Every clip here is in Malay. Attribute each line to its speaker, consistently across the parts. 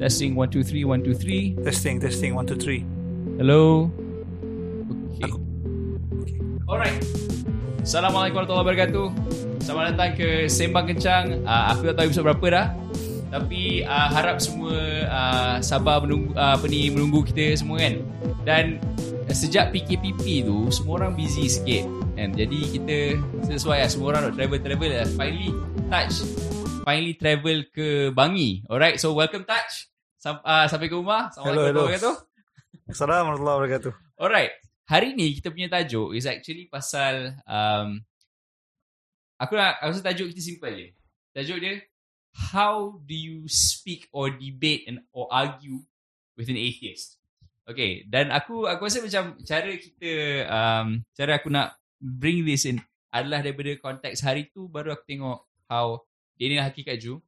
Speaker 1: Testing 1 2 3 1 2 3.
Speaker 2: Testing, testing. One, two, three.
Speaker 1: Hello. Okay.
Speaker 2: Aku-
Speaker 1: Alright. Assalamualaikum warahmatullahi wabarakatuh. Selamat datang ke Sembang Kencang. Uh, aku tak tahu episod berapa dah. Tapi uh, harap semua uh, sabar menunggu uh, apa ni menunggu kita semua kan. Dan uh, sejak PKPP tu semua orang busy sikit kan. Jadi kita sesuai lah semua orang nak travel-travel lah. Finally touch finally travel ke Bangi. Alright, so welcome touch. Sam, uh, sampai ke rumah. Assalamualaikum warahmatullahi wabarakatuh.
Speaker 2: Assalamualaikum warahmatullahi wabarakatuh.
Speaker 1: Alright. Hari ni kita punya tajuk is actually pasal um, aku nak aku rasa tajuk kita simple je. Tajuk dia how do you speak or debate and or argue with an atheist. Okay, dan aku aku rasa macam cara kita um, cara aku nak bring this in adalah daripada konteks hari tu baru aku tengok how Daniel Hakikat Ju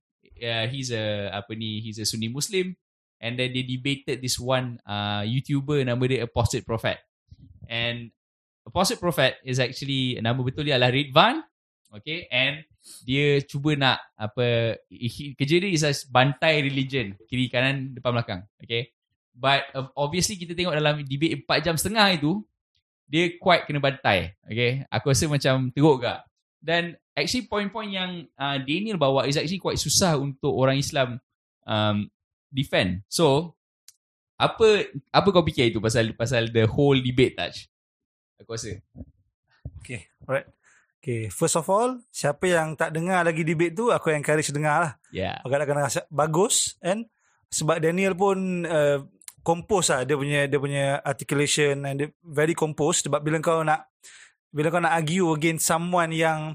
Speaker 1: uh, he's a apa ni he's a Sunni Muslim. And then they debated this one uh, YouTuber nama dia Apostate Prophet. And Apostate Prophet is actually nama betul dia adalah Ridvan okay and dia cuba nak apa he- kerja dia is bantai religion kiri kanan depan belakang. Okay but uh, obviously kita tengok dalam debate 4 jam setengah itu dia quite kena bantai. Okay aku rasa macam teruk gak. Dan actually point-point yang uh, Daniel bawa is actually quite susah untuk orang Islam um, defend. So apa apa kau fikir itu pasal pasal the whole debate touch? Aku rasa.
Speaker 2: Okay, alright. Okay, first of all, siapa yang tak dengar lagi debate tu, aku encourage dengar lah.
Speaker 1: Yeah.
Speaker 2: Agak-agak rasa bagus and sebab Daniel pun uh, compose lah dia punya dia punya articulation and dia very composed sebab bila kau nak bila kau nak argue against someone yang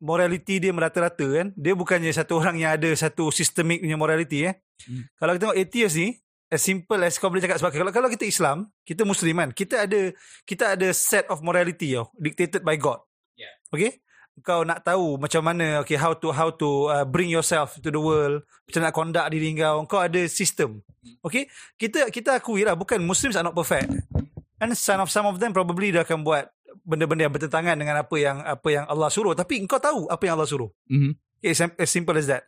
Speaker 2: morality dia merata-rata kan? Dia bukannya satu orang yang ada satu systemic punya morality eh?
Speaker 1: Hmm.
Speaker 2: kalau kita tengok atheist ni as simple as kau boleh cakap sebab kalau kalau kita Islam kita muslim kan? Kita ada kita ada set of morality tau dictated by God.
Speaker 1: Yeah.
Speaker 2: okay? Kau nak tahu macam mana okay how to how to uh, bring yourself to the world macam nak conduct diri kau kau ada sistem okay? Kita kita akui lah bukan muslims are not perfect. And some of some of them probably dia akan buat benda-benda yang bertentangan dengan apa yang apa yang Allah suruh tapi engkau tahu apa yang Allah suruh
Speaker 1: Mhm.
Speaker 2: okay, as, simple as that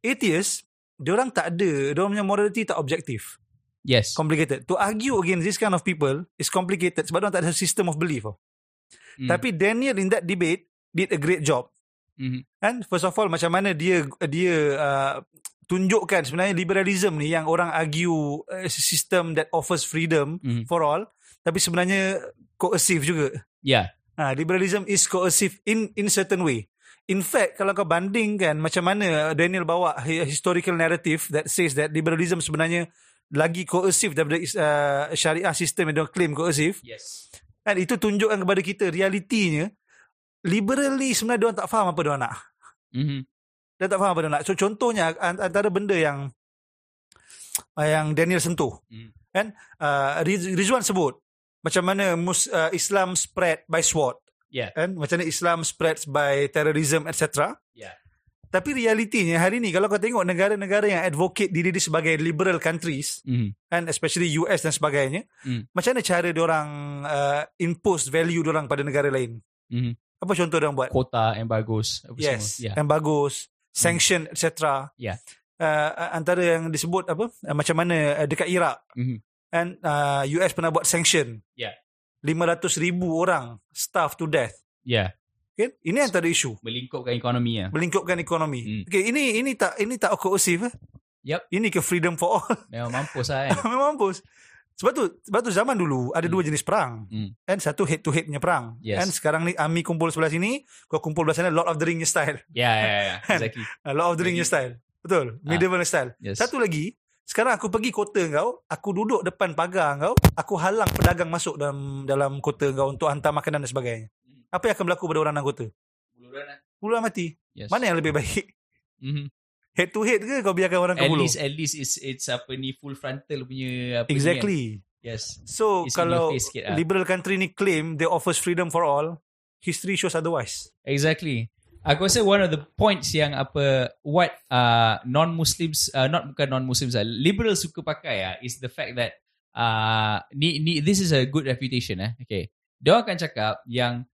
Speaker 2: atheist diorang tak ada diorang punya morality tak objektif
Speaker 1: Yes.
Speaker 2: complicated to argue against this kind of people is complicated sebab diorang tak ada system of belief.
Speaker 1: Mm.
Speaker 2: Tapi Daniel in that debate did a great job.
Speaker 1: Mhm.
Speaker 2: Kan first of all macam mana dia dia uh, tunjukkan sebenarnya liberalism ni yang orang argue uh, system that offers freedom
Speaker 1: Mhm.
Speaker 2: for all tapi sebenarnya coercive juga.
Speaker 1: Yeah.
Speaker 2: Ha, liberalism is coercive in in certain way. In fact, kalau kau bandingkan macam mana Daniel bawa hi- historical narrative that says that liberalism sebenarnya lagi coercive daripada uh, syariah system yang dia claim coercive,
Speaker 1: Yes.
Speaker 2: kan itu tunjukkan kepada kita realitinya liberal ni sebenarnya dia tak faham apa dia nak.
Speaker 1: Mhm.
Speaker 2: Dia tak faham apa dia nak. So contohnya an- antara benda yang uh, yang Daniel sentuh
Speaker 1: Mhm.
Speaker 2: kan uh, Riz- Rizwan sebut macam mana mus, uh, Islam spread by sword
Speaker 1: Yeah.
Speaker 2: kan macam mana Islam spreads by terrorism etc
Speaker 1: Yeah.
Speaker 2: tapi realitinya hari ni kalau kau tengok negara-negara yang advocate diri dia sebagai liberal countries
Speaker 1: Mhm.
Speaker 2: kan especially US dan sebagainya
Speaker 1: Mm.
Speaker 2: macam mana cara orang uh, impose value orang pada negara lain
Speaker 1: Mhm.
Speaker 2: apa contoh orang buat
Speaker 1: Kota embargoes apa
Speaker 2: yes
Speaker 1: semua. Yeah.
Speaker 2: yang bagus sanction etc
Speaker 1: Yeah.
Speaker 2: uh, antara yang disebut apa uh, macam mana uh, dekat Iraq
Speaker 1: Mhm.
Speaker 2: Kan uh, US pernah buat sanction
Speaker 1: Yeah.
Speaker 2: 500 ribu orang starve to death
Speaker 1: Yeah.
Speaker 2: kan ini antara isu
Speaker 1: Melingkupkan ekonomi ya.
Speaker 2: melingkupkan ekonomi
Speaker 1: Hmm.
Speaker 2: okay, ini ini tak ini tak coercive eh?
Speaker 1: Yup.
Speaker 2: ini ke freedom for all
Speaker 1: Memang mampus lah kan.
Speaker 2: memang mampus sebab tu sebab tu zaman dulu ada
Speaker 1: Hmm.
Speaker 2: dua jenis perang
Speaker 1: Hmm.
Speaker 2: kan satu head to head punya perang
Speaker 1: Yes.
Speaker 2: kan sekarang ni army kumpul sebelah sini kau kumpul sebelah sana Lord of the Ring style
Speaker 1: Yeah, yeah, yeah. Exactly.
Speaker 2: Lord of the Ring style betul
Speaker 1: Ah.
Speaker 2: medieval style
Speaker 1: Yes.
Speaker 2: Satu lagi, sekarang aku pergi kota kau, aku duduk depan pagar kau, aku halang pedagang masuk dalam dalam kota kau untuk hantar makanan dan sebagainya.
Speaker 1: Hmm.
Speaker 2: Apa yang akan berlaku pada orang dalam kota?
Speaker 1: Buluran lah.
Speaker 2: Mula mati.
Speaker 1: Yes.
Speaker 2: Mana yang lebih baik?
Speaker 1: Mhm.
Speaker 2: Head to head ke kau biarkan orang
Speaker 1: At
Speaker 2: kau
Speaker 1: least, at least it's it's apa ni full frontal punya apa ni kan.
Speaker 2: Exactly.
Speaker 1: Yes.
Speaker 2: So
Speaker 1: It's
Speaker 2: kalau
Speaker 1: sikit lah.
Speaker 2: liberal country ni claim they offers freedom for all, history shows otherwise.
Speaker 1: Exactly. Aku rasa one of the points yang apa what uh, non-Muslims uh, not bukan non-Muslims lah, liberals suka pakai ah is the fact that uh, ni, ni this is a good reputation eh. Okay. Dia akan cakap yang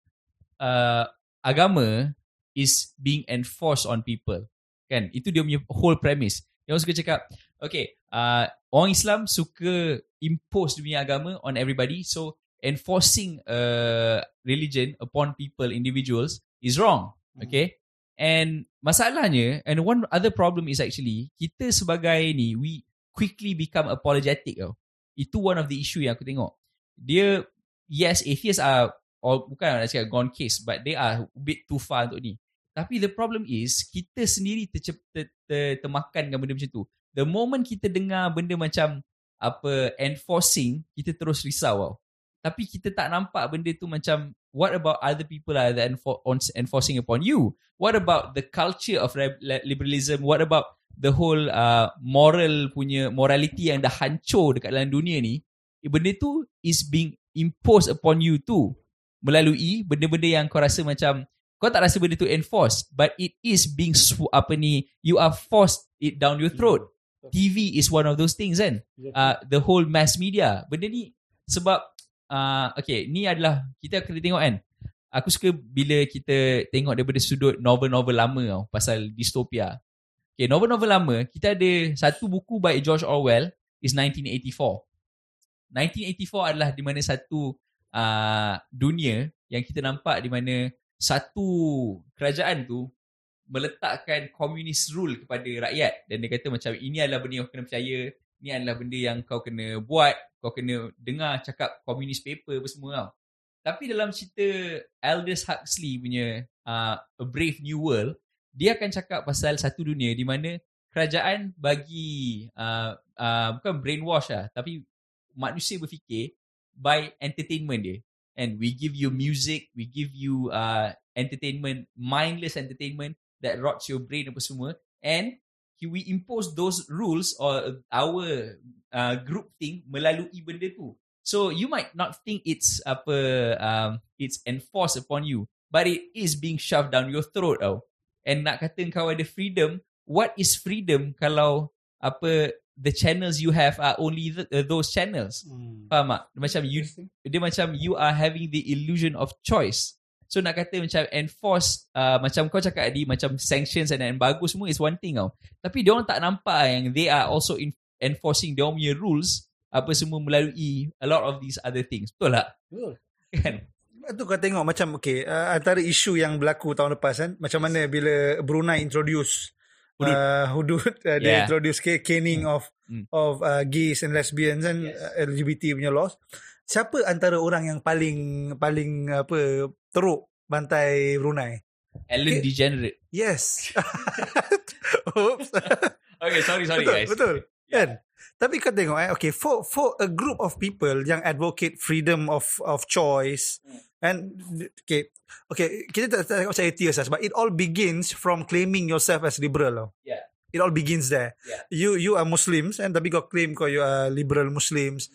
Speaker 1: uh, agama is being enforced on people. Kan? Itu dia punya whole premise. Dia orang suka cakap Okay, uh, orang Islam suka impose dia punya agama on everybody. So, enforcing a religion upon people, individuals is wrong. Okay? And masalahnya, and one other problem is actually, kita sebagai ni, we quickly become apologetic tau. Itu one of the issue yang aku tengok. Dia, yes, atheists are, or bukan nak cakap gone case, but they are a bit too far untuk ni. Tapi the problem is, kita sendiri tercep, ter, ter, termakan dengan benda macam tu. The moment kita dengar benda macam, apa, enforcing, kita terus risau tau. Tapi kita tak nampak benda tu macam what about other people are enfor- on, enforcing upon you? What about the culture of liberalism? What about the whole uh, moral punya morality yang dah hancur dekat dalam dunia ni? Benda tu is being imposed upon you too melalui benda-benda yang kau rasa macam kau tak rasa benda tu enforced but it is being sw- apa ni you are forced it down your throat. TV is one of those things kan. Uh, the whole mass media. Benda ni sebab uh, okay, ni adalah kita kena tengok kan. Aku suka bila kita tengok daripada sudut novel-novel lama tau pasal distopia. Okay, novel-novel lama, kita ada satu buku by George Orwell is 1984. 1984 adalah di mana satu uh, dunia yang kita nampak di mana satu kerajaan tu meletakkan communist rule kepada rakyat dan dia kata macam ini adalah benda yang kena percaya, ini adalah benda yang kau kena buat, kau kena dengar cakap communist paper apa semua tau. Tapi dalam cerita Aldous Huxley punya uh, A Brave New World, dia akan cakap pasal satu dunia di mana kerajaan bagi uh, uh, bukan brainwash lah, tapi manusia berfikir by entertainment dia. And we give you music, we give you uh, entertainment, mindless entertainment that rots your brain apa semua. And we impose those rules or our uh, group thing melalui benda tu. So you might not think it's apa um, it's enforced upon you, but it is being shoved down your throat tau. And nak kata kau ada freedom, what is freedom kalau apa the channels you have are only the, uh, those channels.
Speaker 2: Hmm.
Speaker 1: Faham tak? Macam you dia macam you are having the illusion of choice. So nak kata macam enforce uh, macam kau cakap tadi macam sanctions and embargo semua is one thing tau. Tapi dia orang tak nampak yang they are also in, enforcing their punya rules apa semua melalui a lot of these other things. Betul tak?
Speaker 2: Betul.
Speaker 1: Kan?
Speaker 2: Tu kau tengok macam okay, uh, antara isu yang berlaku tahun lepas kan, macam mana bila Brunei introduce
Speaker 1: Hudud.
Speaker 2: uh, hudud uh,
Speaker 1: Yeah.
Speaker 2: introduce ca- caning of
Speaker 1: Hmm.
Speaker 2: of uh, gays and lesbians and
Speaker 1: Yes.
Speaker 2: uh, LGBT punya laws. Siapa antara orang yang paling paling apa teruk bantai Brunei?
Speaker 1: Ellen
Speaker 2: Okay.
Speaker 1: degenerate.
Speaker 2: Yes. Oops.
Speaker 1: Okay, sorry sorry
Speaker 2: betul,
Speaker 1: guys.
Speaker 2: betul.
Speaker 1: Yeah.
Speaker 2: Kan? Tapi kau tengok eh, okay, for for a group of people yang advocate freedom of of choice
Speaker 1: Hmm.
Speaker 2: and okay, okay, kita tak tak pasal atheist lah, sebab it all begins from claiming yourself as liberal tau.
Speaker 1: Yeah.
Speaker 2: It all begins there.
Speaker 1: Yeah.
Speaker 2: You you are Muslims and tapi kau claim kau you are liberal Muslims.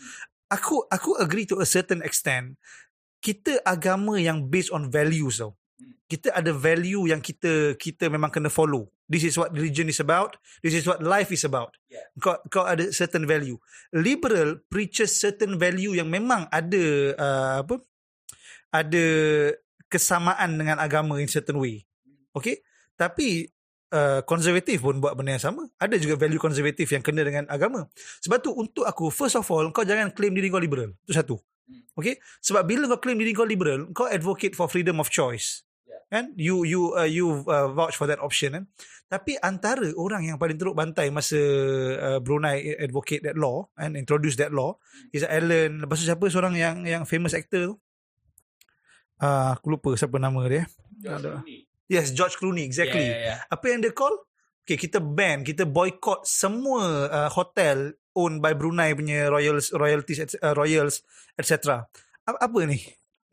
Speaker 2: Aku aku agree to a certain extent. Kita agama yang based on values tau. Kita ada value yang kita kita memang kena follow. This is what religion is about. This is what life is about.
Speaker 1: Yeah.
Speaker 2: Kau kau ada certain value. Liberal preaches certain value yang memang ada uh, apa? Ada kesamaan dengan agama in certain way. Okay? Tapi uh, konservatif pun buat benda yang sama. Ada juga value konservatif yang kena dengan agama. Sebab tu untuk aku first of all kau jangan claim diri kau liberal. Itu satu. Okay? Sebab bila kau claim diri kau liberal, kau advocate for freedom of choice. Kan? You you uh, you uh, vouch for that option kan. Tapi antara orang yang paling teruk bantai masa uh, Brunei advocate that law and introduce that law is Alan. Lepas tu siapa seorang yang yang famous actor tu? Uh, aku lupa siapa nama dia. Ada. Yes, George Clooney exactly.
Speaker 1: Yeah, yeah, yeah.
Speaker 2: Apa yang dia call? Okay, kita ban, kita boycott semua uh, hotel owned by Brunei punya royals, royalties, et- uh, royals, etc. Apa, apa ni?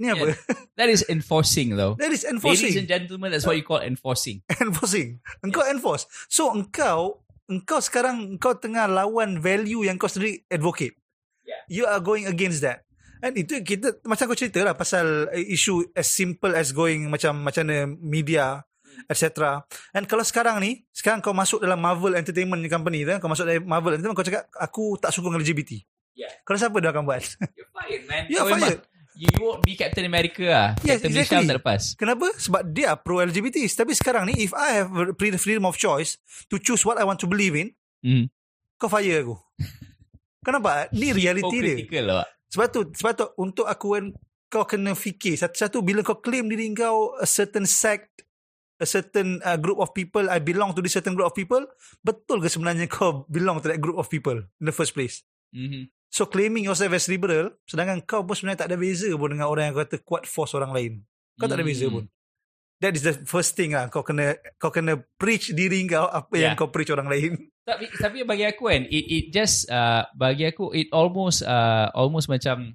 Speaker 2: Ni apa?
Speaker 1: That is enforcing though.
Speaker 2: That is
Speaker 1: Ladies and
Speaker 2: enforcing.
Speaker 1: gentlemen, that's what you call enforcing.
Speaker 2: enforcing. Engkau enforce. So engkau, engkau sekarang engkau tengah lawan value yang kau sendiri advocate.
Speaker 1: Yeah.
Speaker 2: You are going against that. And itu kita macam kau cerita lah pasal isu as simple as going macam macam mana media etc. And kalau sekarang ni, sekarang kau masuk dalam Marvel Entertainment company tu, kau masuk dalam Marvel Entertainment, kau cakap aku tak suka dengan LGBT.
Speaker 1: Yeah.
Speaker 2: Kalau siapa dia akan buat?
Speaker 1: You're fired, man.
Speaker 2: You're
Speaker 1: Kau memang-
Speaker 2: fired.
Speaker 1: You, won't be Captain America lah.
Speaker 2: Yes,
Speaker 1: Captain
Speaker 2: exactly.
Speaker 1: Malaysia tak lepas.
Speaker 2: Kenapa? Sebab dia pro LGBT. Tapi sekarang ni if I have freedom of choice to choose what I want to believe in,
Speaker 1: Hmm.
Speaker 2: kau fire aku. Kau nampak? Ni reality dia.
Speaker 1: Lah.
Speaker 2: Sebab tu, sebab tu untuk aku kan kau kena fikir satu-satu bila kau claim diri kau a certain sect, a certain uh, group of people, I belong to this certain group of people, betul ke sebenarnya kau belong to that group of people in the first place?
Speaker 1: Mm-hmm.
Speaker 2: So claiming yourself as liberal, sedangkan kau pun sebenarnya tak ada beza pun dengan orang yang kata kuat force orang lain. Kau tak ada beza
Speaker 1: Hmm.
Speaker 2: pun. That is the first thing lah. Kau kena kau kena preach diri kau apa yang
Speaker 1: Yeah.
Speaker 2: kau preach orang lain.
Speaker 1: Tapi tapi bagi aku kan it it just uh, bagi aku it almost uh, almost macam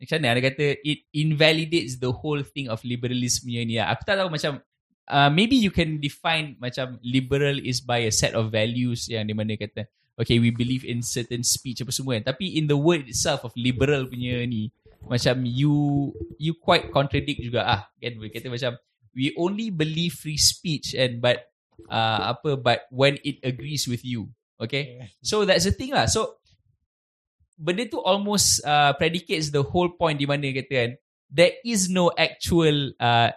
Speaker 1: macam mana dia kata it invalidates the whole thing of liberalism ni lah. Aku tak tahu macam uh, maybe you can define macam liberal is by a set of values yang di mana kata okay we believe in certain speech apa semua kan. Tapi in the word itself of liberal punya ni macam you you quite contradict juga ah kan kata macam we only believe free speech and but uh, apa but when it agrees with you okay? So that's the thing lah. So benda tu almost uh, predicates the whole point di mana kata kan there is no actual uh,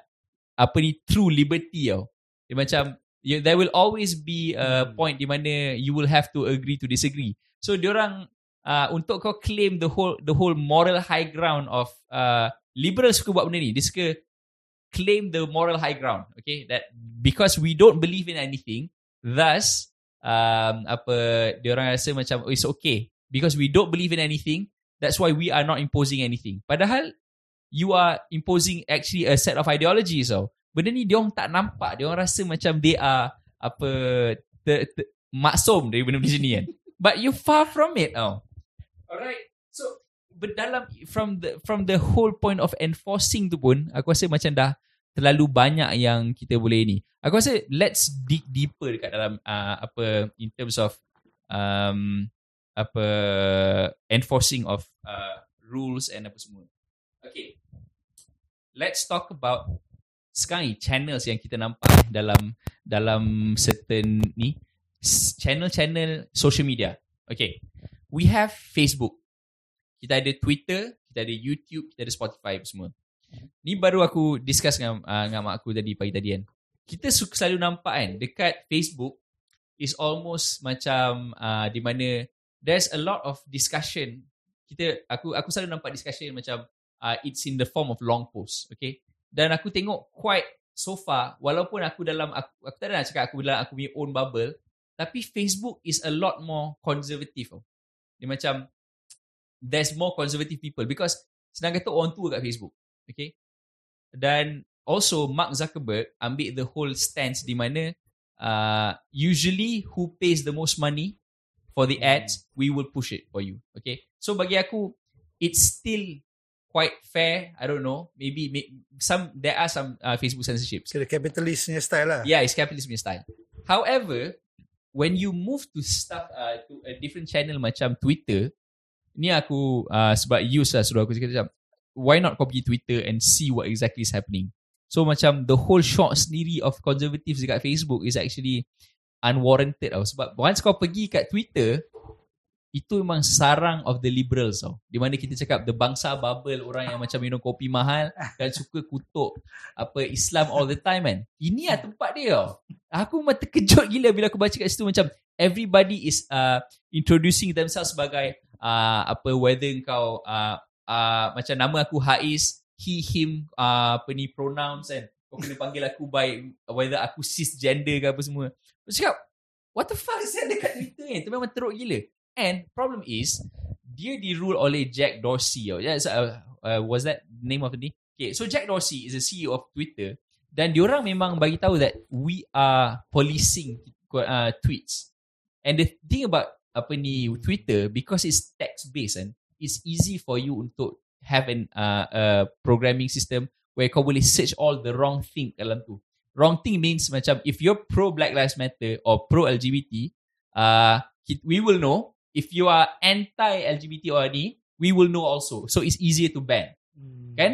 Speaker 1: apa ni true liberty tau. Dia macam you, there will always be a
Speaker 2: Hmm.
Speaker 1: point di mana you will have to agree to disagree. So diorang uh, untuk kau claim the whole the whole moral high ground of uh, liberal suka buat benda ni dia suka claim the moral high ground okay? That because we don't believe in anything thus um apa dia orang rasa macam oh, it's okay. Because we don't believe in anything that's why we are not imposing anything. Padahal you are imposing actually a set of ideologies so benda ni dia orang tak nampak. Dia orang rasa macam they are apa ter, ter, maksum dari benda macam ni kan. But you far from it oh alright. So berdalam from the from the whole point of enforcing tu pun aku rasa macam dah terlalu banyak yang kita boleh ni. Aku rasa let's dig deeper dekat dalam uh, apa in terms of um apa enforcing of uh, rules and apa semua. Okay. Let's talk about sekarang channels yang kita nampak dalam dalam certain ni channel-channel social media. Okay. We have Facebook. Kita ada Twitter, kita ada YouTube, kita ada Spotify semua. Ni baru aku discuss dengan, uh, dengan mak aku tadi pagi tadi kan. Kita selalu nampak kan dekat Facebook is almost macam uh, di mana there's a lot of discussion. Kita aku aku selalu nampak discussion macam uh, it's in the form of long post, okay? Dan aku tengok quite so far walaupun aku dalam aku, aku tak ada nak cakap aku dalam aku punya own bubble tapi Facebook is a lot more conservative. Dia macam there's more conservative people because senang kata orang tua kat Facebook. Okay. Dan also Mark Zuckerberg ambil the whole stance di mana uh, usually who pays the most money for the ads, we will push it for you. Okay. So bagi aku, it's still quite fair. I don't know. Maybe, may, some there are some uh, Facebook censorships.
Speaker 2: Kira capitalistnya style lah.
Speaker 1: Yeah, it's capitalism style. However, when you move to stuff uh, to a different channel macam Twitter, ni aku uh, sebab use lah suruh aku cakap macam why not kau pergi Twitter and see what exactly is happening. So macam the whole shot sendiri of conservatives dekat Facebook is actually unwarranted tau. Sebab once kau pergi kat Twitter, itu memang sarang of the liberals tau. Di mana kita cakap the bangsa bubble orang yang macam minum kopi mahal dan suka kutuk apa Islam all the time kan. Ini lah tempat dia tau. Aku memang terkejut gila bila aku baca kat situ macam everybody is uh, introducing themselves sebagai uh, apa whether kau uh, uh, macam nama aku Haiz, he, him, uh, apa ni pronouns kan. Kau kena panggil aku by whether aku cisgender ke apa semua. Aku cakap, what the fuck is that dekat Twitter ni? Itu memang teruk gila. And problem is, dia di rule oleh Jack Dorsey. Oh. Yeah, so, uh, uh, was that name of the? Okay, so Jack Dorsey is the CEO of Twitter. Dan diorang memang bagi tahu that we are policing uh, tweets. And the thing about apa ni Twitter because it's text based and it's easy for you untuk have an uh, a programming system where kau boleh search all the wrong thing dalam tu. Wrong thing means macam if you're pro Black Lives Matter or pro LGBT, uh, we will know. If you are anti LGBT or ni, we will know also. So it's easier to ban.
Speaker 2: Hmm.
Speaker 1: Kan?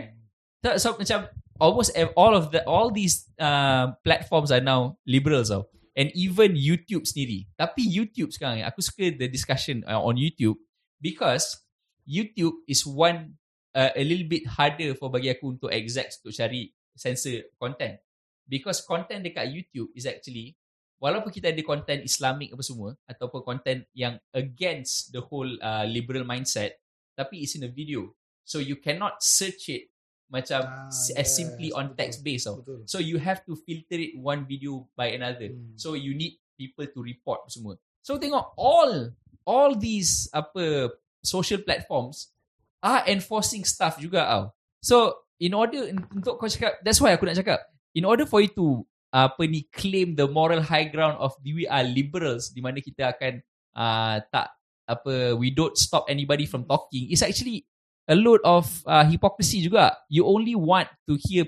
Speaker 1: So, so macam almost all of the all these uh, platforms are now liberals tau. And even YouTube sendiri. Tapi YouTube sekarang aku suka the discussion uh, on YouTube because YouTube is one uh, a little bit harder for bagi aku untuk execs untuk cari censor content. Because content dekat YouTube is actually walaupun kita ada content Islamic apa semua ataupun content yang against the whole uh, liberal mindset tapi it's in a video so you cannot search it macam
Speaker 2: Ah,
Speaker 1: as
Speaker 2: yes,
Speaker 1: simply on text based tau.
Speaker 2: Betul.
Speaker 1: So you have to filter it one video by another.
Speaker 2: Hmm.
Speaker 1: So you need people to report semua. So tengok all all these apa social platforms are enforcing stuff juga tau. So in order untuk kau cakap that's why aku nak cakap in order for you to apa ni claim the moral high ground of we are liberals di mana kita akan uh, tak apa we don't stop anybody from talking it's actually a load of uh, hypocrisy juga you only want to hear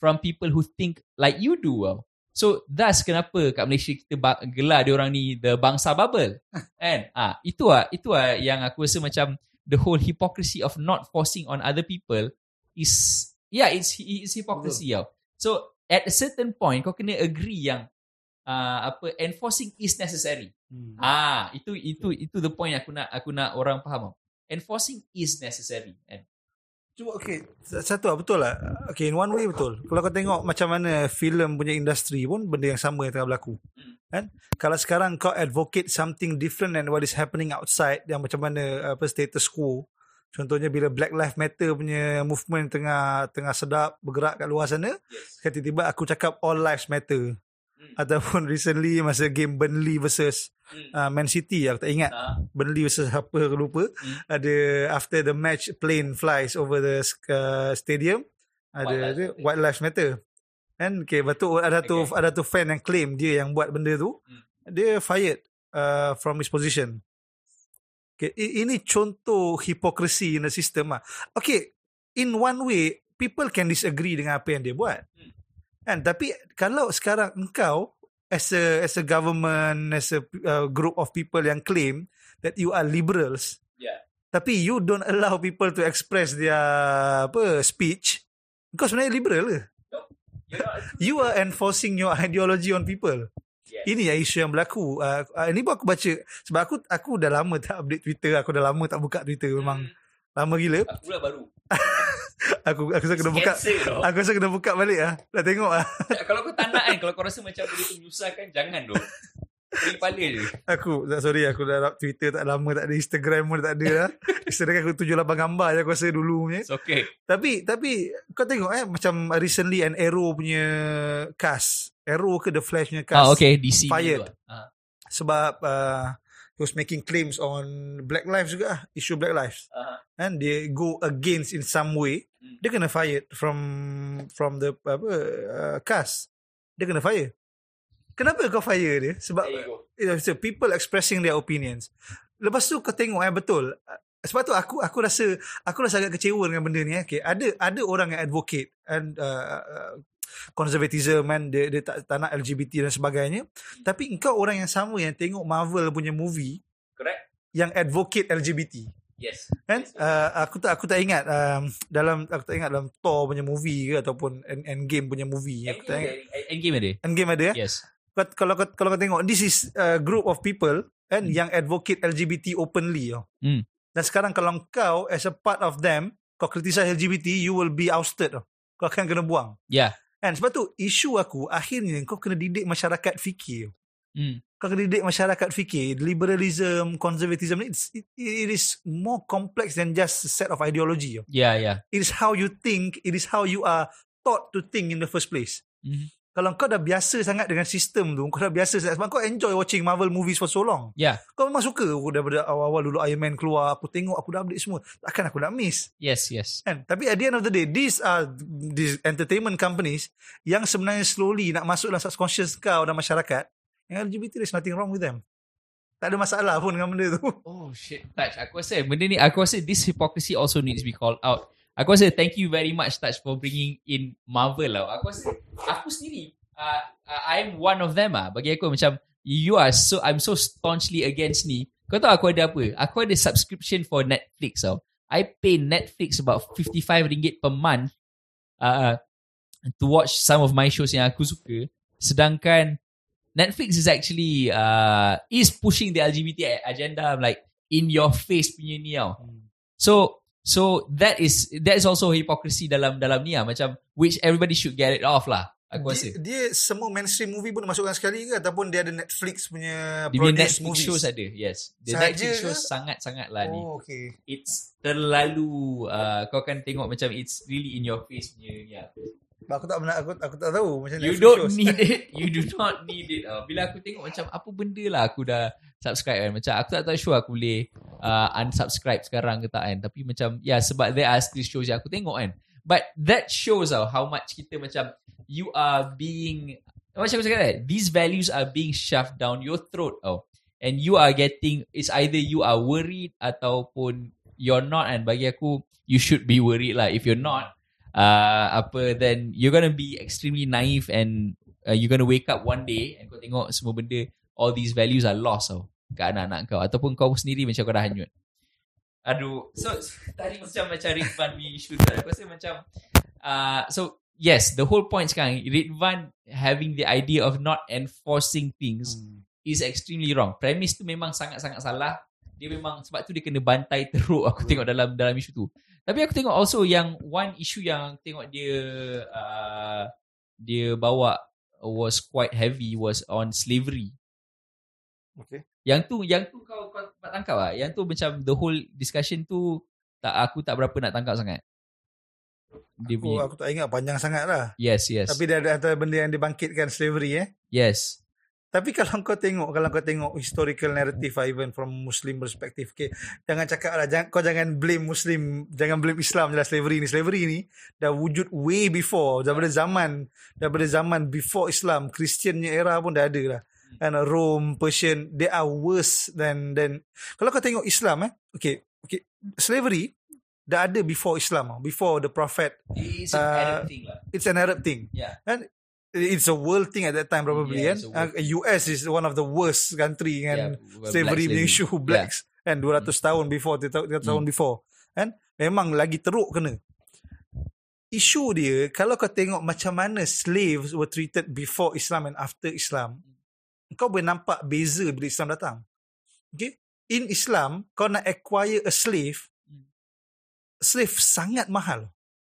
Speaker 1: from people who think like you do tau. So thus kenapa kat Malaysia kita ba- gelar dia orang ni the bangsa bubble. kan? Ah, itu ah itu ah yang aku rasa macam the whole hypocrisy of not forcing on other people is yeah it's it's hypocrisy tau. So at a certain point kau kena agree yang uh, apa enforcing is necessary.
Speaker 2: Hmm.
Speaker 1: Ah, itu itu itu the point aku nak aku nak orang faham. tau. Enforcing is necessary. Kan?
Speaker 2: Cuma okay Satu lah betul lah Okay in one way betul Kalau kau tengok macam mana filem punya industri pun Benda yang sama yang tengah berlaku kan? Kalau sekarang kau advocate something different than what is happening outside Yang macam mana apa status quo Contohnya bila Black Lives Matter punya movement tengah tengah sedap bergerak kat luar sana
Speaker 1: Yes.
Speaker 2: Tiba-tiba aku cakap all lives matter
Speaker 1: Hmm.
Speaker 2: Ataupun recently masa game Burnley versus
Speaker 1: Hmm.
Speaker 2: uh, Man City aku tak ingat
Speaker 1: Ah,
Speaker 2: Burnley versus apa aku lupa
Speaker 1: Hmm.
Speaker 2: ada after the match plane flies over the uh, stadium ada
Speaker 1: Lives
Speaker 2: ada white lives matter kan okay betul ada tu
Speaker 1: Okay.
Speaker 2: ada tu fan yang claim dia yang buat benda tu
Speaker 1: Hmm.
Speaker 2: dia fired uh, from his position okay ini contoh hipokrisi in the system ah okay in one way people can disagree dengan apa yang dia buat
Speaker 1: Hmm.
Speaker 2: Kan? Tapi kalau sekarang engkau as a as a government as a uh, group of people yang claim that you are liberals
Speaker 1: Yeah.
Speaker 2: tapi you don't allow people to express their apa speech kau sebenarnya liberal ke?
Speaker 1: Not,
Speaker 2: you are enforcing your ideology on people.
Speaker 1: Yes.
Speaker 2: ini yang isu yang berlaku. Uh, uh, ini pun aku baca. Sebab aku aku dah lama tak update Twitter. Aku dah lama tak buka Twitter. Memang
Speaker 1: Hmm,
Speaker 2: lama gila.
Speaker 1: Aku lah baru.
Speaker 2: aku aku rasa kena buka aku rasa kena buka balik ah dah tengok ah
Speaker 1: kalau kau tak nak kan, kalau kau rasa macam benda tu menyusahkan, jangan. Beri kepala je.
Speaker 2: aku tak sorry aku dah Twitter tak lama tak ada Instagram pun tak ada lah Instagram aku tujuh lapan gambar je aku rasa dulu punya
Speaker 1: It's okay.
Speaker 2: Tapi tapi kau tengok eh macam recently an Arrow punya cast. Arrow ke The Flash punya cast.
Speaker 1: Ah, okay. DC.
Speaker 2: Fired.
Speaker 1: lah. Ah.
Speaker 2: Sebab uh, he was making claims on Black Lives juga ah, issue Black Lives.
Speaker 1: Ah.
Speaker 2: And they go against in some way.
Speaker 1: Hmm.
Speaker 2: Dia kena fired from from the apa uh, cast. Dia kena fire. Kenapa kau fire dia? Sebab
Speaker 1: you.
Speaker 2: Yeah, so people expressing their opinions. Lepas tu kau tengok eh betul. Sebab tu aku aku rasa aku rasa agak kecewa dengan benda ni eh. Okay, ada ada orang yang advocate and uh, uh, conservatism man dia, dia tak, tak nak LGBT dan sebagainya. Tapi engkau orang yang sama yang tengok Marvel punya movie
Speaker 1: Correct?
Speaker 2: yang advocate LGBT.
Speaker 1: Yes.
Speaker 2: Kan?
Speaker 1: Yes.
Speaker 2: Uh, aku tak aku tak ingat um, dalam aku tak ingat dalam Thor punya movie ke ataupun End, Endgame punya movie. Aku tak ingat.
Speaker 1: Endgame, endgame ada?
Speaker 2: Endgame ada eh?
Speaker 1: Yes.
Speaker 2: kalau kau kalau kau tengok this is a group of people kan
Speaker 1: Hmm.
Speaker 2: yang advocate LGBT openly tau.
Speaker 1: Hmm.
Speaker 2: Dan sekarang kalau kau as a part of them kau criticize LGBT you will be ousted tau. Kau akan kena buang.
Speaker 1: Yeah.
Speaker 2: Kan sebab tu isu aku akhirnya kau kena didik masyarakat fikir.
Speaker 1: Hmm.
Speaker 2: Kau kena didik masyarakat fikir liberalism, conservatism it's, it, it is more complex than just a set of ideology.
Speaker 1: Yeah, yeah.
Speaker 2: It is how you think, it is how you are taught to think in the first place.
Speaker 1: Mhm.
Speaker 2: Kalau kau dah biasa sangat dengan sistem tu, kau dah biasa sangat sebab kau enjoy watching Marvel movies for so long.
Speaker 1: Yeah.
Speaker 2: Kau memang suka aku daripada awal-awal dulu Iron Man keluar, aku tengok, aku dah update semua. Takkan aku nak miss.
Speaker 1: Yes, yes.
Speaker 2: Kan? Tapi at the end of the day, these are these entertainment companies yang sebenarnya slowly nak masuk dalam subconscious kau dan masyarakat. Yang LGBT, there's nothing wrong with them. Tak ada masalah pun dengan benda tu.
Speaker 1: Oh shit. Touch. Aku rasa benda ni, aku rasa this hypocrisy also needs to be called out. Aku rasa thank you very much Touch for bringing in Marvel lah. Aku rasa aku sendiri, uh, uh, I'm one of them ah. Bagi aku macam you are so I'm so staunchly against ni. Kau tahu aku ada apa? Aku ada subscription for Netflix tau. I pay Netflix about 55 ringgit per month uh, to watch some of my shows yang aku suka. Sedangkan Netflix is actually uh, is pushing the LGBT agenda like in your face punya ni tau. So so that is that is also hypocrisy dalam dalam ni lah macam which everybody should get it off lah. Aku rasa.
Speaker 2: dia, dia semua mainstream movie pun masukkan sekali ke ataupun dia ada Netflix punya
Speaker 1: Dia
Speaker 2: produce
Speaker 1: Netflix
Speaker 2: movies?
Speaker 1: shows ada. Yes. The
Speaker 2: Sahaja
Speaker 1: Netflix shows sangat-sangat lah ni.
Speaker 2: Oh, okay.
Speaker 1: It's terlalu uh, kau kan tengok macam it's really in your face punya ya.
Speaker 2: Aku tak pernah aku aku tak tahu macam
Speaker 1: You don't
Speaker 2: shows.
Speaker 1: need it. You do not need it. Uh, bila aku tengok macam apa benda lah aku dah subscribe kan. Macam aku tak tahu sure aku boleh uh, unsubscribe sekarang ke tak kan. Tapi macam ya yeah, sebab there are still shows yang aku tengok kan. But that shows tau how much kita macam you are being macam aku cakap kan. These values are being shoved down your throat tau. And you are getting it's either you are worried ataupun you're not and bagi aku you should be worried lah. If you're not uh, apa then you're gonna be extremely naive and uh, you're gonna wake up one day and kau tengok semua benda all these values are lost tau kat anak-anak kau ataupun kau sendiri macam kau dah hanyut aduh so tadi macam macam Ridvan issue tu aku rasa macam uh, so yes the whole point sekarang Ridvan having the idea of not enforcing things
Speaker 2: Hmm.
Speaker 1: is extremely wrong. Premise tu memang sangat-sangat salah. Dia memang sebab tu dia kena bantai teruk aku tengok dalam dalam isu tu. Tapi aku tengok also yang one issue yang tengok dia uh, dia bawa was quite heavy was on slavery.
Speaker 2: Okay.
Speaker 1: Yang tu yang tu kau kau tak tangkap ah. Yang tu macam the whole discussion tu tak aku tak berapa nak tangkap sangat. Dia
Speaker 2: Aku,
Speaker 1: punya
Speaker 2: aku tak ingat panjang sangat lah.
Speaker 1: Yes, yes.
Speaker 2: Tapi dia ada antara benda yang dibangkitkan slavery eh.
Speaker 1: yes.
Speaker 2: Tapi kalau kau tengok kalau kau tengok historical narrative even from Muslim perspective, okay, jangan cakap lah, jangan, kau jangan blame Muslim, jangan blame Islam lah slavery ni. Slavery ni dah wujud way before, daripada zaman, daripada zaman before Islam, Christiannya era pun dah ada lah. And Rome, Persian, they are worse than than kalau kau tengok Islam eh, okay, okay, slavery dah ada before Islam, before the Prophet.
Speaker 1: It's an
Speaker 2: Uh,
Speaker 1: Arab thing lah.
Speaker 2: It's an Arab thing.
Speaker 1: Yeah.
Speaker 2: It's a world thing at that time probably
Speaker 1: Yeah,
Speaker 2: kan.
Speaker 1: a
Speaker 2: Uh, US is one of the worst country kan.
Speaker 1: Yeah,
Speaker 2: slavery punya
Speaker 1: slavery.
Speaker 2: issue blacks kan 200 tahun before 300 tahun
Speaker 1: Hmm.
Speaker 2: before kan memang lagi teruk kena isu dia kalau kau tengok macam mana slaves were treated before Islam and after Islam kau boleh nampak beza bila Islam datang okay in Islam kau nak acquire a slave slave sangat mahal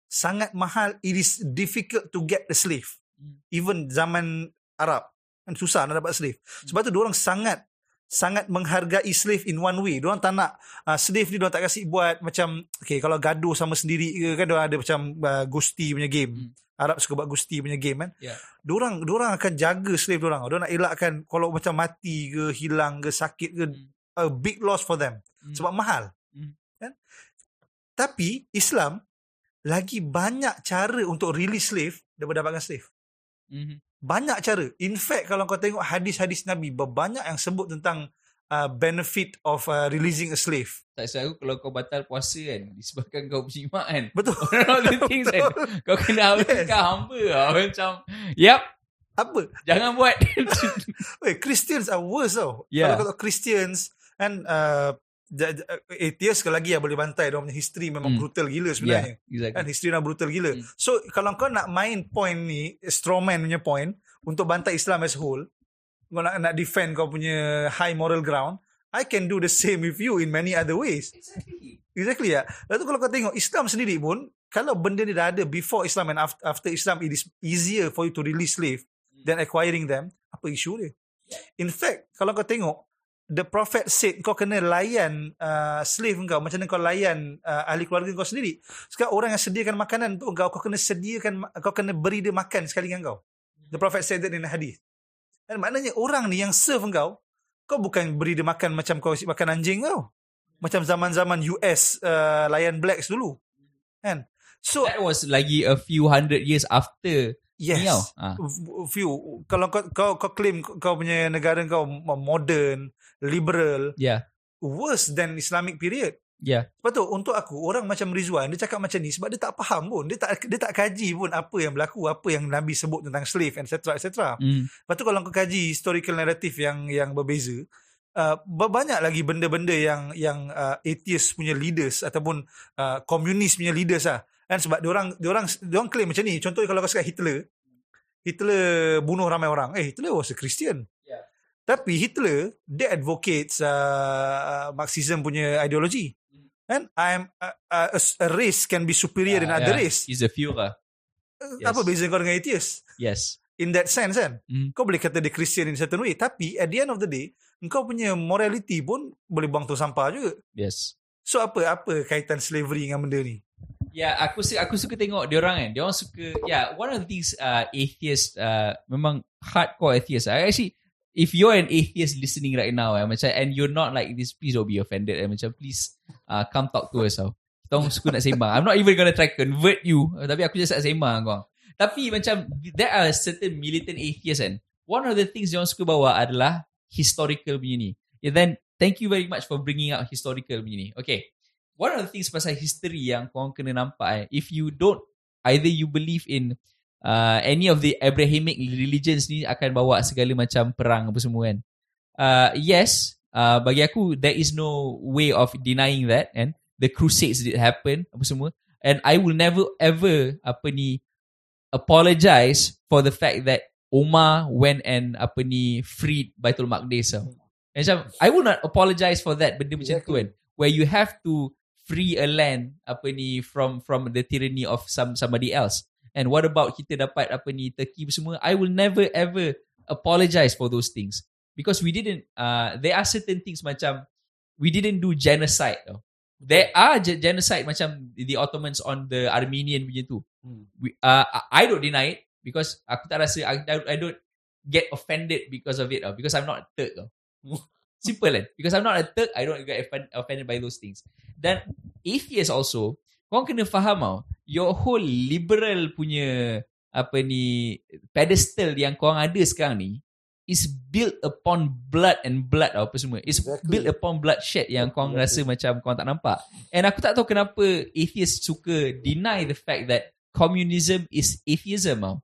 Speaker 2: sangat mahal it is difficult to get the slave. Even zaman Arab kan susah nak dapat slave sebab tu orang sangat sangat menghargai slave in one way. Diorang tak nak uh, slave ni diorang tak kasih buat macam okay kalau gaduh sama sendiri ke kan diorang ada macam uh, gusti punya game.
Speaker 1: Hmm.
Speaker 2: Arab suka buat gusti punya game kan.
Speaker 1: Yeah.
Speaker 2: Diorang diorang akan jaga slave diorang. Diorang nak elakkan kalau macam mati ke hilang ke sakit ke
Speaker 1: Hmm.
Speaker 2: a big loss for them
Speaker 1: Hmm.
Speaker 2: sebab mahal.
Speaker 1: Hmm.
Speaker 2: Kan? Tapi Islam lagi banyak cara untuk release slave daripada dapatkan slave.
Speaker 1: Mhm.
Speaker 2: Banyak cara. In fact, kalau kau tengok hadis-hadis Nabi, berbanyak yang sebut tentang uh, benefit of uh, releasing a slave.
Speaker 1: Tak aku kalau kau batal puasa kan disebabkan kau berjimat kan.
Speaker 2: Betul.
Speaker 1: Of the things kan kau kena
Speaker 2: Yes.
Speaker 1: yes. hamba lah. Macam Yap
Speaker 2: Apa?
Speaker 1: Jangan buat
Speaker 2: Wait, Christians are worse tau.
Speaker 1: Yeah.
Speaker 2: Kalau kau tahu Christians and uh, atheist sekali lagi yang boleh bantai. Dia punya history memang
Speaker 1: Hmm.
Speaker 2: brutal gila sebenarnya.
Speaker 1: yeah, exactly.
Speaker 2: Kan history dah brutal gila.
Speaker 1: Hmm.
Speaker 2: So kalau kau nak main point ni, strawman punya point untuk bantai Islam as a whole, kau nak nak defend kau punya high moral ground, I can do the same with you in many other ways.
Speaker 1: Exactly
Speaker 2: Exactly ya. Lalu kalau kau tengok Islam sendiri pun kalau benda ni dah ada before Islam and after, after Islam it is easier for you to release slave than acquiring them. Apa isu dia? In fact, kalau kau tengok the prophet said kau kena layan uh, slave kau macam mana kau layan uh, ahli keluarga kau sendiri. Sekarang orang yang sediakan makanan untuk kau kau kena sediakan kau kena beri dia makan sekali dengan kau. The prophet said that in the hadith. Dan maknanya orang ni yang serve kau kau bukan beri dia makan macam kau makan anjing kau. Macam zaman-zaman US uh, layan blacks dulu. Kan? So
Speaker 1: That was lagi a few hundred years after
Speaker 2: yes. F- few kalau kau kau kau claim kau punya negara kau modern, liberal,
Speaker 1: Yeah
Speaker 2: worse than Islamic period.
Speaker 1: Yeah
Speaker 2: Sebab tu untuk aku orang macam Rizwan dia cakap macam ni sebab dia tak faham pun. Dia tak dia tak kaji pun apa yang berlaku, apa yang Nabi sebut tentang slave etc etc.
Speaker 1: mm.
Speaker 2: Lepas tu kalau kau kaji historical narrative yang yang berbeza, uh, banyak lagi benda-benda yang yang uh, atheist punya leaders ataupun uh, komunis punya leaders lah. Kan sebab dia orang dia orang dia orang claim macam ni. Contohnya kalau kau cakap Hitler, Hitler bunuh ramai orang. Eh Hitler was a Christian.
Speaker 1: Yeah.
Speaker 2: Tapi Hitler dia advocates uh, Marxism punya ideologi. Kan? I'm uh, uh, a, a race can be superior than
Speaker 1: Ah,
Speaker 2: other
Speaker 1: yeah.
Speaker 2: race.
Speaker 1: He's a few lah Yes.
Speaker 2: Apa beza kau dengan atheist?
Speaker 1: Yes.
Speaker 2: In that sense kan?
Speaker 1: Mm.
Speaker 2: Kau boleh kata dia Christian in certain way. Tapi at the end of the day, kau punya morality pun boleh buang tu sampah juga.
Speaker 1: Yes.
Speaker 2: So apa apa kaitan slavery dengan benda ni?
Speaker 1: Ya, yeah, aku suka aku suka tengok dia orang kan. Dia orang suka yeah, one of the things uh, atheist uh, memang hardcore atheist. I actually if you're an atheist listening right now eh, macam and you're not like this please don't be offended eh, macam please uh, come talk to us tau. Kita suka nak sembang. I'm not even gonna try convert you tapi aku just nak sembang kau. Tapi macam there are certain militant atheists kan. One of the things dia orang suka bawa adalah historical punya ni. Yeah, then thank you very much for bringing out historical punya ni. Okay. One of the things pasal history yang korang kena nampak eh, if you don't, either you believe in uh, any of the Abrahamic religions ni akan bawa segala macam perang apa semua kan. Uh, yes, uh, bagi aku, there is no way of denying that and the crusades did happen apa semua. And I will never ever apa ni apologize for the fact that Omar went and apa ni freed Baitul Maqdis. tau. Macam I will not apologize for that benda macam tu kan. Where you have to free a land apa ni from from the tyranny of some somebody else. And what about kita dapat apa ni Turkey semua? I will never ever apologize for those things because we didn't. Uh, there are certain things macam we didn't do genocide. Tau. There are ge- genocide macam the Ottomans on the Armenian punya tu.
Speaker 2: Hmm.
Speaker 1: We, uh, I don't deny it because aku tak rasa I, I, don't get offended because of it tau. because I'm not Turk. Tau. Simple kan? Because I'm not a Turk, I don't get offend- offended by those things. Dan atheist also, kau kena faham tau, your whole liberal punya apa ni pedestal yang kau ada sekarang ni is built upon blood and blood tau, apa semua. It's
Speaker 2: Exactly.
Speaker 1: built upon bloodshed yang kau
Speaker 2: Exactly.
Speaker 1: rasa macam kau tak nampak. And aku tak tahu kenapa atheist suka deny the fact that communism is atheism tau.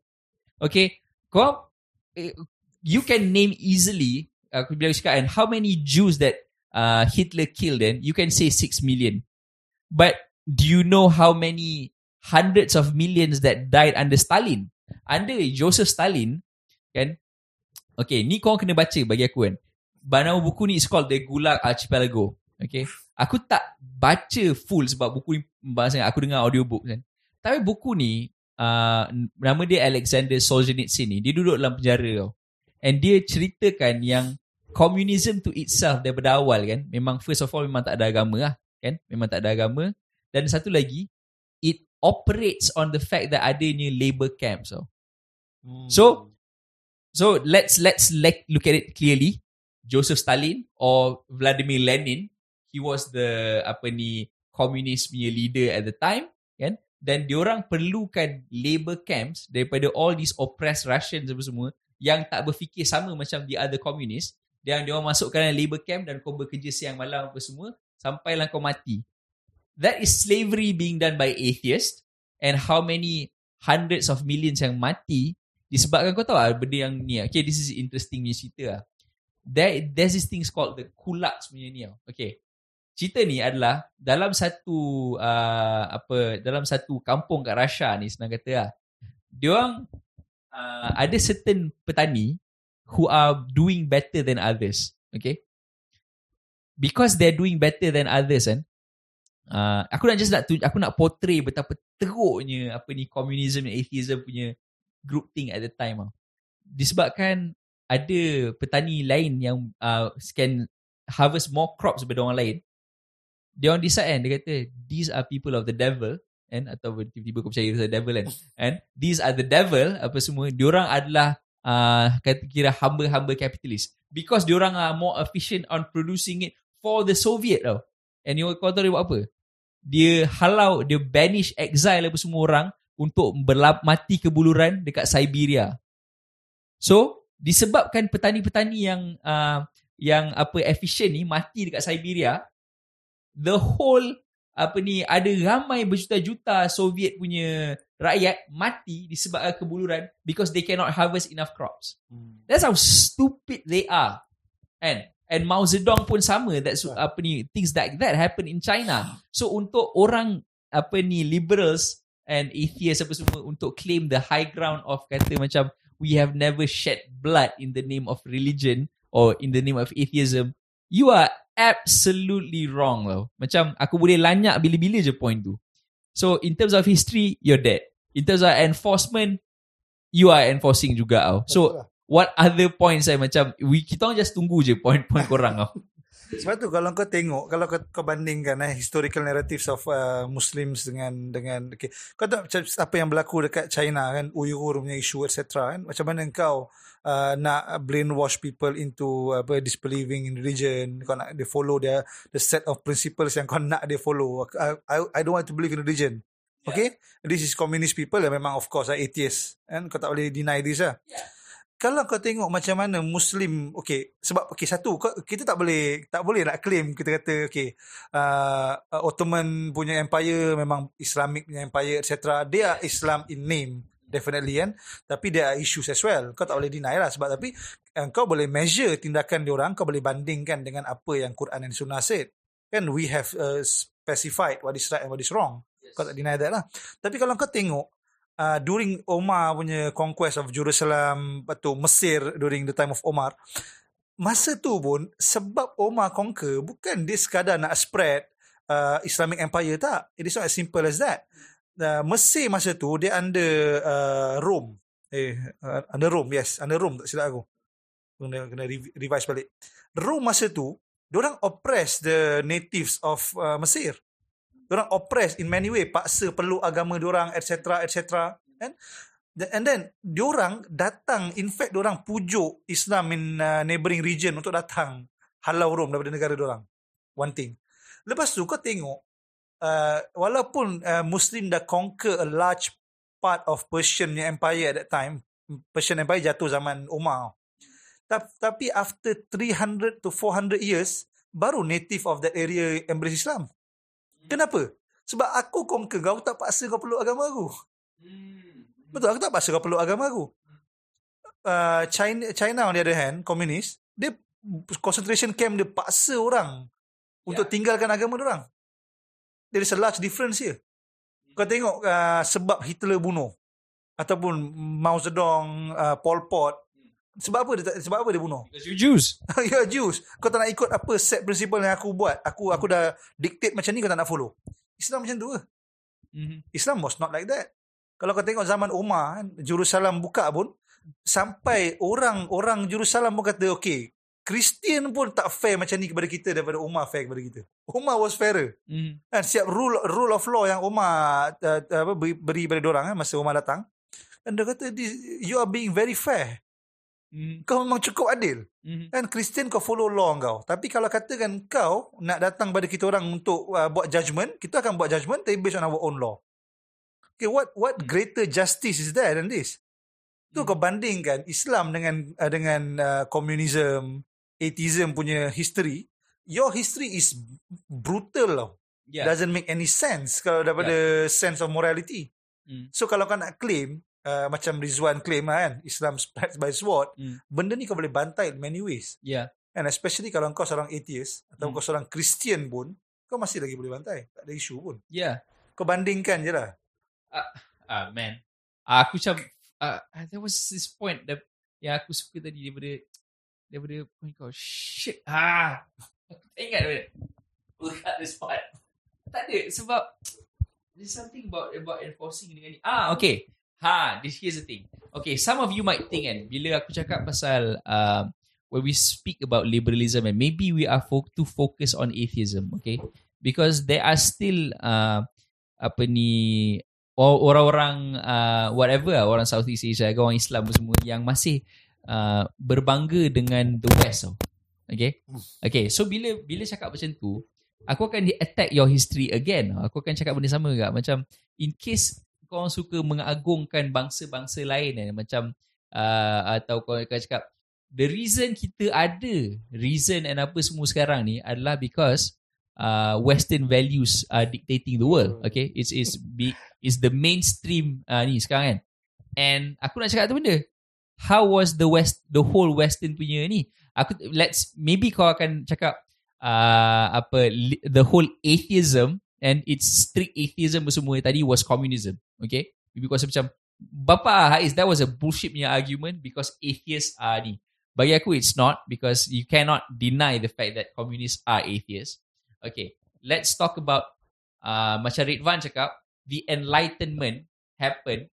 Speaker 1: Okay, kau eh, you can name easily aku bilang cakap kan how many Jews that uh, Hitler killed then you can say 6 million. But do you know how many hundreds of millions that died under Stalin? Under Joseph Stalin kan? Okay ni kau kena baca bagi aku kan. Nama buku ni is called The Gulag Archipelago. Okay? Aku tak baca full sebab buku ni bahasa aku dengar audiobook kan. Tapi buku ni uh, nama dia Alexander Solzhenitsyn ni dia duduk dalam penjara tau. And dia ceritakan yang communism to itself daripada awal kan memang first of all memang tak ada agama lah kan memang tak ada agama dan satu lagi it operates on the fact that adanya labor camps tau So- So let's let's look at it clearly. Joseph Stalin or Vladimir Lenin, he was the apa ni communist punya leader at the time, kan? Dan diorang perlukan labor camps daripada all these oppressed Russians apa semua yang tak berfikir sama macam the other communists. Dan diorang masukkan dalam labor camp dan kau bekerja siang malam apa semua sampailah kau mati. That is slavery being done by atheists and how many hundreds of millions yang mati disebabkan kau tahu lah benda yang ni lah. Okay, this is interesting punya cerita lah. There, there's this thing called the kulaks punya ni lah. Okay. Cerita ni adalah dalam satu uh, apa dalam satu kampung kat Russia ni senang kata lah. Diorang uh, ada certain petani who are doing better than others. Okay. Because they're doing better than others kan. Uh, aku nak just nak tu, aku nak portray betapa teruknya apa ni communism dan atheism punya group thing at the time ah. Disebabkan ada petani lain yang uh, can harvest more crops daripada orang lain. Dia orang decide kan, dia kata these are people of the devil and atau tiba-tiba kau percaya the devil kan. And these are the devil apa semua. Diorang adalah uh, kira hamba-hamba kapitalis. Because diorang are more efficient on producing it for the Soviet tau. And you kau tahu dia buat apa? Dia halau, dia banish exile apa semua orang untuk berlap, mati kebuluran dekat Siberia. So, disebabkan petani-petani yang uh, yang apa efficient ni mati dekat Siberia, the whole apa ni ada ramai berjuta-juta Soviet punya rakyat mati disebabkan kebuluran because they cannot harvest enough crops. That's how stupid they are. And and Mao Zedong pun sama that's apa ni things like that happen in China. So untuk orang apa ni liberals and atheists apa semua untuk claim the high ground of kata macam we have never shed blood in the name of religion or in the name of atheism, you are absolutely wrong tau. Macam aku boleh lanyak bila-bila je point tu. So in terms of history, you're dead. in terms of enforcement you are enforcing juga tau so
Speaker 2: lah.
Speaker 1: what other points saya macam we kita orang just tunggu je point-point korang tau
Speaker 2: Sebab tu kalau kau tengok kalau kau, kau bandingkan eh historical narratives of uh, Muslims dengan dengan okay. kau tahu macam apa yang berlaku dekat China kan Uyghur punya isu etc kan? Macam mana kau uh, nak brainwash people into apa disbelieving in religion? Kau nak dia follow dia the set of principles yang kau nak dia follow. I, I, I don't want to believe in religion. Okay? This is communist people yang memang of course lah, atheist. Kan? Kau tak boleh deny this lah kalau kau tengok macam mana Muslim okay sebab okay satu kita tak boleh tak boleh nak claim kita kata okay uh, Ottoman punya empire memang Islamic punya empire etc are Islam in name definitely kan? Tapi are issues as well. Kau tak boleh deny lah sebab tapi uh, kau boleh measure tindakan diorang kau boleh bandingkan dengan apa yang Quran dan Sunnah said. Kan we have uh, specified what is right and what is wrong. Kau tak deny that lah. Tapi kalau kau tengok uh, during Omar punya conquest of Jerusalem atau Mesir during the time of Omar masa tu pun sebab Omar conquer bukan dia sekadar nak spread uh, Islamic empire tak. It is not as simple as that. Uh, Mesir masa tu dia under uh, Rome. Eh uh, under Rome yes under Rome tak silap aku. Kena kena rev- revise balik. Rome masa tu orang oppress the natives of uh, Mesir orang oppress in many way paksa peluk agama orang etc etc kan and then diorang datang in fact diorang pujuk Islam in uh, neighboring region untuk datang. Halau Rom daripada negara diorang. One thing. Lepas tu kau tengok uh, walaupun uh, Muslim dah conquer a large part of Persian empire at that time Persian empire jatuh zaman Umar tapi after 300 to 400 years baru native of that area embrace Islam Kenapa? Sebab aku conquer kau, aku tak paksa kau peluk agama aku. Betul, aku tak paksa kau peluk agama aku. Uh, China, China on the other hand, komunis, dia concentration camp dia paksa orang yeah. untuk tinggalkan agama orang. There is a large difference here. Kau tengok uh, sebab Hitler bunuh ataupun Mao Zedong, uh, Pol Pot, sebab apa dia sebab apa dia bunuh?
Speaker 1: because you Jews
Speaker 2: you are Jews. Kau tak nak ikut apa set principle yang aku buat. Aku aku dah dictate macam ni kau tak nak follow. Islam macam tu ke?
Speaker 1: mm-hmm.
Speaker 2: Islam was not like that. Kalau kau tengok zaman Umar, kan, Jerusalem buka pun sampai orang-orang Jerusalem pun kata okay, Kristian pun tak fair macam ni kepada kita daripada Umar fair kepada kita. Umar was fairer.
Speaker 1: Mm-hmm.
Speaker 2: Kan siap rule rule of law yang Umar uh, apa beri, beri pada orang kan masa Umar datang. Dan dia kata you are being very fair.
Speaker 1: Mm-hmm.
Speaker 2: Kau memang cukup adil.
Speaker 1: Mm-hmm.
Speaker 2: Kan Kristian kau follow law kau. Tapi kalau katakan kau nak datang pada kita orang untuk uh, buat judgement, kita akan buat judgement tapi based on our own law. Okay, what what greater justice is there than this? Tu kau bandingkan Islam dengan uh, dengan uh, communism, atheism punya history. Your history is brutal tau.
Speaker 1: yeah
Speaker 2: Doesn't make any sense kalau daripada sense of morality.
Speaker 1: Mm.
Speaker 2: So kalau kau nak claim uh, macam Rizwan claim lah kan, Islam spreads by sword,
Speaker 1: Mm.
Speaker 2: benda ni kau boleh bantai in many ways.
Speaker 1: yeah
Speaker 2: And especially kalau kau seorang atheist atau
Speaker 1: Hmm.
Speaker 2: kau seorang Christian pun, kau masih lagi boleh bantai. Tak ada isu pun.
Speaker 1: yeah
Speaker 2: Kau bandingkan je lah.
Speaker 1: ah man ah, aku macam ah, there was this point that yang aku suka tadi daripada daripada point kau shit ah aku tak ingat daripada look at this part tak ada sebab there's something about about enforcing dengan ni ah okay ha this here's the thing okay some of you might think kan bila aku cakap pasal um, when we speak about liberalism and maybe we are fo- too focused on atheism okay because there are still uh, apa ni or- orang-orang uh, whatever lah, orang Southeast Asia orang Islam semua yang masih uh, berbangga dengan the West tau. Okay? Okay, so bila bila cakap macam tu, aku akan attack your history again. Aku akan cakap benda sama juga. Macam in case kau orang suka mengagungkan bangsa-bangsa lain eh, macam uh, atau kau akan cakap the reason kita ada reason and apa semua sekarang ni adalah because uh, western values are dictating the world. Okay? It's it's be is the mainstream uh, ni sekarang kan? And aku nak cakap tu benda. How was the west the whole western punya ni? Aku let's maybe kau akan cakap uh, apa the whole atheism and its strict atheism semua tadi was communism okay because macam bapa Haiz that was a bullshit punya argument because atheists are ni bagi aku it's not because you cannot deny the fact that communists are atheists okay let's talk about uh, macam Ridvan cakap the enlightenment happen.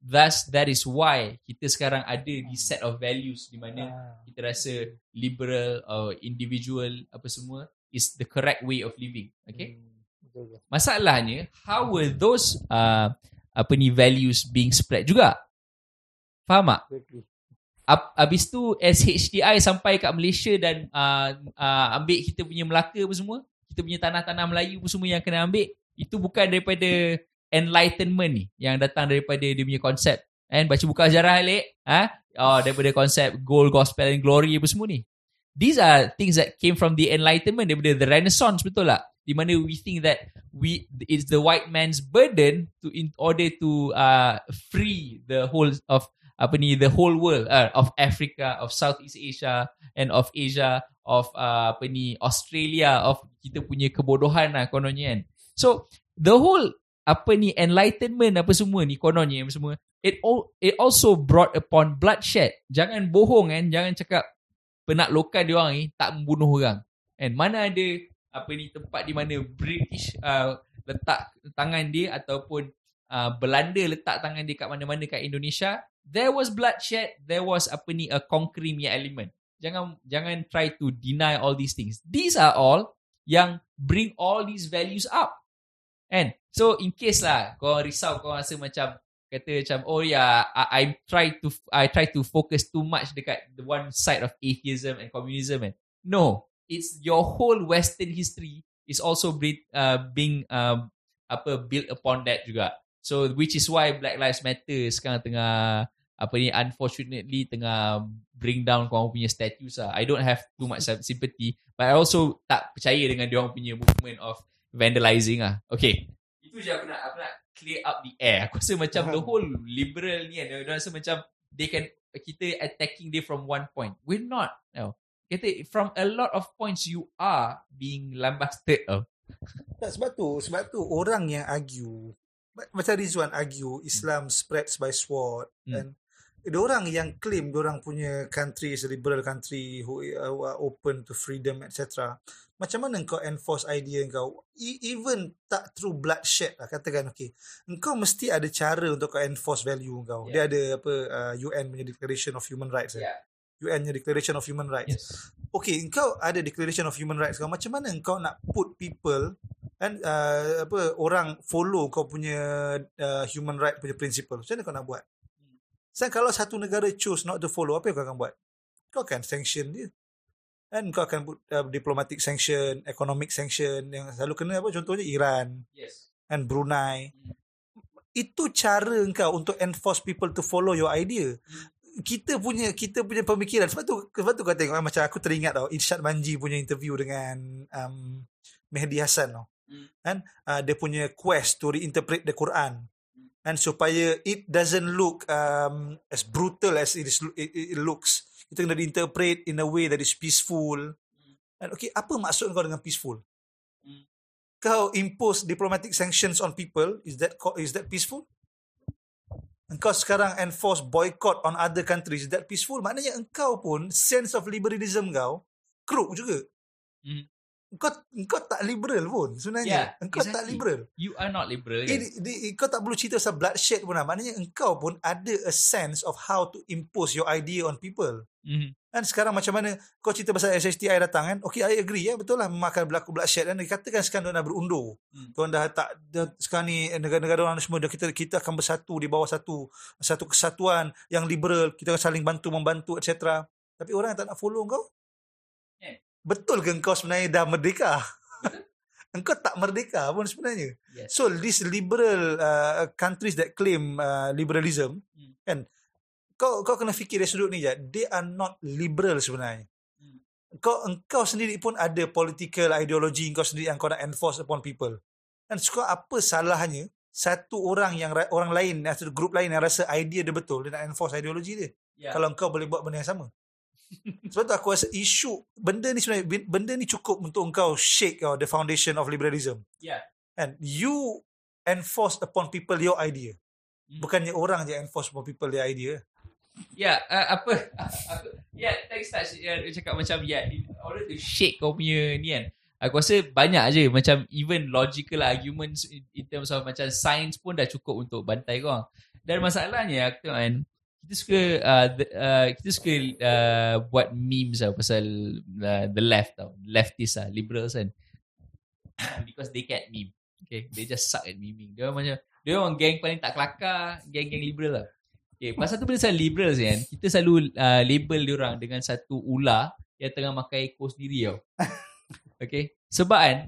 Speaker 1: Thus, that is why kita sekarang ada di set of values di mana
Speaker 2: Ah.
Speaker 1: kita rasa liberal or individual apa semua is the correct way of living. Okay. Masalahnya, how were those uh, apa ni values being spread juga? Faham tak? Habis tu SHDI sampai kat Malaysia dan uh, uh, ambil kita punya Melaka apa semua, kita punya tanah-tanah Melayu apa semua yang kena ambil, itu bukan daripada enlightenment ni yang datang daripada dia punya konsep. Kan baca buku sejarah Alik, ha? Oh, daripada konsep gold, gospel and glory apa semua ni. These are things that came from the enlightenment daripada the renaissance betul tak? Di mana we think that we it's the white man's burden to in order to uh, free the whole of apa ni the whole world uh, of Africa of Southeast Asia and of Asia of uh, apa ni Australia of kita punya kebodohan lah kononnya kan. So the whole apa ni enlightenment apa semua ni kononnya semua it all it also brought upon bloodshed. Jangan bohong kan jangan cakap penaklukan dia orang ni tak membunuh orang. Kan mana ada apa ni tempat di mana British uh, letak tangan dia ataupun uh, Belanda letak tangan dia kat mana-mana kat Indonesia there was bloodshed there was apa ni a punya element. Jangan jangan try to deny all these things. These are all yang bring all these values up. And so in case lah kau risau kau rasa macam kata macam oh yeah I, I try to I try to focus too much dekat the one side of atheism and communism and no it's your whole western history is also be, uh, being um, apa built upon that juga. So which is why Black Lives Matter sekarang tengah apa ni unfortunately tengah bring down korang punya status lah. I don't have too much sympathy but I also tak percaya dengan dia orang punya movement of vandalizing lah. Okay. Itu je aku nak aku nak clear up the air. Aku rasa macam the whole liberal ni dia dia rasa macam they can kita attacking dia from one point. We're not no kata from a lot of points you are being lambasted oh.
Speaker 2: Tak, sebab tu, sebab tu orang yang argue ma- macam Rizwan argue Islam spreads by sword
Speaker 1: Hmm.
Speaker 2: and orang yang claim orang punya country is a liberal country who, uh, who are open to freedom etc. Macam mana kau enforce idea kau E- even tak through bloodshed lah katakan okay. Engkau mesti ada cara untuk kau enforce value kau. Dia
Speaker 1: Yeah.
Speaker 2: ada apa uh, UN punya Declaration of Human Rights. eh? UN punya Declaration of Human Rights.
Speaker 1: yes
Speaker 2: okay, engkau ada declaration of human rights kau. Macam mana engkau nak put people kan uh, apa orang follow kau punya uh, human right punya principle. Macam mana kau nak buat? Sebab kalau satu negara choose not to follow, apa yang kau akan buat? Kau akan sanction dia. Kan kau akan put uh, diplomatic sanction, economic sanction yang selalu kena apa contohnya Iran
Speaker 1: yes
Speaker 2: and Brunei. Itu cara engkau untuk enforce people to follow your idea. Kita punya kita punya pemikiran sebab tu sebab tu kau tengok eh, macam aku teringat tau Irsyad Manji punya interview dengan um, Mehdi Hasan tau.
Speaker 1: Hmm.
Speaker 2: Kan uh, dia punya quest to reinterpret the Quran. And supaya it doesn't look um, as brutal as it, is, it, it looks. Kita kena interpret in a way that is peaceful. And okay, apa maksud kau dengan peaceful?
Speaker 1: Hmm.
Speaker 2: Kau impose diplomatic sanctions on people, is that is that peaceful? Engkau sekarang enforce boycott on other countries, that peaceful? Maknanya engkau pun sense of liberalism kau crook juga.
Speaker 1: Hmm.
Speaker 2: Engkau engkau tak liberal pun sebenarnya.
Speaker 1: Yeah,
Speaker 2: engkau tak
Speaker 1: exactly.
Speaker 2: liberal.
Speaker 1: you are not liberal
Speaker 2: Eh,
Speaker 1: kan?
Speaker 2: di, di, kau tak perlu cerita pasal bloodshed pun lah. Maknanya engkau pun ada a sense of how to impose your idea on people.
Speaker 1: Mhm.
Speaker 2: Kan sekarang macam mana kau cerita pasal SHTI datang kan. Okay, I agree ya. Betul lah memakan berlaku bloodshed kan. Dikatakan sekarang dia dah berundur.
Speaker 1: Hmm.
Speaker 2: Tuan dah tak, dah, sekarang ni negara-negara orang semua dah kita kita akan bersatu di bawah satu satu kesatuan yang liberal. Kita akan saling bantu membantu etc. Tapi orang yang tak nak follow kau. Betul ke kau sebenarnya dah merdeka? engkau tak merdeka pun sebenarnya.
Speaker 1: yes
Speaker 2: So these liberal uh, countries that claim uh, liberalism
Speaker 1: Hmm.
Speaker 2: kan kau kau kena fikir dari sudut ni je they are not liberal sebenarnya.
Speaker 1: Hmm.
Speaker 2: Kau engkau sendiri pun ada political ideology kau sendiri yang kau nak enforce upon people. Dan suka apa salahnya satu orang yang ra- orang lain atau grup lain yang rasa idea dia betul dia nak enforce ideologi dia.
Speaker 1: yeah.
Speaker 2: Kalau engkau boleh buat benda yang sama. Sebab tu aku rasa isu benda ni sebenarnya benda ni cukup untuk engkau shake uh, the foundation of liberalism.
Speaker 1: yeah
Speaker 2: And you enforce upon people your idea.
Speaker 1: Mhm.
Speaker 2: Bukannya orang je enforce upon people their idea.
Speaker 1: Ya, yeah, uh, apa? apa ya, yeah, thanks touch. Ya, dia cakap macam ya, yeah, in order to shake kau punya ni kan. Aku rasa banyak je macam even logical arguments in, in terms of macam science pun dah cukup untuk bantai kau. Dan masalahnya aku tengok kan kita suka uh, the, uh, kita suka uh, buat memes tau pasal uh, the left tau. Leftist lah, liberals kan. Because they can't meme. Okay, they just suck at memeing. Dia orang macam dia orang geng paling tak kelakar, geng-geng liberal lah. Okay, pasal tu bila saya liberals kan, kita selalu uh, label dia orang dengan satu ular yang tengah makan ekor sendiri tau. Okay. Sebab kan,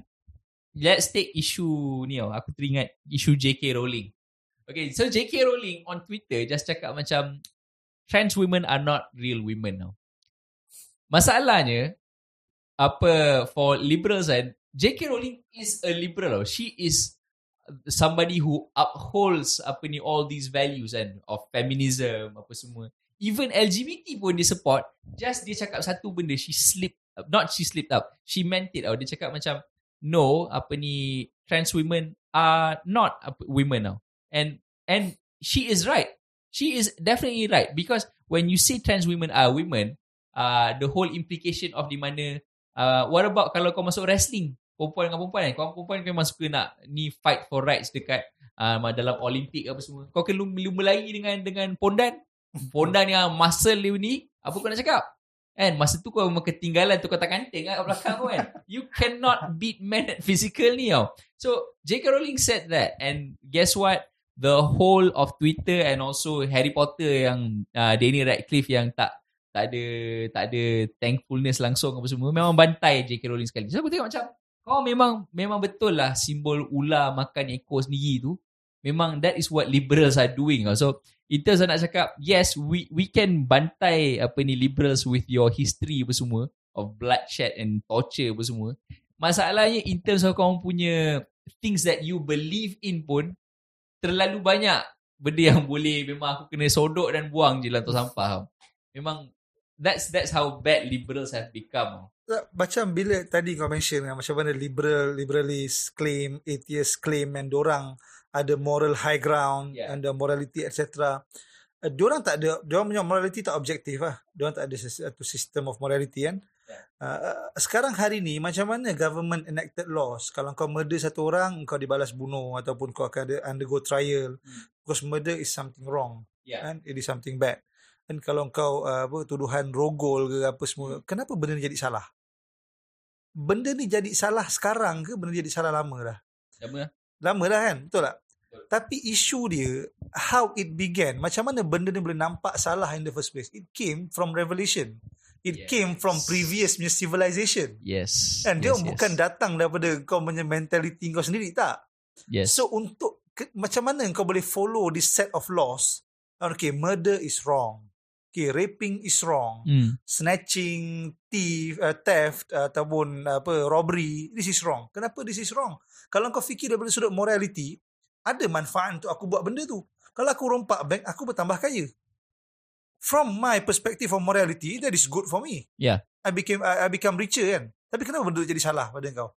Speaker 1: let's take issue ni tau. Aku teringat isu JK Rowling. Okay, so JK Rowling on Twitter just cakap macam trans women are not real women tau. Masalahnya, apa for liberals kan, JK Rowling is a liberal. She is somebody who upholds apa ni all these values kan of feminism apa semua. Even LGBT pun dia support. Just dia cakap satu benda she slip not she slipped up. She meant it tau. Dia cakap macam no apa ni trans women are not women now. And and she is right. She is definitely right. Because when you say trans women are women, uh, the whole implication of di mana uh, what about kalau kau masuk wrestling? Perempuan dengan perempuan kan kau perempuan kau memang suka nak ni fight for rights dekat uh, dalam Olimpik apa semua. Kau kena lumba lagi dengan dengan pondan. Pondan yang muscle dia ni apa kau nak cakap? Kan masa tu kau memang ketinggalan tu kau tak kanting kat belakang kau kan? You cannot beat men at physical ni tau. So J.K. Rowling said that. And guess what the whole of Twitter and also Harry Potter yang uh, Danny Radcliffe yang tak tak ada tak ada thankfulness langsung apa semua memang bantai J.K. Rowling sekali so aku tengok macam kau memang memang betul lah simbol ular makan ekor sendiri tu. Memang that is what liberals are doing. So in terms nak cakap, yes, we we can bantai apa ni liberals with your history apa semua of bloodshed and torture apa semua. Masalahnya in terms of kau punya things that you believe in pun terlalu banyak benda yang boleh memang aku kena sodok dan buang je lah tong sampah. Memang that's that's how bad liberals have become.
Speaker 2: Macam bila tadi kau mention kan, macam mana liberal, liberalist claim, atheist claim and dorang ada moral high ground yeah. and the morality etc. Uh, diorang tak ada, diorang punya morality tak objektif lah. Diorang tak ada satu system of morality kan. Uh, sekarang hari ni macam mana government enacted laws? Kalau kau murder satu orang kau dibalas bunuh ataupun kau akan ada undergo trial. Hmm. because murder is something wrong yeah. and it is something bad. Dan kalau kau uh, apa tuduhan rogol ke apa semua kenapa benda ni jadi salah? Benda ni jadi salah sekarang ke benda ni jadi salah lama dah?
Speaker 1: Lama. Dah
Speaker 2: lama dah kan? Betul tak? Betul. tapi isu dia how it began macam mana benda ni boleh nampak salah in the first place? It came from revelation it yes. came from previous civilization
Speaker 1: yes
Speaker 2: and dia
Speaker 1: yes,
Speaker 2: bukan
Speaker 1: yes.
Speaker 2: datang daripada kau punya mentality kau sendiri tak
Speaker 1: yes
Speaker 2: so untuk ke, macam mana kau boleh follow this set of laws okay murder is wrong Okay, raping is wrong.
Speaker 1: Mm.
Speaker 2: Snatching, thief, uh, theft uh, ataupun uh, apa robbery, this is wrong. Kenapa this is wrong? Kalau kau fikir daripada sudut morality, ada manfaat untuk aku buat benda tu. Kalau aku rompak bank, aku bertambah kaya. From my perspective of morality, that is good for me.
Speaker 1: Yeah.
Speaker 2: I became I, I become richer kan. Tapi kenapa benda tu jadi salah pada kau?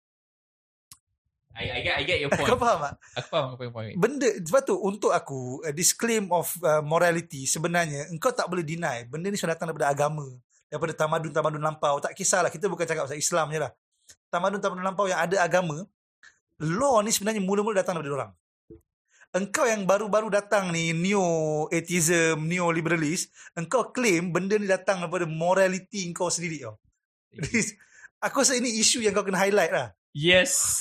Speaker 1: I, I get I get your point.
Speaker 2: Kau faham tak?
Speaker 1: Aku faham apa yang point.
Speaker 2: Benda sebab tu untuk aku uh, this claim of uh, morality sebenarnya engkau tak boleh deny benda ni sudah datang daripada agama, daripada tamadun-tamadun lampau. Tak kisahlah kita bukan cakap pasal Islam je lah. Tamadun-tamadun lampau yang ada agama, law ni sebenarnya mula-mula datang daripada orang. Engkau yang baru-baru datang ni neo atheism, neo liberalist, engkau claim benda ni datang daripada morality engkau sendiri tau. aku rasa ini isu yang kau kena highlight lah.
Speaker 1: Yes.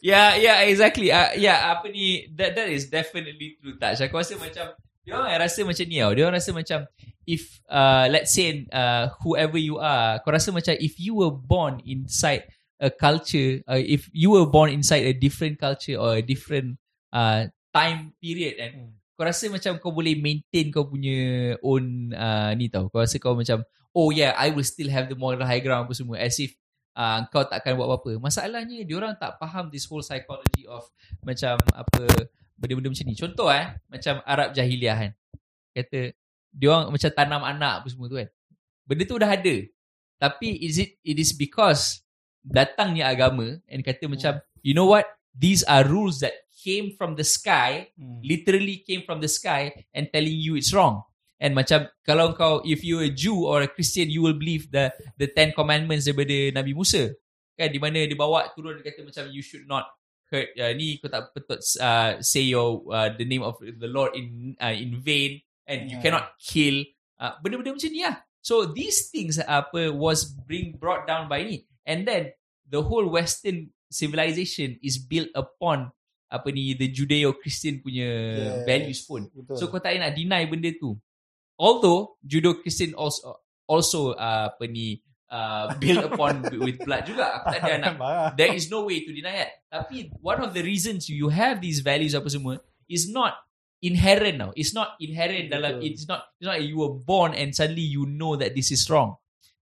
Speaker 1: Yeah, yeah, exactly. Uh, yeah, apa ni, that that is definitely true touch. Aku rasa macam, dia orang rasa macam ni tau. Dia orang rasa macam, if, uh, let's say, uh, whoever you are, kau rasa macam, if you were born inside a culture, uh, if you were born inside a different culture or a different uh, time period, and hmm. kau rasa macam kau boleh maintain kau punya own uh, ni tau. Kau rasa kau macam, oh yeah, I will still have the moral high ground apa semua. As if uh, kau tak akan buat apa-apa. Masalahnya dia orang tak faham this whole psychology of macam apa benda-benda macam ni. Contoh eh macam Arab jahiliah kan. Kata dia orang macam tanam anak apa semua tu kan. Benda tu dah ada. Tapi is it it is because datangnya agama and kata macam you know what these are rules that came from the sky hmm. literally came from the sky and telling you it's wrong And macam kalau kau if you a Jew or a Christian you will believe the the Ten Commandments daripada Nabi Musa. kan di mana dia bawa turun dia kata macam you should not hurt uh, ni kau tak patut uh, say your uh, the name of the Lord in uh, in vain and you
Speaker 2: Yeah.
Speaker 1: cannot kill uh, benda-benda macam ni lah so these things apa was bring brought down by ni and then the whole western civilization is built upon apa ni the Judeo-Christian punya
Speaker 2: Yes.
Speaker 1: values pun
Speaker 2: Betul.
Speaker 1: So kau tak nak deny benda tu. Although Judeo-Christian also also uh, apa ni uh, built upon with blood juga. Aku tak ada nak there is no way to deny that. Tapi one of the reasons you have these values apa semua is not inherent now. It's not inherent dalam
Speaker 2: Betul.
Speaker 1: it's not it's not like you were born and suddenly you know that this is wrong.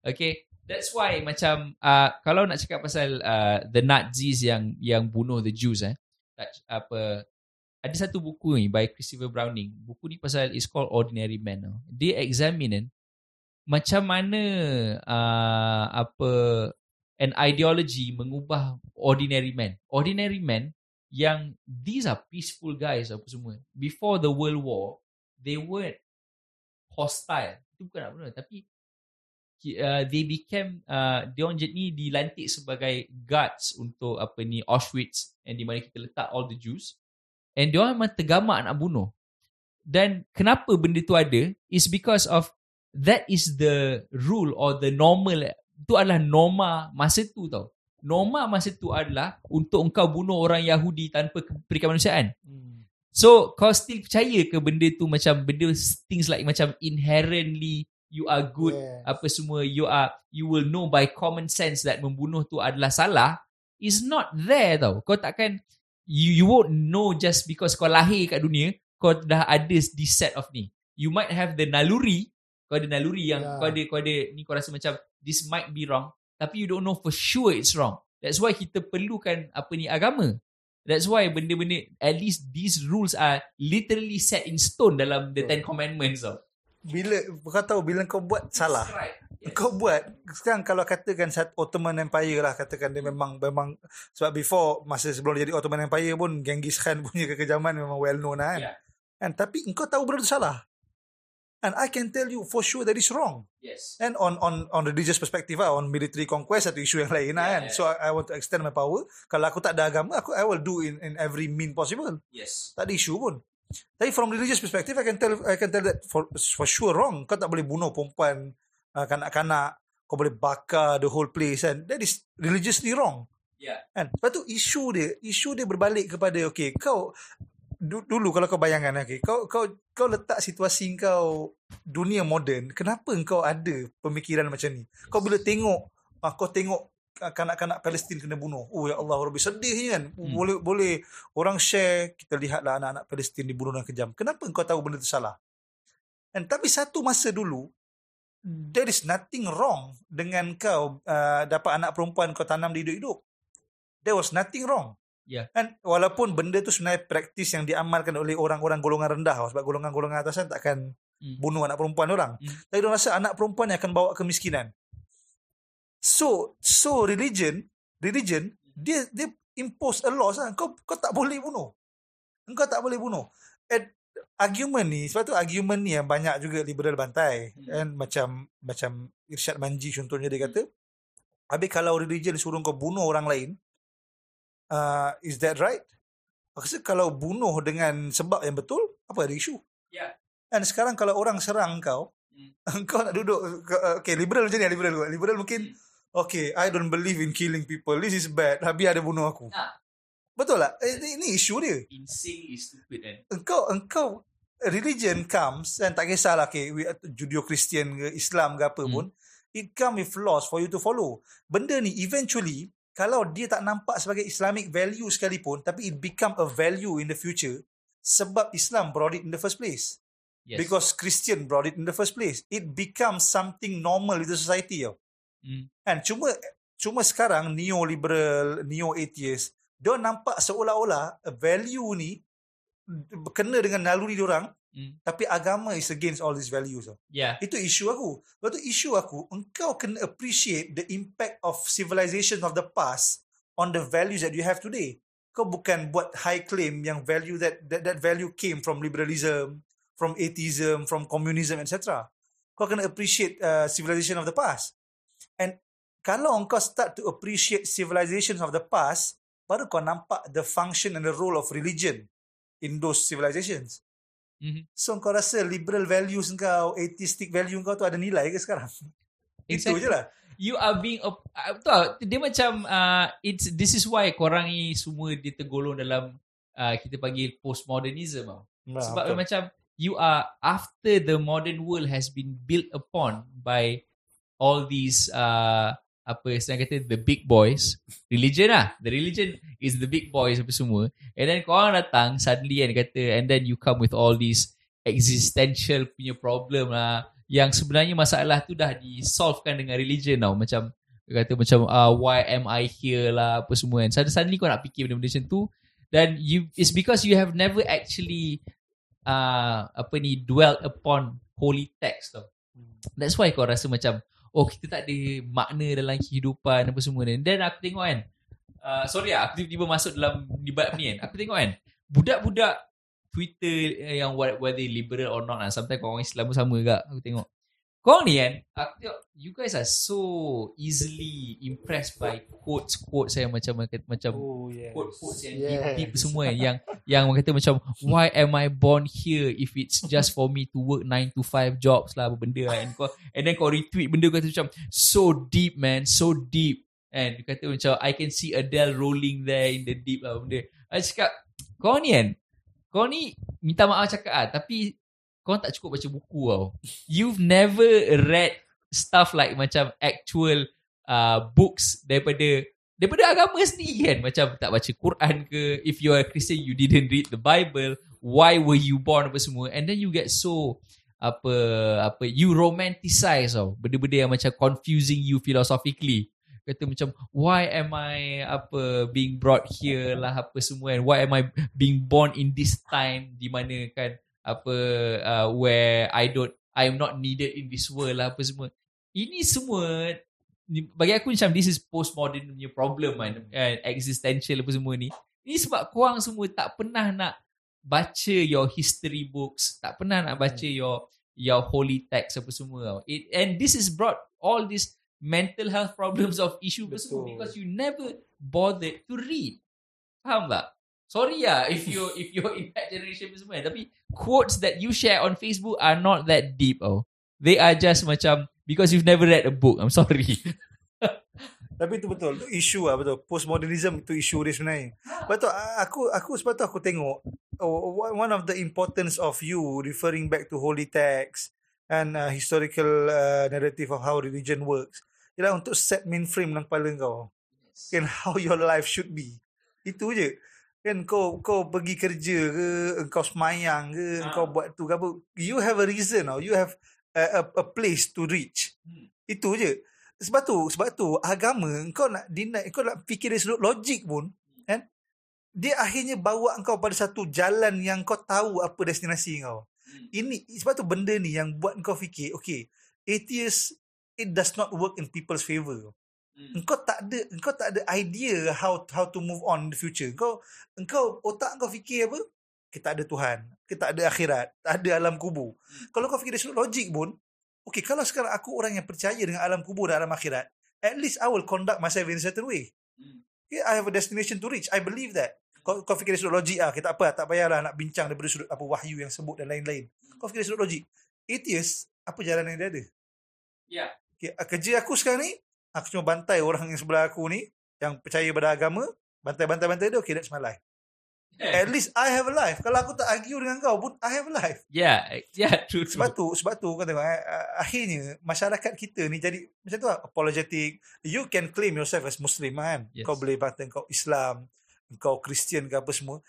Speaker 1: Okay? That's why macam uh, kalau nak cakap pasal uh, the Nazis yang yang bunuh the Jews eh apa ada satu buku ni by Christopher Browning. Buku ni pasal is called Ordinary Man. Dia examine macam mana uh, apa an ideology mengubah ordinary man. Ordinary man yang these are peaceful guys apa semua. Before the World War, they weren't hostile. Itu bukan bunuh tapi uh, they became uh, dia orang ni dilantik sebagai guards untuk apa ni Auschwitz and di mana kita letak all the Jews. And dia orang memang tergamak nak bunuh. Dan kenapa benda tu ada? Is because of that is the rule or the normal itu adalah norma masa tu tau. Norma masa tu adalah untuk engkau bunuh orang Yahudi tanpa ke- perikamanusiaan
Speaker 2: Hmm.
Speaker 1: So kau still percaya ke benda tu macam benda things like macam inherently you are good
Speaker 2: Yes.
Speaker 1: apa semua you are you will know by common sense that membunuh tu adalah salah is not there tau. Kau takkan you you won't know just because kau lahir kat dunia kau dah ada this set of ni. You might have the naluri, kau ada naluri yang
Speaker 2: Yeah.
Speaker 1: kau ada kau ada ni kau rasa macam this might be wrong tapi you don't know for sure it's wrong. That's why kita perlukan apa ni agama. That's why benda-benda at least these rules are literally set in stone dalam the Ten Commandments tau.
Speaker 2: Bila kau tahu bila kau buat salah.
Speaker 1: Yes.
Speaker 2: kau buat sekarang kalau katakan sat Ottoman Empire lah katakan dia memang memang sebab before masa sebelum dia jadi Ottoman Empire pun Genghis Khan punya kekejaman memang well known lah kan.
Speaker 1: Yeah.
Speaker 2: Kan tapi engkau tahu benda tu salah. And I can tell you for sure that is wrong.
Speaker 1: Yes.
Speaker 2: And on on on religious perspective lah, on military conquest satu isu yang lain lah
Speaker 1: Yeah,
Speaker 2: kan.
Speaker 1: yeah.
Speaker 2: So I, I want to extend my power. Kalau aku tak ada agama, aku I will do in in every mean possible.
Speaker 1: Yes.
Speaker 2: Tak ada isu pun. Tapi from religious perspective, I can tell I can tell that for for sure wrong. Kau tak boleh bunuh perempuan, uh, kanak-kanak. Kau boleh bakar the whole place kan. That is religiously wrong.
Speaker 1: Yeah.
Speaker 2: Kan? Lepas tu isu dia, isu dia berbalik kepada okay, kau du- dulu kalau kau bayangkan okay, kau kau kau letak situasi kau dunia moden, kenapa kau ada pemikiran macam ni? Kau bila tengok ah, kau tengok kanak-kanak Palestin kena bunuh. Oh ya Allah, lebih sedih kan.
Speaker 1: Hmm.
Speaker 2: Boleh boleh orang share kita lihatlah anak-anak Palestin dibunuh dengan kejam. Kenapa kau tahu benda tu salah? And tapi satu masa dulu there is nothing wrong dengan kau uh, dapat anak perempuan kau tanam di hidup-hidup. There was nothing wrong.
Speaker 1: Yeah.
Speaker 2: And walaupun benda tu sebenarnya praktis yang diamalkan oleh orang-orang golongan rendah sebab golongan-golongan atasan takkan
Speaker 1: Hmm.
Speaker 2: bunuh anak perempuan orang.
Speaker 1: Hmm.
Speaker 2: Tapi dia rasa anak perempuan yang akan bawa kemiskinan. So so religion religion dia dia impose a law lah. Kau kau tak boleh bunuh. Engkau tak boleh bunuh. And argument ni sebab tu argument ni yang banyak juga liberal bantai
Speaker 1: Hmm.
Speaker 2: kan macam macam Irsyad Manji contohnya dia kata habis kalau religion suruh kau bunuh orang lain uh, is that right? Rasa kalau bunuh dengan sebab yang betul apa ada isu?
Speaker 1: Yeah.
Speaker 2: Dan sekarang kalau orang serang kau
Speaker 1: Hmm.
Speaker 2: kau nak duduk okay liberal macam ni liberal kot. liberal mungkin
Speaker 1: Hmm.
Speaker 2: Okay I don't believe in killing people. This is bad. Habis ada bunuh aku.
Speaker 1: Ah.
Speaker 2: betul tak? Eh, ini, ini isu dia.
Speaker 1: Insane is stupid kan.
Speaker 2: engkau engkau religion comes and tak kisahlah okay we Judeo-Christian ke Islam ke apa
Speaker 1: Hmm.
Speaker 2: pun it come with laws for you to follow. Benda ni eventually kalau dia tak nampak sebagai Islamic value sekalipun tapi it become a value in the future sebab Islam brought it in the first place.
Speaker 1: Yes.
Speaker 2: because Christian brought it in the first place. It becomes something normal in the society tau
Speaker 1: Hmm.
Speaker 2: Kan cuma cuma sekarang neoliberal, neo atheist, dia nampak seolah-olah value ni kena dengan naluri dia orang
Speaker 1: Hmm.
Speaker 2: tapi agama is against all these values.
Speaker 1: Yeah.
Speaker 2: Itu isu aku. Lepas tu isu aku, engkau kena appreciate the impact of civilization of the past on the values that you have today. Kau bukan buat high claim yang value that that, that value came from liberalism, from atheism, from communism, etc. Kau kena appreciate uh, civilization of the past. And kalau kau start to appreciate civilizations of the past, baru kau nampak the function and the role of religion in those civilizations.
Speaker 1: Mhm.
Speaker 2: So kau rasa liberal values kau, atheistic value kau tu ada nilai ke sekarang? Itu
Speaker 1: Exactly.
Speaker 2: je lah.
Speaker 1: You are being op- uh, tak? dia macam uh, it's this is why korang ni semua dia tergolong dalam uh, kita panggil postmodernism tau.
Speaker 2: Nah,
Speaker 1: Sebab
Speaker 2: betul.
Speaker 1: macam you are after the modern world has been built upon by all these uh, apa senang kata the big boys. Religion lah. The religion is the big boys apa semua. And then korang datang suddenly kan kata and then you come with all these existential punya problem lah. Yang sebenarnya masalah tu dah disolvekan dengan religion tau. Macam kata macam uh, why am I here lah apa semua kan. Suddenly, suddenly kau nak fikir benda-benda macam tu. Dan you it's because you have never actually uh, apa ni dwell upon holy text tau. That's why kau rasa macam oh kita tak ada makna dalam kehidupan apa semua ni. Dan aku tengok kan uh, sorry lah aku tiba-tiba masuk dalam debat ni kan. Aku tengok kan budak-budak Twitter eh, yang whether liberal or not lah. Sometimes kau orang Islam pun sama juga aku tengok. Kau ni kan aku tengok you guys are so easily impressed by quotes-quotes yang macam macam
Speaker 2: Oh, yes.
Speaker 1: yang
Speaker 2: Yes.
Speaker 1: deep, deep semua kan. yang yang orang kata macam why am I born here if it's just for me to work 9 to 5 jobs lah apa benda kan and kau and then kau retweet benda kata macam so deep man so deep and dia kata macam I can see Adele rolling there in the deep lah benda I cakap kau ni kan kau ni minta maaf cakap ah tapi kau tak cukup baca buku tau. You've never read stuff like macam actual uh, books daripada daripada agama sendiri kan? Macam tak baca Quran ke? If you are a Christian you didn't read the Bible. Why were you born? Apa semua. And then you get so apa apa you romanticize tau. Benda-benda yang macam confusing you philosophically. Kata macam why am I apa being brought here lah apa semua and why am I being born in this time? Di mana kan apa uh, where I don't I'm not needed in this world lah apa semua. Ini semua bagi aku macam this is postmodern punya problem kan uh, existential apa semua ni. Ni sebab korang semua tak pernah nak baca your history books tak pernah nak baca your your holy text apa semua tau. it, and this is brought all these mental health problems of issue apa semua because you never bothered to read. Faham tak sorry lah if you if you're in that generation semua tapi quotes that you share on Facebook are not that deep oh they are just macam because you've never read a book I'm sorry
Speaker 2: Tapi itu betul. Itu isu lah betul. Postmodernism itu isu dia sebenarnya. Betul. Aku aku sebab tu aku tengok oh, one of the importance of you referring back to holy text and uh, historical uh, narrative of how religion works. Ialah untuk set mainframe dalam kepala kau. Kan how your life should be. Itu je. Kan kau kau pergi kerja ke, engkau semayang ke,
Speaker 1: Ah.
Speaker 2: engkau buat tu ke apa. You have a reason or you have a, a, a place to reach.
Speaker 1: Hmm.
Speaker 2: Itu je. Sebab tu, sebab tu agama kau nak deny, kau nak fikir dari sudut logik pun, kan? Dia akhirnya bawa kau pada satu jalan yang kau tahu apa destinasi kau.
Speaker 1: Hmm.
Speaker 2: Ini sebab tu benda ni yang buat kau fikir, okay, atheist it does not work in people's favor.
Speaker 1: Hmm.
Speaker 2: Engkau tak ada engkau tak ada idea how how to move on in the future. Kau engkau otak kau fikir apa? Kita ada Tuhan, kita ada akhirat, tak ada alam kubur. Kalau kau fikir dari sudut logik pun, okay, kalau sekarang aku orang yang percaya dengan alam kubur dan alam akhirat, at least I will conduct myself in a certain way.
Speaker 1: Hmm.
Speaker 2: Okay, I have a destination to reach. I believe that. Kau, kau fikir dari sudut logik ah, kita apa tak payahlah nak bincang daripada sudut apa wahyu yang sebut dan lain-lain. Kau fikir dari sudut logik. Atheist, apa jalan yang dia ada?
Speaker 1: Ya.
Speaker 2: Okay, ah, kerja aku sekarang ni, aku cuma bantai orang yang sebelah aku ni, yang percaya pada agama, bantai-bantai-bantai dia, okay, that's my life. At least I have a life. Kalau aku tak argue dengan kau pun, I have a life.
Speaker 1: Yeah, yeah, true, true.
Speaker 2: Sebab tu, sebab tu kau tengok, eh, akhirnya masyarakat kita ni jadi macam tu lah, apologetic. You can claim yourself as Muslim kan.
Speaker 1: Yes.
Speaker 2: Kau boleh kata kau Islam, kau Kristian ke apa semua.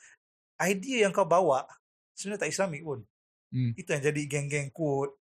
Speaker 2: Idea yang kau bawa, sebenarnya tak Islamik pun.
Speaker 1: Hmm.
Speaker 2: Itu yang jadi geng-geng quote,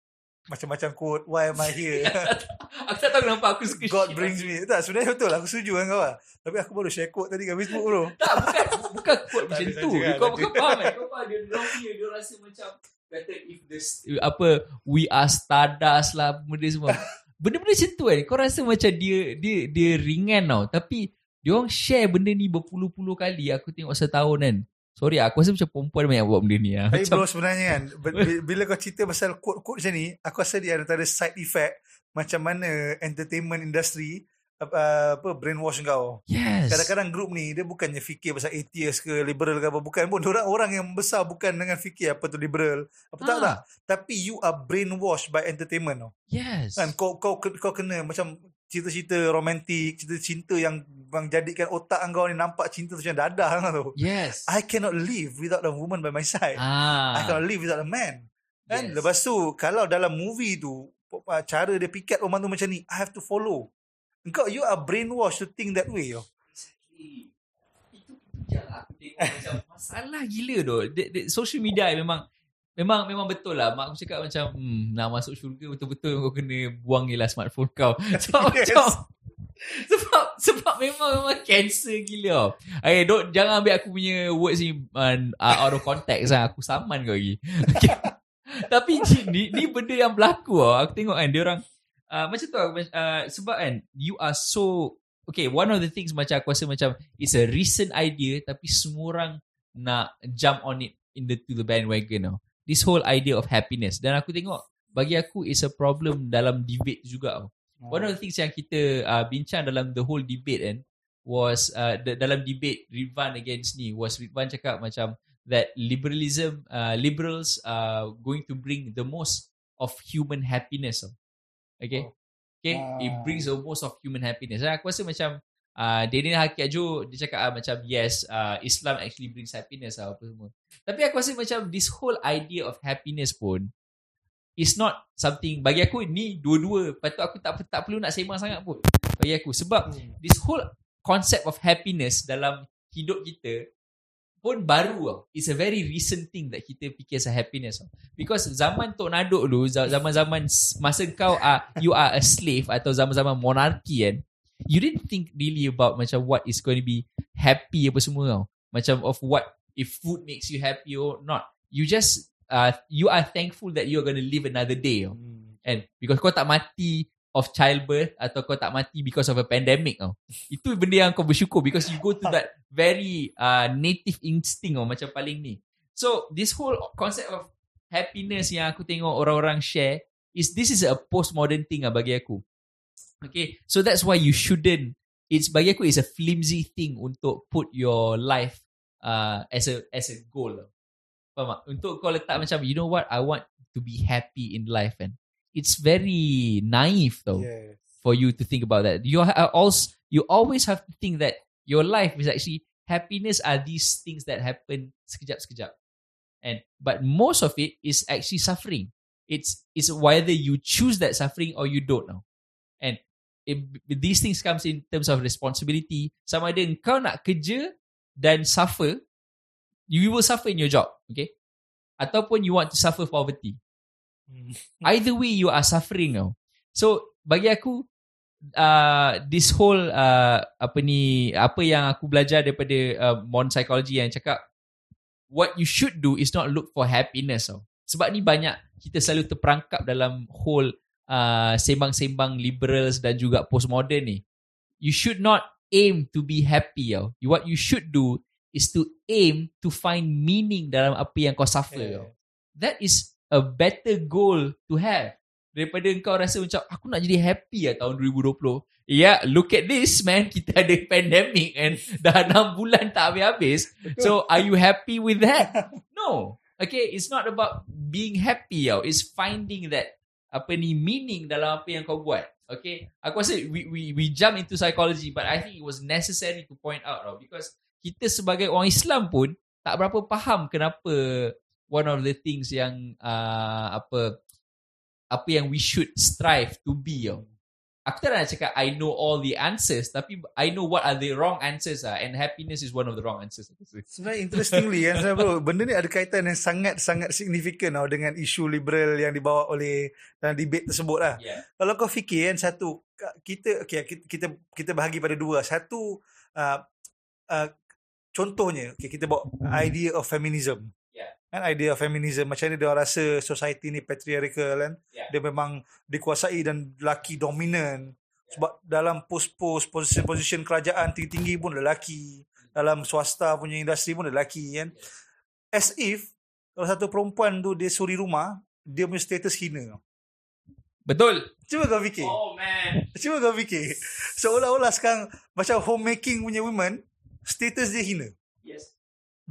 Speaker 2: macam-macam quote, why am I here?
Speaker 1: aku tak tahu kenapa aku suka
Speaker 2: God brings me. Tak, sebenarnya betul. Aku setuju dengan kau lah. Tapi aku baru share quote tadi kat Facebook bro.
Speaker 1: Tak, bukan bukan quote macam tu. Kau
Speaker 2: ada.
Speaker 1: kau faham kan? Kau faham dia dia rasa macam kata if the apa we are stardust lah benda semua. Benda-benda macam tu kan. Kau rasa macam dia dia dia ringan tau. Tapi dia orang share benda ni berpuluh-puluh kali aku tengok setahun kan. Sorry aku rasa macam perempuan banyak buat benda ni lah.
Speaker 2: Tapi
Speaker 1: Macam
Speaker 2: bro sebenarnya kan bi- bi- Bila kau cerita pasal quote-quote macam ni Aku rasa dia antara side effect Macam mana entertainment industry uh, apa brainwash kau.
Speaker 1: Yes.
Speaker 2: Kadang-kadang grup ni dia bukannya fikir pasal atheist ke liberal ke apa bukan pun orang orang yang besar bukan dengan fikir apa tu liberal apa tak
Speaker 1: Ah.
Speaker 2: tak tapi you are brainwashed by entertainment tau.
Speaker 1: Yes.
Speaker 2: Kan kau kau kau kena macam cerita-cerita romantik, cerita cinta yang bang jadikan otak kau ni nampak cinta tu macam dadah kau tu.
Speaker 1: Yes.
Speaker 2: I cannot live without a woman by my side.
Speaker 1: ah.
Speaker 2: I cannot live without a man. Kan?
Speaker 1: Yes.
Speaker 2: Lepas tu kalau dalam movie tu uh, cara dia pikat orang tu macam ni, I have to follow. Engkau you are brainwashed to think that way. Yo.
Speaker 1: Exactly. Itu itu je aku tengok macam masalah gila tu. Social media memang memang memang betul lah. Mak aku cakap macam hmm, nak masuk syurga betul-betul kau kena buang je smartphone kau. Sebab
Speaker 2: Yes.
Speaker 1: macam sebab sebab memang memang cancer gila. Okay, don't, jangan ambil aku punya words ni uh, out of context lah. Aku saman kau lagi. Okay. Tapi ni, ni benda yang berlaku lah. Aku tengok kan dia orang uh, macam tu lah, uh, sebab kan you are so okay one of the things macam aku rasa macam it's a recent idea tapi semua orang nak jump on it in the to the bandwagon tau. This whole idea of happiness dan aku tengok bagi aku is a problem dalam debate juga tau. One of the things yang kita uh, bincang dalam the whole debate kan was uh, the, dalam debate Ridvan against ni was Ridvan cakap macam that liberalism uh, liberals are going to bring the most of human happiness. Okay?
Speaker 2: Oh.
Speaker 1: Okay, it
Speaker 2: Ah.
Speaker 1: brings the most of human happiness. Dan aku rasa macam uh, Daniel Hakiat Jo dia cakap uh, macam yes uh, Islam actually brings happiness lah, apa semua. Tapi aku rasa macam this whole idea of happiness pun is not something bagi aku ni dua-dua patut aku tak tak perlu nak sembang sangat pun bagi aku sebab
Speaker 2: Hmm.
Speaker 1: this whole concept of happiness dalam hidup kita pun baru tau. It's a very recent thing that kita fikir as a happiness tau. Because zaman Tok Nadok dulu, za- zaman-zaman masa kau are, you are a slave atau zaman-zaman monarki kan, you didn't think really about macam what is going to be happy apa semua tau. Macam of what, if food makes you happy or not. You just, uh, you are thankful that you are going to live another day tau.
Speaker 2: Hmm.
Speaker 1: And because kau tak mati of childbirth atau kau tak mati because of a pandemic tau. Itu benda yang kau bersyukur because you go to that very uh, native instinct tau macam paling ni. So this whole concept of happiness yang aku tengok orang-orang share is this is a postmodern thing lah bagi aku. Okay, so that's why you shouldn't. It's bagi aku is a flimsy thing untuk put your life uh, as a as a goal. Faham tak? Untuk kau letak macam you know what I want to be happy in life and it's very naive though
Speaker 2: Yes.
Speaker 1: for you to think about that. You are also you always have to think that your life is actually happiness are these things that happen sekejap sekejap. And but most of it is actually suffering. It's it's whether you choose that suffering or you don't know. And these things comes in terms of responsibility. Sama ada kau nak kerja dan suffer, you will suffer in your job, okay? Ataupun you want to suffer poverty.
Speaker 2: Hmm.
Speaker 1: Either way you are suffering tau. So bagi aku uh, this whole uh, apa ni apa yang aku belajar daripada uh, modern psychology yang cakap what you should do is not look for happiness tau. Sebab ni banyak kita selalu terperangkap dalam whole uh, sembang-sembang liberals dan juga postmodern ni. You should not aim to be happy tau. What you should do is to aim to find meaning dalam apa yang kau suffer
Speaker 2: Yeah.
Speaker 1: tau. That is a better goal to have daripada kau rasa macam aku nak jadi happy lah tahun 2020. Ya, yeah, look at this man. Kita ada pandemic and dah 6 bulan tak habis-habis. So, are you happy with that? No. Okay, it's not about being happy tau. It's finding that apa ni meaning dalam apa yang kau buat. Okay, aku rasa we we we jump into psychology but I think it was necessary to point out tau because kita sebagai orang Islam pun tak berapa faham kenapa one of the things yang uh, apa apa yang we should strive to be tau. Aku tak nak cakap I know all the answers tapi I know what are the wrong answers ah and happiness is one of the wrong answers.
Speaker 2: Sebenarnya interestingly kan sebenarnya bro, benda ni ada kaitan yang sangat-sangat signifikan tau dengan isu liberal yang dibawa oleh dalam debate tersebut lah.
Speaker 1: Yeah.
Speaker 2: Kalau kau fikir kan satu kita okay, kita kita, kita bahagi pada dua. Satu uh, uh, contohnya okay, kita bawa idea of feminism.
Speaker 1: Yeah.
Speaker 2: Kan idea of feminism macam ni dia orang rasa society ni patriarchal kan.
Speaker 1: Yeah.
Speaker 2: Dia memang dikuasai dan lelaki dominan. Sebab dalam post-post position-position kerajaan tinggi-tinggi pun lelaki. Dalam swasta punya industri pun lelaki kan. As if kalau satu perempuan tu dia suri rumah, dia punya status hina.
Speaker 1: Betul.
Speaker 2: Cuba kau fikir.
Speaker 1: Oh man.
Speaker 2: Cuba kau fikir. Seolah-olah sekarang macam homemaking punya women, status dia hina.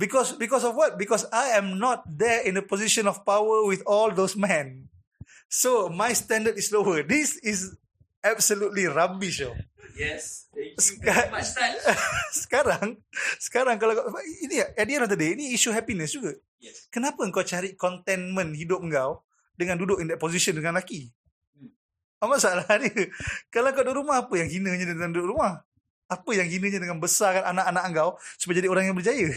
Speaker 2: Because because of what? Because I am not there in a position of power with all those men. So my standard is lower. This is absolutely rubbish. Oh.
Speaker 1: Yes. Thank
Speaker 2: you very much, sekarang, sekarang kalau ini at the end of the day, ini isu happiness juga.
Speaker 1: Yes.
Speaker 2: Kenapa kau cari contentment hidup kau dengan duduk in that position dengan lelaki?
Speaker 1: Hmm.
Speaker 2: Apa masalah dia? Kalau kau duduk rumah, apa yang hinanya dengan duduk rumah? Apa yang hinanya dengan besarkan anak-anak kau supaya jadi orang yang berjaya?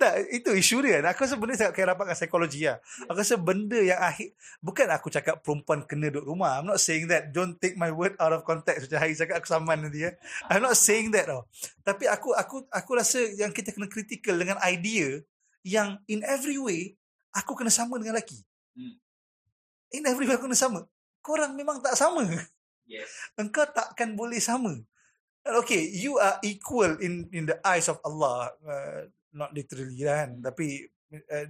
Speaker 2: Tak, itu isu dia. Aku rasa benda sangat kaya rapat dengan psikologi lah. Aku rasa benda yang akhir, bukan aku cakap perempuan kena duduk rumah. I'm not saying that. Don't take my word out of context. Macam hari cakap aku saman nanti ya. I'm not saying that tau. Tapi aku aku aku rasa yang kita kena critical dengan idea yang in every way, aku kena sama dengan lelaki.
Speaker 1: Hmm.
Speaker 2: In every way aku kena sama. Korang memang tak sama.
Speaker 1: Yes.
Speaker 2: Engkau takkan boleh sama. Okay, you are equal in in the eyes of Allah. Uh, not literally kan tapi uh,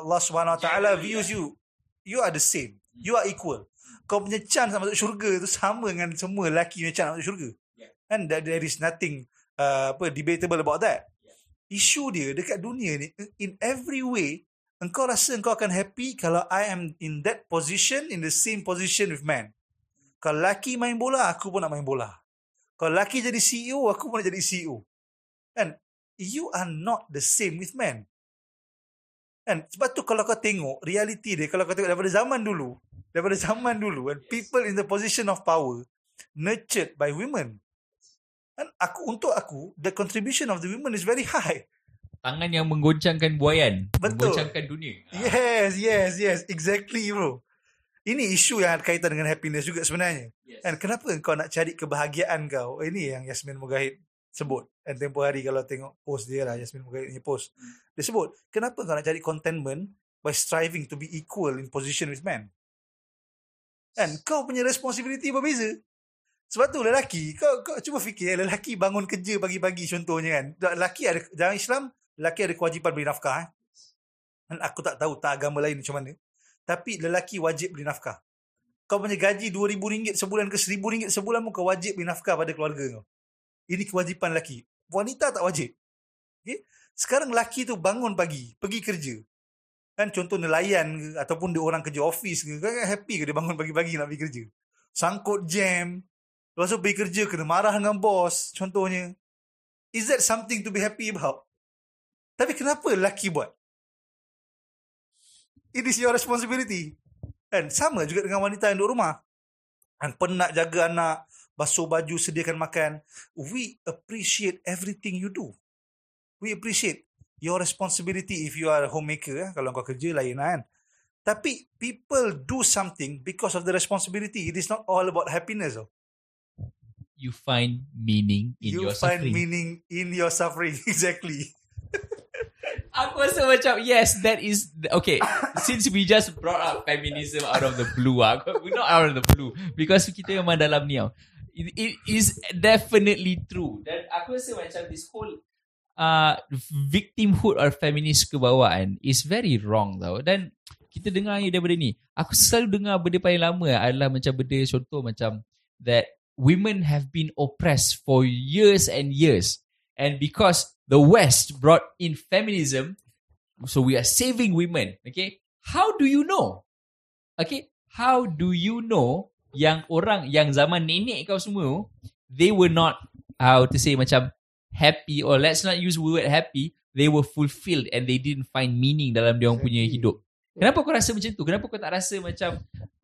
Speaker 2: Allah Subhanahu Wa Taala views you. You are the same. You are equal. Kau punya chance nak masuk syurga tu sama dengan semua lelaki punya chance nak masuk syurga.
Speaker 1: Yeah.
Speaker 2: and there, there is nothing uh, apa debatable about that.
Speaker 1: Yeah.
Speaker 2: isu dia dekat dunia ni in every way engkau rasa engkau akan happy kalau I am in that position in the same position with man. Kalau lelaki main bola aku pun nak main bola. Kalau lelaki jadi CEO aku pun nak jadi CEO kan you are not the same with men. Kan? Sebab tu kalau kau tengok reality dia, kalau kau tengok daripada zaman dulu, daripada zaman dulu, and people in the position of power nurtured by women. Kan? Aku untuk aku, the contribution of the women is very high.
Speaker 1: Tangan yang menggoncangkan buayan.
Speaker 2: Betul.
Speaker 1: Menggoncangkan dunia.
Speaker 2: Yes, yes, yes. Exactly, bro. Ini isu yang kaitan dengan happiness juga sebenarnya.
Speaker 1: Yes.
Speaker 2: And kenapa kau nak cari kebahagiaan kau? Ini yang Yasmin Mugahid sebut. And tempoh hari kalau tengok post dia lah, Yasmin Mugahid punya post. Dia sebut, kenapa kau nak cari contentment by striving to be equal in position with men? And kau punya responsibility berbeza. Sebab tu lelaki, kau, kau cuba fikir, lelaki bangun kerja pagi-pagi contohnya kan. Lelaki ada, dalam Islam, lelaki ada kewajipan beri nafkah. Eh? Dan aku tak tahu tak agama lain macam mana. Tapi lelaki wajib beri nafkah. Kau punya gaji RM2,000 sebulan ke RM1,000 sebulan pun kau wajib beri nafkah pada keluarga kau. Ini kewajipan lelaki. Wanita tak wajib. Okay? Sekarang lelaki tu bangun pagi, pergi kerja. Kan contoh nelayan ke, ataupun dia orang kerja office ke, kan happy ke dia bangun pagi-pagi nak pergi kerja. Sangkut jam. Lepas tu pergi kerja kena marah dengan bos, contohnya. Is that something to be happy about? Tapi kenapa lelaki buat? It is your responsibility. Kan? Sama juga dengan wanita yang duduk rumah. Kan penat jaga anak, basuh baju, sediakan makan. We appreciate everything you do. We appreciate your responsibility if you are a homemaker. Eh? Kalau kau kerja lain lah, kan. Tapi people do something because of the responsibility. It is not all about happiness. Oh.
Speaker 1: You find meaning in
Speaker 2: you
Speaker 1: your
Speaker 2: find
Speaker 1: suffering.
Speaker 2: meaning in your suffering. exactly.
Speaker 1: Aku rasa macam yes that is okay since we just brought up feminism out of the blue ah we're not out of the blue because kita memang dalam ni tau. It, it is definitely true. Dan aku rasa macam this whole uh, victimhood or feminist kebawaan is very wrong tau. Dan kita dengar ni daripada ni. Aku selalu dengar benda paling lama adalah macam benda contoh macam that women have been oppressed for years and years. And because the west brought in feminism so we are saving women. Okay? How do you know? Okay? How do you know yang orang yang zaman nenek kau semua they were not how to say macam happy or let's not use the word happy they were fulfilled and they didn't find meaning dalam dia orang punya hidup kenapa kau rasa macam tu kenapa kau tak rasa macam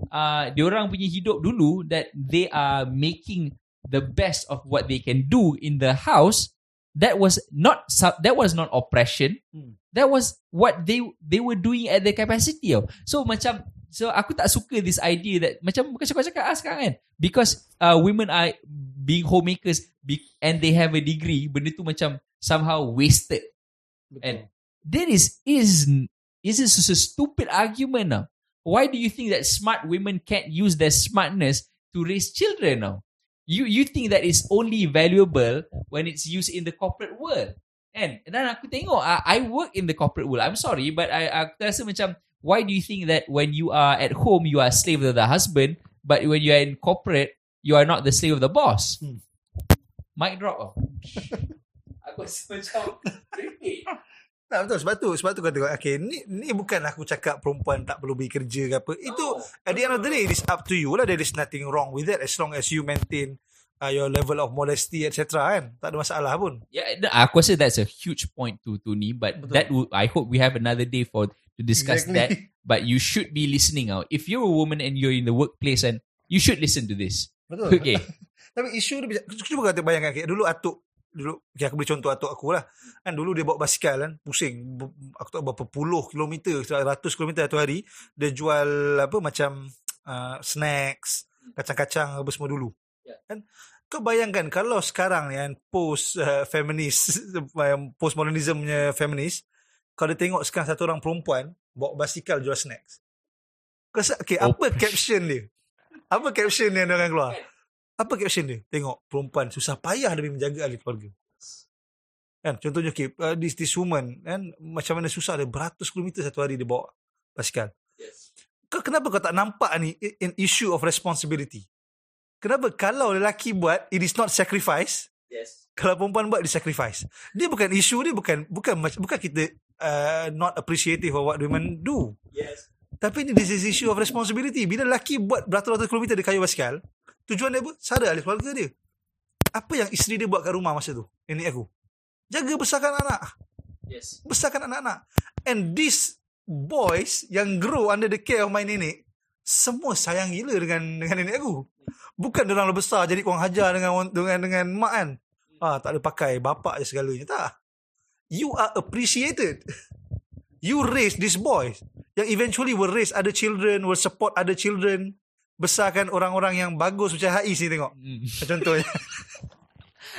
Speaker 1: uh, dia orang punya hidup dulu that they are making the best of what they can do in the house that was not that was not oppression
Speaker 2: Hmm.
Speaker 1: that was what they they were doing at their capacity tau. so macam so aku tak suka this idea that macam bukan cakap cakap ah sekarang kan. Because uh, women are being homemakers be, and they have a degree benda tu macam somehow wasted. And- that is is is this a stupid argument now. Why do you think that smart women can't use their smartness to raise children now? You you think that is only valuable when it's used in the corporate world. And dan aku tengok I, I work in the corporate world. I'm sorry but I aku rasa macam why do you think that when you are at home you are a slave of the husband, but when you are in corporate you are not the slave of the boss?
Speaker 2: Hmm.
Speaker 1: Mic drop. Oh. Aku rasa macam merepek.
Speaker 2: Tak betul sebab tu sebab tu kau tengok okay ni ni bukan aku cakap perempuan tak perlu pergi kerja ke apa. Itu
Speaker 1: No.
Speaker 2: at the end of the day it is up to you lah there is nothing wrong with that as long as you maintain uh, your level of modesty etc kan. Tak ada masalah pun.
Speaker 1: Yeah, no, aku rasa that's a huge point to to ni, but
Speaker 2: Betul.
Speaker 1: that would I hope we have another day for to discuss that. But you should be listening out. If you're a woman and you're in the workplace and you should listen to this.
Speaker 2: Betul.
Speaker 1: Okay.
Speaker 2: Tapi isu dia bisa- cuba kata bayangkan okay, dulu atuk dulu okay, aku beri contoh atuk aku lah. Kan dulu dia bawa basikal kan pusing aku tak berapa puluh kilometer ratus kilometer satu hari dia jual apa macam uh, snacks kacang-kacang apa semua dulu.
Speaker 1: Ya.
Speaker 2: Kan kau bayangkan kalau sekarang ni kan post uh, feminist post modernismnya feminist kalau tengok sekarang satu orang perempuan bawa basikal jual snacks. Kau rasa okay,
Speaker 1: Oh.
Speaker 2: apa caption dia? Apa caption yang dia orang keluar? Apa caption dia? Tengok perempuan susah payah demi menjaga ahli keluarga. Kan contohnya okay, uh, this this woman kan macam mana susah dia beratus kilometer satu hari dia bawa basikal.
Speaker 1: Yes.
Speaker 2: Kau kenapa kau tak nampak ni an issue of responsibility? Kenapa kalau lelaki buat it is not sacrifice,
Speaker 1: Yes.
Speaker 2: kalau perempuan buat dia sacrifice. Dia bukan isu dia bukan bukan bukan kita uh, not appreciative of what women do.
Speaker 1: Yes.
Speaker 2: Tapi ni this is issue of responsibility. Bila lelaki buat beratus-ratus kilometer dia kayu basikal, tujuan dia apa? Sadar ahli keluarga dia. Apa yang isteri dia buat kat rumah masa tu? Nenek aku. Jaga besarkan anak.
Speaker 1: Yes.
Speaker 2: Besarkan anak-anak. And these boys yang grow under the care of my nenek, semua sayang gila dengan dengan nenek aku. Bukan dia orang besar jadi kurang hajar dengan dengan dengan mak kan. Ah, tak ada pakai bapak je segalanya. Tak. You are appreciated. You raise these boys yang eventually will raise other children, will support other children, besarkan orang-orang yang bagus macam Haiz ni tengok.
Speaker 1: Mm.
Speaker 2: Contohnya.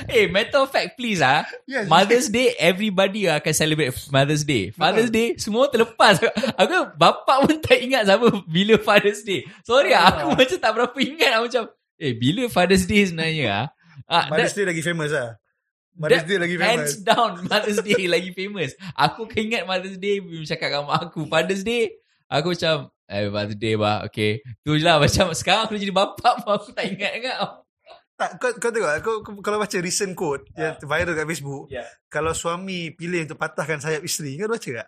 Speaker 1: Hey, matter of fact, please ah.
Speaker 2: Yes.
Speaker 1: Mother's Day, everybody akan celebrate Mother's Day. Father's Day, semua terlepas. Aku bapak pun tak ingat sama bila Father's Day. Sorry ah, aku macam tak berapa ingat ah, macam, eh bila Father's Day sebenarnya ah? Ah,
Speaker 2: Mother's
Speaker 1: that-
Speaker 2: Day lagi famous lah. Mother's
Speaker 1: that
Speaker 2: Day lagi
Speaker 1: Hands
Speaker 2: famous.
Speaker 1: down Mother's Day lagi famous. Aku kan ingat Mother's Day bila cakap dengan mak aku. Father's Day, aku macam, eh Mother's Day bah, okay. Tu je lah macam sekarang aku jadi bapak pun aku tak ingat ingat.
Speaker 2: Tak, kau, kau tengok, kau, kalau baca recent quote yang viral kat Facebook,
Speaker 1: Ya.
Speaker 2: kalau suami pilih untuk patahkan sayap isteri, kau baca tak?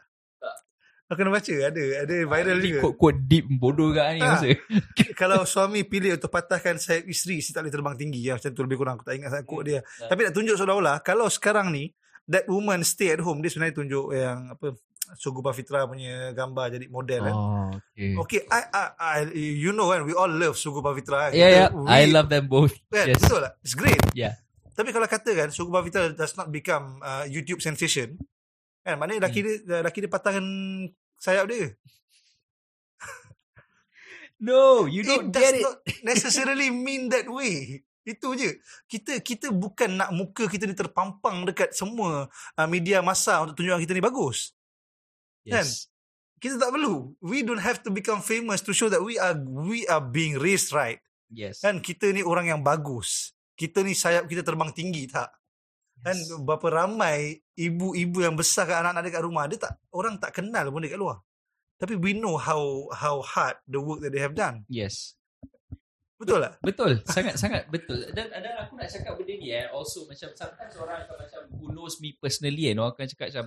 Speaker 1: Tak.
Speaker 2: Kau kena baca, ada ada viral
Speaker 1: Ni
Speaker 2: juga.
Speaker 1: Quote-quote deep bodoh kat ni
Speaker 2: Ah.
Speaker 1: masa.
Speaker 2: kalau suami pilih untuk patahkan sayap isteri, isteri tak boleh terbang tinggi. Ya, macam tu lebih kurang, aku tak ingat sangat quote dia.
Speaker 1: Hmm.
Speaker 2: Tapi nak tunjuk seolah-olah, kalau sekarang ni, that woman stay at home, dia sebenarnya tunjuk yang apa Suguba Fitra punya gambar jadi model kan.
Speaker 1: Oh, okay.
Speaker 2: Okay, I, I, I, you know kan, we all love Suguba Fitra. kan.
Speaker 1: Yeah, yeah.
Speaker 2: Kita-
Speaker 1: I
Speaker 2: we-
Speaker 1: love them both.
Speaker 2: Kan?
Speaker 1: Yes.
Speaker 2: Betul lah. It's great.
Speaker 1: Yeah.
Speaker 2: Tapi kalau katakan Sugu Bavita does not become uh, YouTube sensation, kan maknanya laki
Speaker 1: Hmm.
Speaker 2: dia laki dia patahkan sayap dia.
Speaker 1: No, you don't
Speaker 2: it
Speaker 1: get
Speaker 2: does
Speaker 1: it.
Speaker 2: not necessarily mean that way. Itu je. Kita kita bukan nak muka kita ni terpampang dekat semua uh, media masa untuk tunjukkan kita ni bagus.
Speaker 1: Yes.
Speaker 2: Kita tak perlu. We don't have to become famous to show that we are we are being raised right.
Speaker 1: Yes.
Speaker 2: Kan kita ni orang yang bagus. Kita ni sayap kita terbang tinggi tak? Kan
Speaker 1: Yes.
Speaker 2: berapa ramai ibu-ibu yang besarkan anak-anak dekat rumah dia tak orang tak kenal pun dekat luar. Tapi we know how how hard the work that they have done.
Speaker 1: Yes.
Speaker 2: Betul tak?
Speaker 1: Betul. Sangat sangat betul. Dan dan aku nak cakap benda ni eh also macam sometimes orang akan macam who knows me personally eh orang akan cakap macam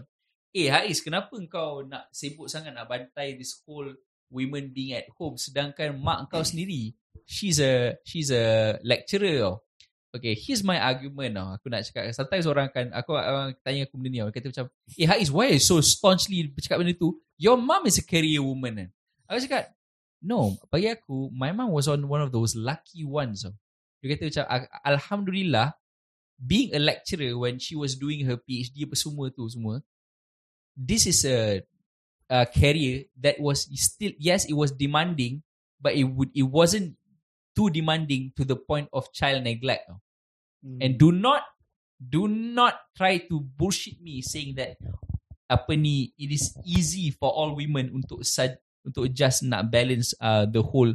Speaker 1: eh Haiz kenapa kau nak sibuk sangat nak bantai this whole women being at home sedangkan mak kau sendiri she's a she's a lecturer tau. Okay, here's my argument tau. Aku nak cakap sometimes orang akan aku orang tanya aku benda ni. Dia kata macam eh Haiz why you so staunchly cakap benda tu? Your mom is a career woman. Aku cakap No, bagi aku, my mom was on one of those lucky ones. So. Dia kata macam, "Al- Alhamdulillah, being a lecturer when she was doing her PhD apa semua tu semua, this is a, a career that was still, yes, it was demanding, but it would it wasn't too demanding to the point of child neglect. tau. And do not, do not try to bullshit me saying that apa ni, it is easy for all women untuk untuk just nak balance uh, the whole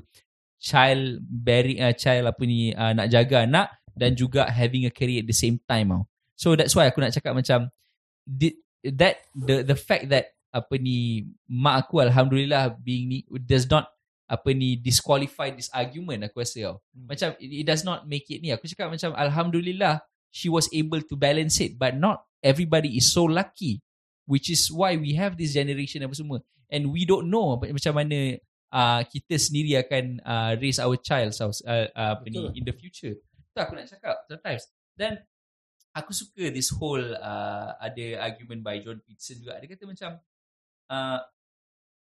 Speaker 1: child bearing uh, child apa ni uh, nak jaga anak dan juga having a career at the same time tau. So that's why aku nak cakap macam di- that the the fact that apa ni mak aku alhamdulillah being ni does not apa ni disqualify this argument aku rasa tau.
Speaker 2: Hmm.
Speaker 1: Macam it, it does not make it ni. Aku cakap macam alhamdulillah she was able to balance it but not everybody is so lucky which is why we have this generation apa semua and we don't know macam mana uh, kita sendiri akan uh, raise our child uh, uh, apa ni in the future. Tu aku nak cakap sometimes. Dan aku suka this whole uh, ada argument by John Peterson juga. Dia kata macam uh,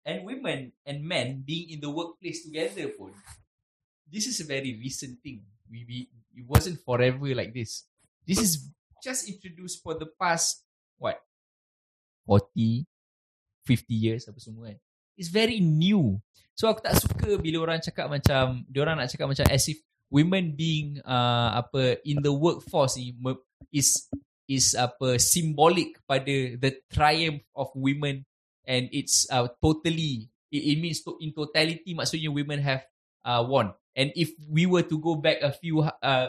Speaker 1: and women and men being in the workplace together pun this is a very recent thing. We, we it wasn't forever like this. This is just introduced for the past what 40 50 years apa semua kan. It's very new. So aku tak suka bila orang cakap macam orang nak cakap macam as if women being uh, apa in the workforce ni is is apa symbolic pada the triumph of women and it's uh, totally it, it means to, in totality maksudnya women have uh, won. And if we were to go back a few uh,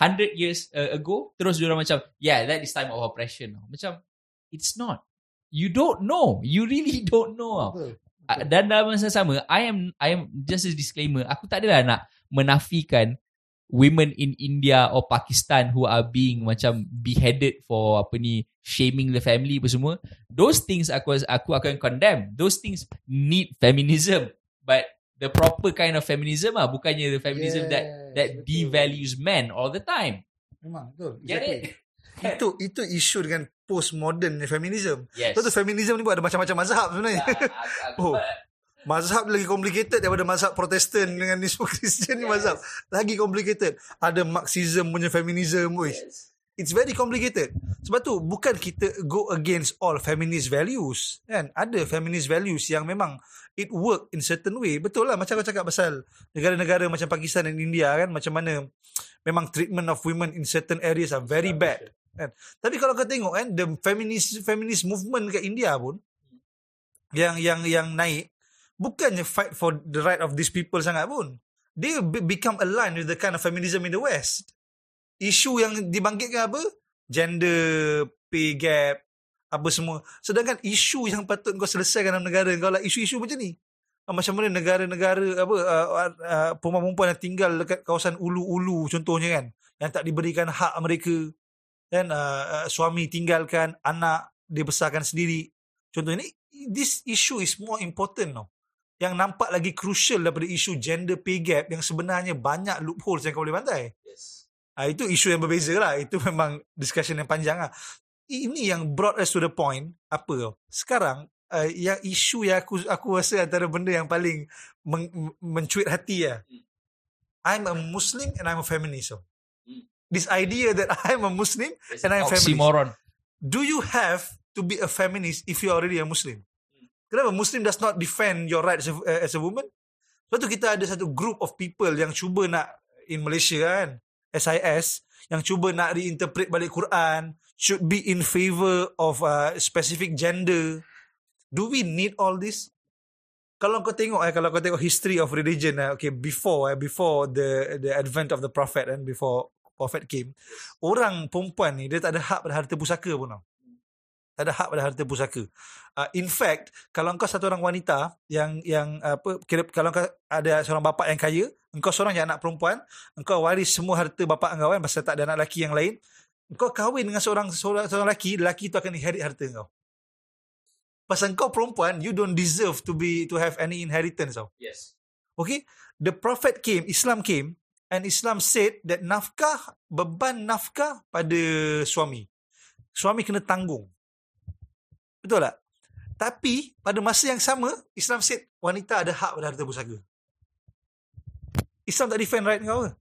Speaker 1: hundred years uh, ago terus dia macam yeah that is time of oppression. Macam it's not. You don't know. You really don't know.
Speaker 2: Betul.
Speaker 1: Uh, dan dalam masa sama I am I am just a disclaimer aku tak adalah nak menafikan women in India or Pakistan who are being macam beheaded for apa ni shaming the family apa semua those things aku aku akan condemn those things need feminism but the proper kind of feminism ah bukannya the feminism that that
Speaker 2: betul.
Speaker 1: devalues men all the time
Speaker 2: Memang betul.
Speaker 1: get
Speaker 2: Exactly.
Speaker 1: it
Speaker 2: Itu itu isu dengan postmodern feminism.
Speaker 1: yes
Speaker 2: Betul feminism ni pun ada macam-macam mazhab sebenarnya.
Speaker 1: Ya, aku- aku-
Speaker 2: Oh. Mazhab lagi complicated daripada mazhab Protestan dengan ni semua Kristian ni
Speaker 1: Yes.
Speaker 2: mazhab. Lagi complicated. Ada Marxism punya feminism. Yes. It's very complicated. Sebab tu bukan kita go against all feminist values. Kan? Ada feminist values yang memang it work in certain way. Betul lah macam kau cakap pasal negara-negara macam Pakistan dan India kan macam mana memang treatment of women in certain areas are very bad. Kan? Tapi kalau kau tengok kan the feminist feminist movement kat India pun yang yang yang naik bukannya fight for the right of these people sangat pun. They be- become aligned with the kind of feminism in the West. Isu yang dibangkitkan apa? Gender, pay gap, apa semua. Sedangkan isu yang patut kau selesaikan dalam negara kau lah isu-isu macam ni. Ah, Macam mana negara-negara apa uh, uh, perempuan-perempuan yang tinggal dekat kawasan ulu-ulu contohnya kan yang tak diberikan hak mereka dan uh, uh, suami tinggalkan anak dia besarkan sendiri contohnya ni this issue is more important tau yang nampak lagi crucial daripada isu gender pay gap yang sebenarnya banyak loopholes yang kau boleh bantai
Speaker 1: yes.
Speaker 2: Ah itu isu yang berbeza lah. Itu memang discussion yang panjang lah. Ini yang brought us to the point apa. Sekarang uh, yang isu yang aku aku rasa antara benda yang paling men, mencuit hati lah.
Speaker 1: Hmm.
Speaker 2: I'm a Muslim and I'm a feminist. So.
Speaker 1: Hmm.
Speaker 2: This idea that I'm a Muslim
Speaker 1: It's
Speaker 2: and I'm a feminist.
Speaker 1: oxymoron
Speaker 2: Do you have to be a feminist if you're already a Muslim? Kenapa Muslim does not defend your right as a, as a woman? Sebab tu kita ada satu group of people yang cuba nak in Malaysia kan, SIS, yang cuba nak reinterpret balik Quran, should be in favor of uh, specific gender. Do we need all this? Kalau kau tengok eh, kalau kau tengok history of religion eh, okay, before eh, before the the advent of the prophet and before prophet came, orang perempuan ni dia tak ada hak pada harta pusaka pun tau. Tak ada hak pada harta pusaka. Uh, in fact, kalau kau satu orang wanita yang yang apa kira kalau kau ada seorang bapa yang kaya, engkau seorang yang anak perempuan, engkau waris semua harta bapa engkau kan pasal tak ada anak lelaki yang lain. Engkau kahwin dengan seorang seorang, seorang lelaki, lelaki tu akan inherit harta engkau. Pasal engkau perempuan, you don't deserve to be to have any inheritance tau.
Speaker 1: yes
Speaker 2: Okay? The prophet came, Islam came and Islam said that nafkah, beban nafkah pada suami. Suami kena tanggung. Betul tak? Tapi pada masa yang sama, Islam said wanita ada hak pada harta pusaka. Islam tak defend right kau ke?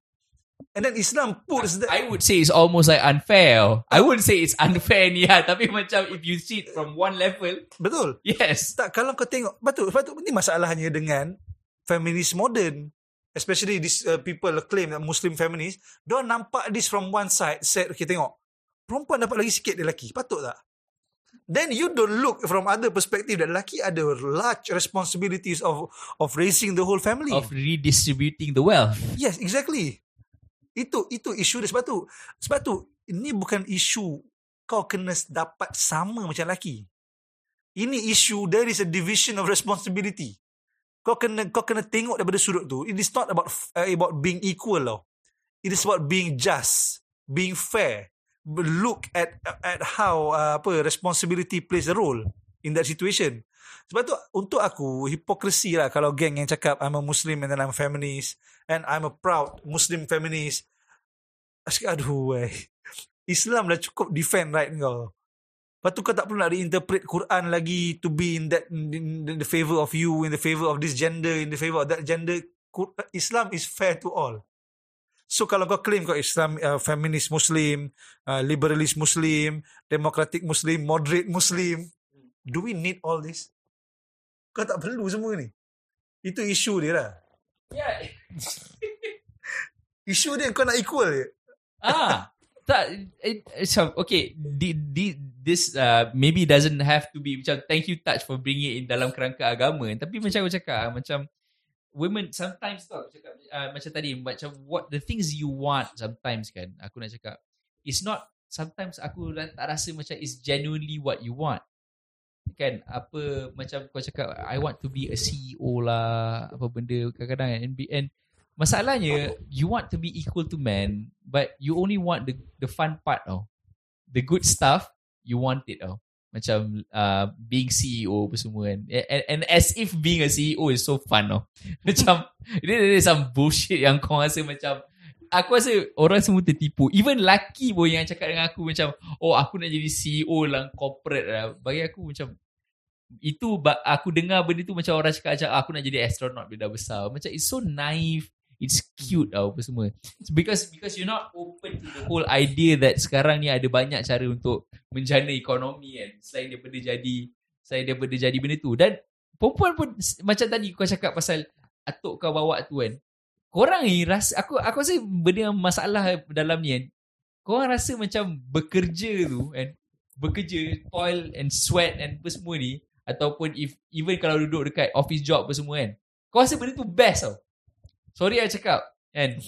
Speaker 2: And then Islam puts that
Speaker 1: I would say it's almost like unfair. I wouldn't say it's unfair ni lah. Tapi macam if you see it from one level,
Speaker 2: betul.
Speaker 1: yes.
Speaker 2: Tak kalau kau tengok betul betul ni masalahnya dengan feminist modern especially these uh, people claim that Muslim feminist dia nampak this from one side said okay tengok perempuan dapat lagi sikit dari lelaki patut tak then you don't look from other perspective that lelaki ada large responsibilities of of raising the whole family
Speaker 1: Of redistributing the wealth.
Speaker 2: yes exactly itu itu isu dia sebab tu sebab tu ini bukan isu kau kena dapat sama macam lelaki Ini isu there is a division of responsibility. Kau kena kau kena tengok daripada sudut tu. It is not about uh, about being equal tau. It is about being just, being fair. Look at at how uh, apa responsibility plays a role in that situation. Sebab tu untuk aku hipokrisi lah kalau geng yang cakap I'm a Muslim and then I'm a feminist and I'm a proud Muslim feminist. Asyik aduh weh. Islam dah cukup defend right kau. Lepas tu kau tak perlu nak reinterpret Quran lagi to be in that in the favor of you, in the favor of this gender, in the favor of that gender. Islam is fair to all. So kalau kau claim kau Islam uh, feminist Muslim, uh, liberalist Muslim, democratic Muslim, moderate Muslim, do we need all this? Kau tak perlu semua ni. Itu isu dia lah.
Speaker 1: Yeah.
Speaker 2: isu dia kau nak equal je.
Speaker 1: Ah, tak. It, so, okay, di, di, this uh, maybe doesn't have to be macam thank you touch for bringing it in dalam kerangka agama. Tapi macam aku cakap, macam women sometimes tau, cakap, uh, macam tadi, macam what the things you want sometimes kan, aku nak cakap, it's not, sometimes aku tak rasa macam it's genuinely what you want. Kan, apa macam kau cakap, I want to be a CEO lah, apa benda kadang-kadang kan, and, and Masalahnya you want to be equal to men but you only want the the fun part tau. The good stuff you want it tau. Macam uh, being CEO apa semua kan. And, and as if being a CEO is so fun tau. Macam ini ada some bullshit yang kau rasa macam aku rasa orang semua tertipu. Even laki pun yang cakap dengan aku macam oh aku nak jadi CEO lah corporate lah. Bagi aku macam itu aku dengar benda tu macam orang cakap macam ah, aku nak jadi astronaut bila dah besar. Macam it's so naive it's cute tau apa semua. Because because you're not open to the whole idea that sekarang ni ada banyak cara untuk menjana ekonomi kan. Selain daripada jadi selain daripada jadi benda tu. Dan perempuan pun macam tadi kau cakap pasal atuk kau bawa tu kan. Korang ni rasa aku aku rasa benda masalah dalam ni kan. Korang rasa macam bekerja tu kan. Bekerja, toil and sweat and apa semua ni ataupun if even kalau duduk dekat office job apa semua kan. Kau rasa benda tu best tau. Sorry I cakap. And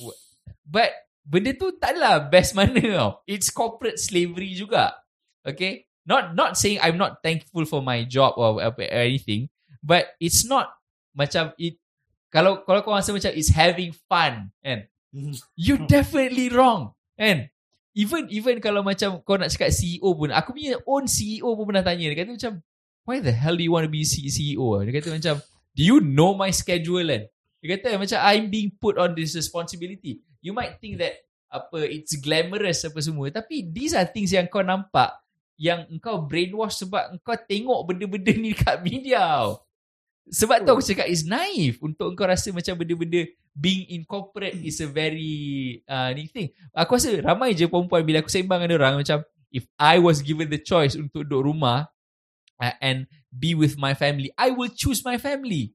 Speaker 1: But Benda tu taklah best mana tau. It's corporate slavery juga. Okay? Not not saying I'm not thankful for my job or, or anything But it's not Macam it Kalau kalau kau rasa macam It's having fun And You definitely wrong And Even even kalau macam kau nak cakap CEO pun, aku punya own CEO pun pernah tanya. Dia kata macam, why the hell do you want to be CEO? Dia kata macam, do you know my schedule? Kan? Dia kata macam I'm being put on this responsibility. You might think that apa it's glamorous apa semua tapi these are things yang kau nampak yang engkau brainwash sebab engkau tengok benda-benda ni dekat media. Sebab tu aku cakap is naive untuk engkau rasa macam benda-benda being in corporate is a very uh, ni thing. Aku rasa ramai je perempuan bila aku sembang dengan orang macam if I was given the choice untuk duduk rumah uh, and be with my family, I will choose my family.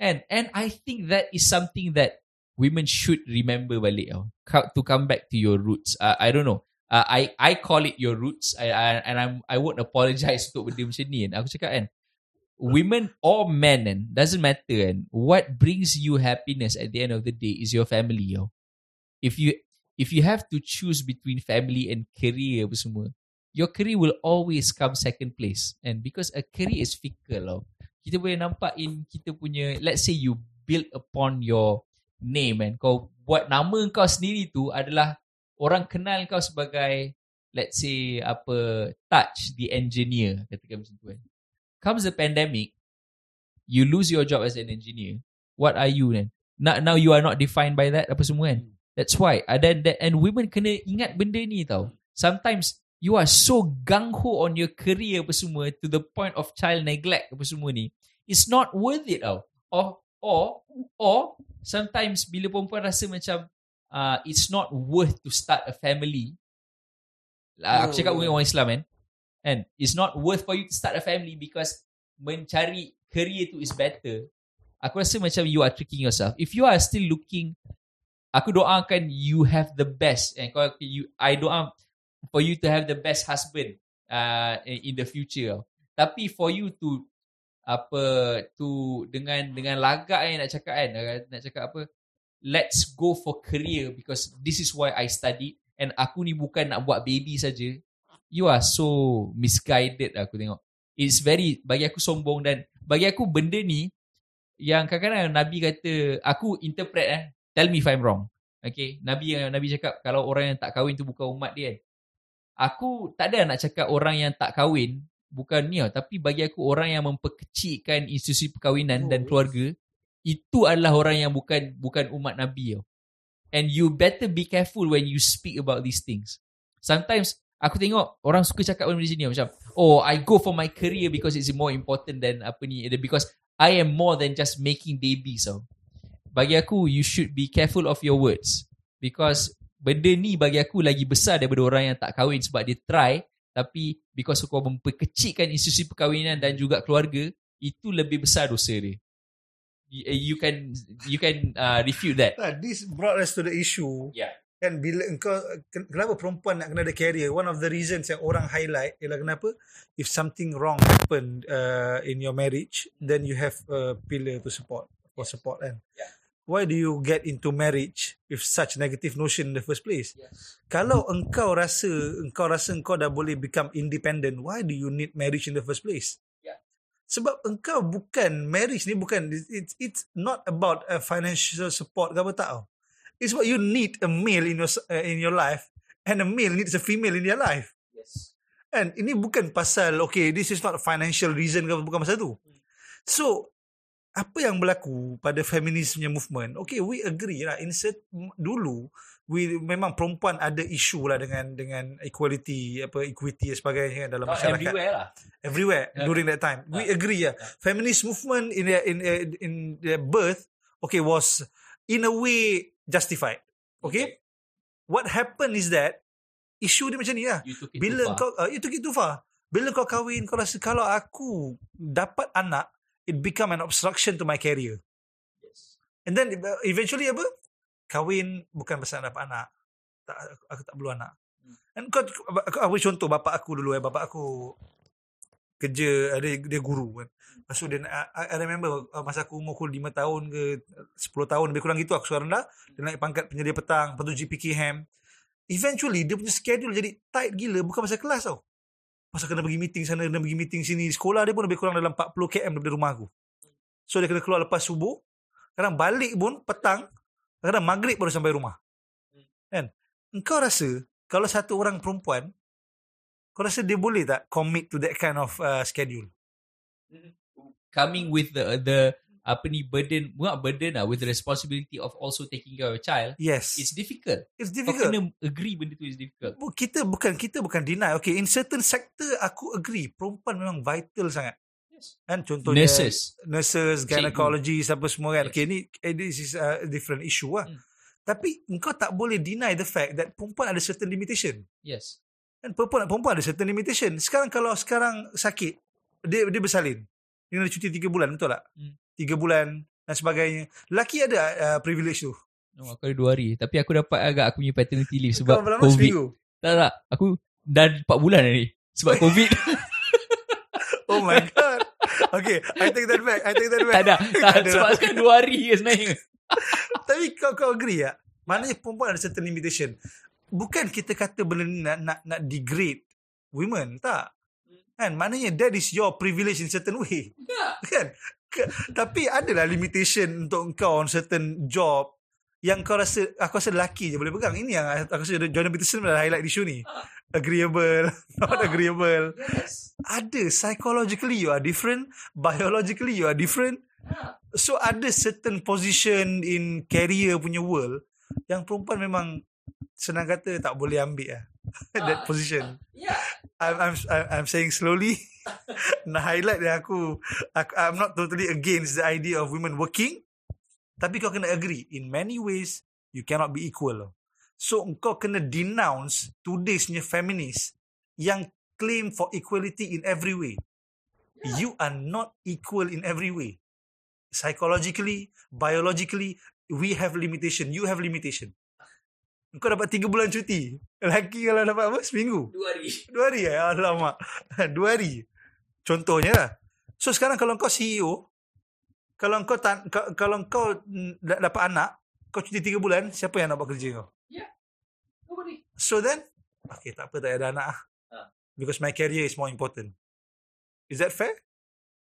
Speaker 1: And and I think that is something that women should remember balik oh, to come back to your roots. Uh, I don't know. Uh, I I call it your roots. I, I and I'm I won't apologize untuk benda macam ni. Aku cakap kan, women or men kan, doesn't matter kan. What brings you happiness at the end of the day is your family. Oh. If you if you have to choose between family and career apa semua, your career will always come second place. And because a career is fickle, oh, kita boleh nampak in kita punya let's say you build upon your name and kau buat nama kau sendiri tu adalah orang kenal kau sebagai let's say apa touch the engineer katakan macam tu kan. Comes the pandemic you lose your job as an engineer. What are you then now, now you are not defined by that apa semua kan? That's why. And then that and women kena ingat benda ni tau. Sometimes you are so gung ho on your career apa semua to the point of child neglect apa semua ni it's not worth it tau. Or or or sometimes bila perempuan rasa macam uh, it's not worth to start a family oh. aku cakap dengan orang Islam kan? And it's not worth for you to start a family because mencari career tu is better. Aku rasa macam you are tricking yourself. If you are still looking aku doakan you have the best. And kau you I doa for you to have the best husband uh, in the future. Tapi for you to apa tu dengan dengan lagak yang nak cakap kan nak cakap apa let's go for career because this is why I study and aku ni bukan nak buat baby saja. You are so misguided aku tengok. It's very bagi aku sombong dan bagi aku benda ni yang kadang-kadang Nabi kata aku interpret eh tell me if I'm wrong. Okay Nabi yang Nabi cakap kalau orang yang tak kahwin tu bukan umat dia kan aku tak ada nak cakap orang yang tak kahwin. Bukan ni tau tapi bagi aku orang yang memperkecilkan institusi perkahwinan
Speaker 2: Oh,
Speaker 1: dan
Speaker 2: yes.
Speaker 1: keluarga itu adalah orang yang bukan bukan umat Nabi tau. And you better be careful when you speak about these things. Sometimes aku tengok orang suka cakap benda macam ni macam oh I go for my career because it's more important than apa ni because I am more than just making babies so bagi aku you should be careful of your words. Because benda ni bagi aku lagi besar daripada orang yang tak kahwin sebab dia try tapi because kau memperkecilkan institusi perkahwinan dan juga keluarga itu lebih besar dosa dia. You, you can you can uh, refute that.
Speaker 2: This brought us to the issue.
Speaker 1: Yeah
Speaker 2: kan bila engkau ken- kenapa perempuan nak kena ada career? One of the reasons yang orang highlight ialah kenapa? If something wrong happen uh, in your marriage then you have a pillar to support for support kan?
Speaker 1: Yeah.
Speaker 2: Why do you get into marriage with such negative notion in the first place?
Speaker 1: Yes.
Speaker 2: Kalau engkau rasa engkau rasa engkau dah boleh become independent why do you need marriage in the first place?
Speaker 1: Yeah.
Speaker 2: sebab engkau bukan marriage ni bukan it's it's not about a financial support ke apa tak tau. It's what you need a male in your uh, in your life and a male needs a female in their life.
Speaker 1: Yes.
Speaker 2: And ini bukan pasal okay this is not a financial reason ke bukan pasal tu. So apa yang berlaku pada feminist punya movement? Okay, we agree lah. Insert dulu we memang perempuan ada isu lah dengan dengan equality apa equity dan sebagainya dalam
Speaker 1: oh,
Speaker 2: masyarakat
Speaker 1: everywhere lah
Speaker 2: everywhere
Speaker 1: Yeah.
Speaker 2: during that time. We
Speaker 1: Yeah.
Speaker 2: agree yeah.
Speaker 1: Yeah.
Speaker 2: Feminist movement in their, in in their birth okay was in a way justified. Okay? What happened is that isu dia macam ni lah.
Speaker 1: you took it
Speaker 2: Bila
Speaker 1: too
Speaker 2: kau uh, itu gitu far. Bila kau kahwin kau rasa kalau aku dapat anak it become an obstruction to my career.
Speaker 1: yes.
Speaker 2: And then uh, eventually apa? Kahwin bukan pasal nak dapat anak. Tak, aku, aku tak perlu anak.
Speaker 1: Hmm.
Speaker 2: And kau aku, aku contoh bapak aku dulu eh. Bapak aku kerja ada dia guru kan. Lepas tu dia I, I remember uh, masa aku umur 5 tahun ke 10 tahun lebih kurang gitu aku suara rendah dia naik pangkat penyedia petang lepas tu GPK Ham eventually dia punya schedule jadi tight gila bukan pasal kelas tau pasal kena pergi meeting sana kena pergi meeting sini. Sekolah dia pun lebih kurang dalam 40 km daripada rumah aku. So dia kena keluar lepas subuh. Kadang balik pun petang kadang maghrib baru sampai rumah. Kan? Engkau rasa kalau satu orang perempuan kau rasa dia boleh tak commit to that kind of uh, schedule?
Speaker 1: Coming with the the apa ni burden bukan burden lah with the responsibility of also taking care of a child
Speaker 2: yes.
Speaker 1: it's difficult.
Speaker 2: It's
Speaker 1: kau
Speaker 2: difficult.
Speaker 1: kena agree benda tu is difficult.
Speaker 2: Bu- kita bukan kita bukan deny. Okay in certain sector aku agree. Perempuan memang vital sangat.
Speaker 1: Yes.
Speaker 2: kan? Contohnya
Speaker 1: nurses.
Speaker 2: Nurses gynecologist apa semua kan.
Speaker 1: Yes.
Speaker 2: okay ni eh, this is a different issue lah.
Speaker 1: Hmm.
Speaker 2: tapi engkau tak boleh deny the fact that perempuan ada certain limitation.
Speaker 1: Yes.
Speaker 2: Kan? Perempuan perempuan ada certain limitation. Sekarang kalau sekarang sakit dia dia bersalin. Dia kena cuti 3 bulan betul tak?
Speaker 1: Hmm.
Speaker 2: 3 bulan dan sebagainya. Lelaki ada uh, privilege tu?
Speaker 1: No, aku ada dua hari. Tapi aku dapat agak aku punya paternity leave sebab
Speaker 2: kau
Speaker 1: covid.
Speaker 2: Seminggu?
Speaker 1: Tak tak. Aku dah 4 bulan ni sebab covid.
Speaker 2: Oh my god. Okay I take that back. I take that back.
Speaker 1: Tak ada. Tak,
Speaker 2: ada.
Speaker 1: sebab sekarang dua hari je sebenarnya.
Speaker 2: Tapi kau kau agree tak? Maknanya perempuan ada certain limitation. Bukan kita kata benda ni nak nak, nak degrade women, tak. Kan? Maknanya that is your privilege in certain way.
Speaker 1: tak
Speaker 2: Kan? Tapi adalah limitation untuk kau on certain job yang kau rasa aku rasa lelaki je boleh pegang. Ini yang aku rasa Jordan Peterson dah highlight isu ni. Agreeable, not
Speaker 1: Ah.
Speaker 2: agreeable.
Speaker 1: yes
Speaker 2: Ada psychologically you are different, biologically you are different.
Speaker 1: Ah.
Speaker 2: So ada certain position in career punya world yang perempuan memang senang kata tak boleh ambil lah. that
Speaker 1: Ah.
Speaker 2: position.
Speaker 1: yeah
Speaker 2: I'm I'm I'm saying slowly. Nak highlight yang aku, aku I'm not totally against the idea of women working. Tapi kau kena agree in many ways you cannot be equal. So kau kena denounce today's punya feminist yang claim for equality in every way. You are not equal in every way. Psychologically, biologically, we have limitation. You have limitation. Kau dapat tiga bulan cuti. Lelaki kalau dapat apa? Seminggu.
Speaker 1: dua hari
Speaker 2: Dua hari eh? Alamak. Dua hari. Contohnya lah. So sekarang kalau kau CEO, kalau kau tak, ka- kalau kau da- dapat anak, kau cuti tiga bulan, siapa yang nak buat kerja kau?
Speaker 1: nobody
Speaker 2: So then, okay tak apa tak ada anak lah.
Speaker 1: Ah.
Speaker 2: Because my career is more important. Is that fair?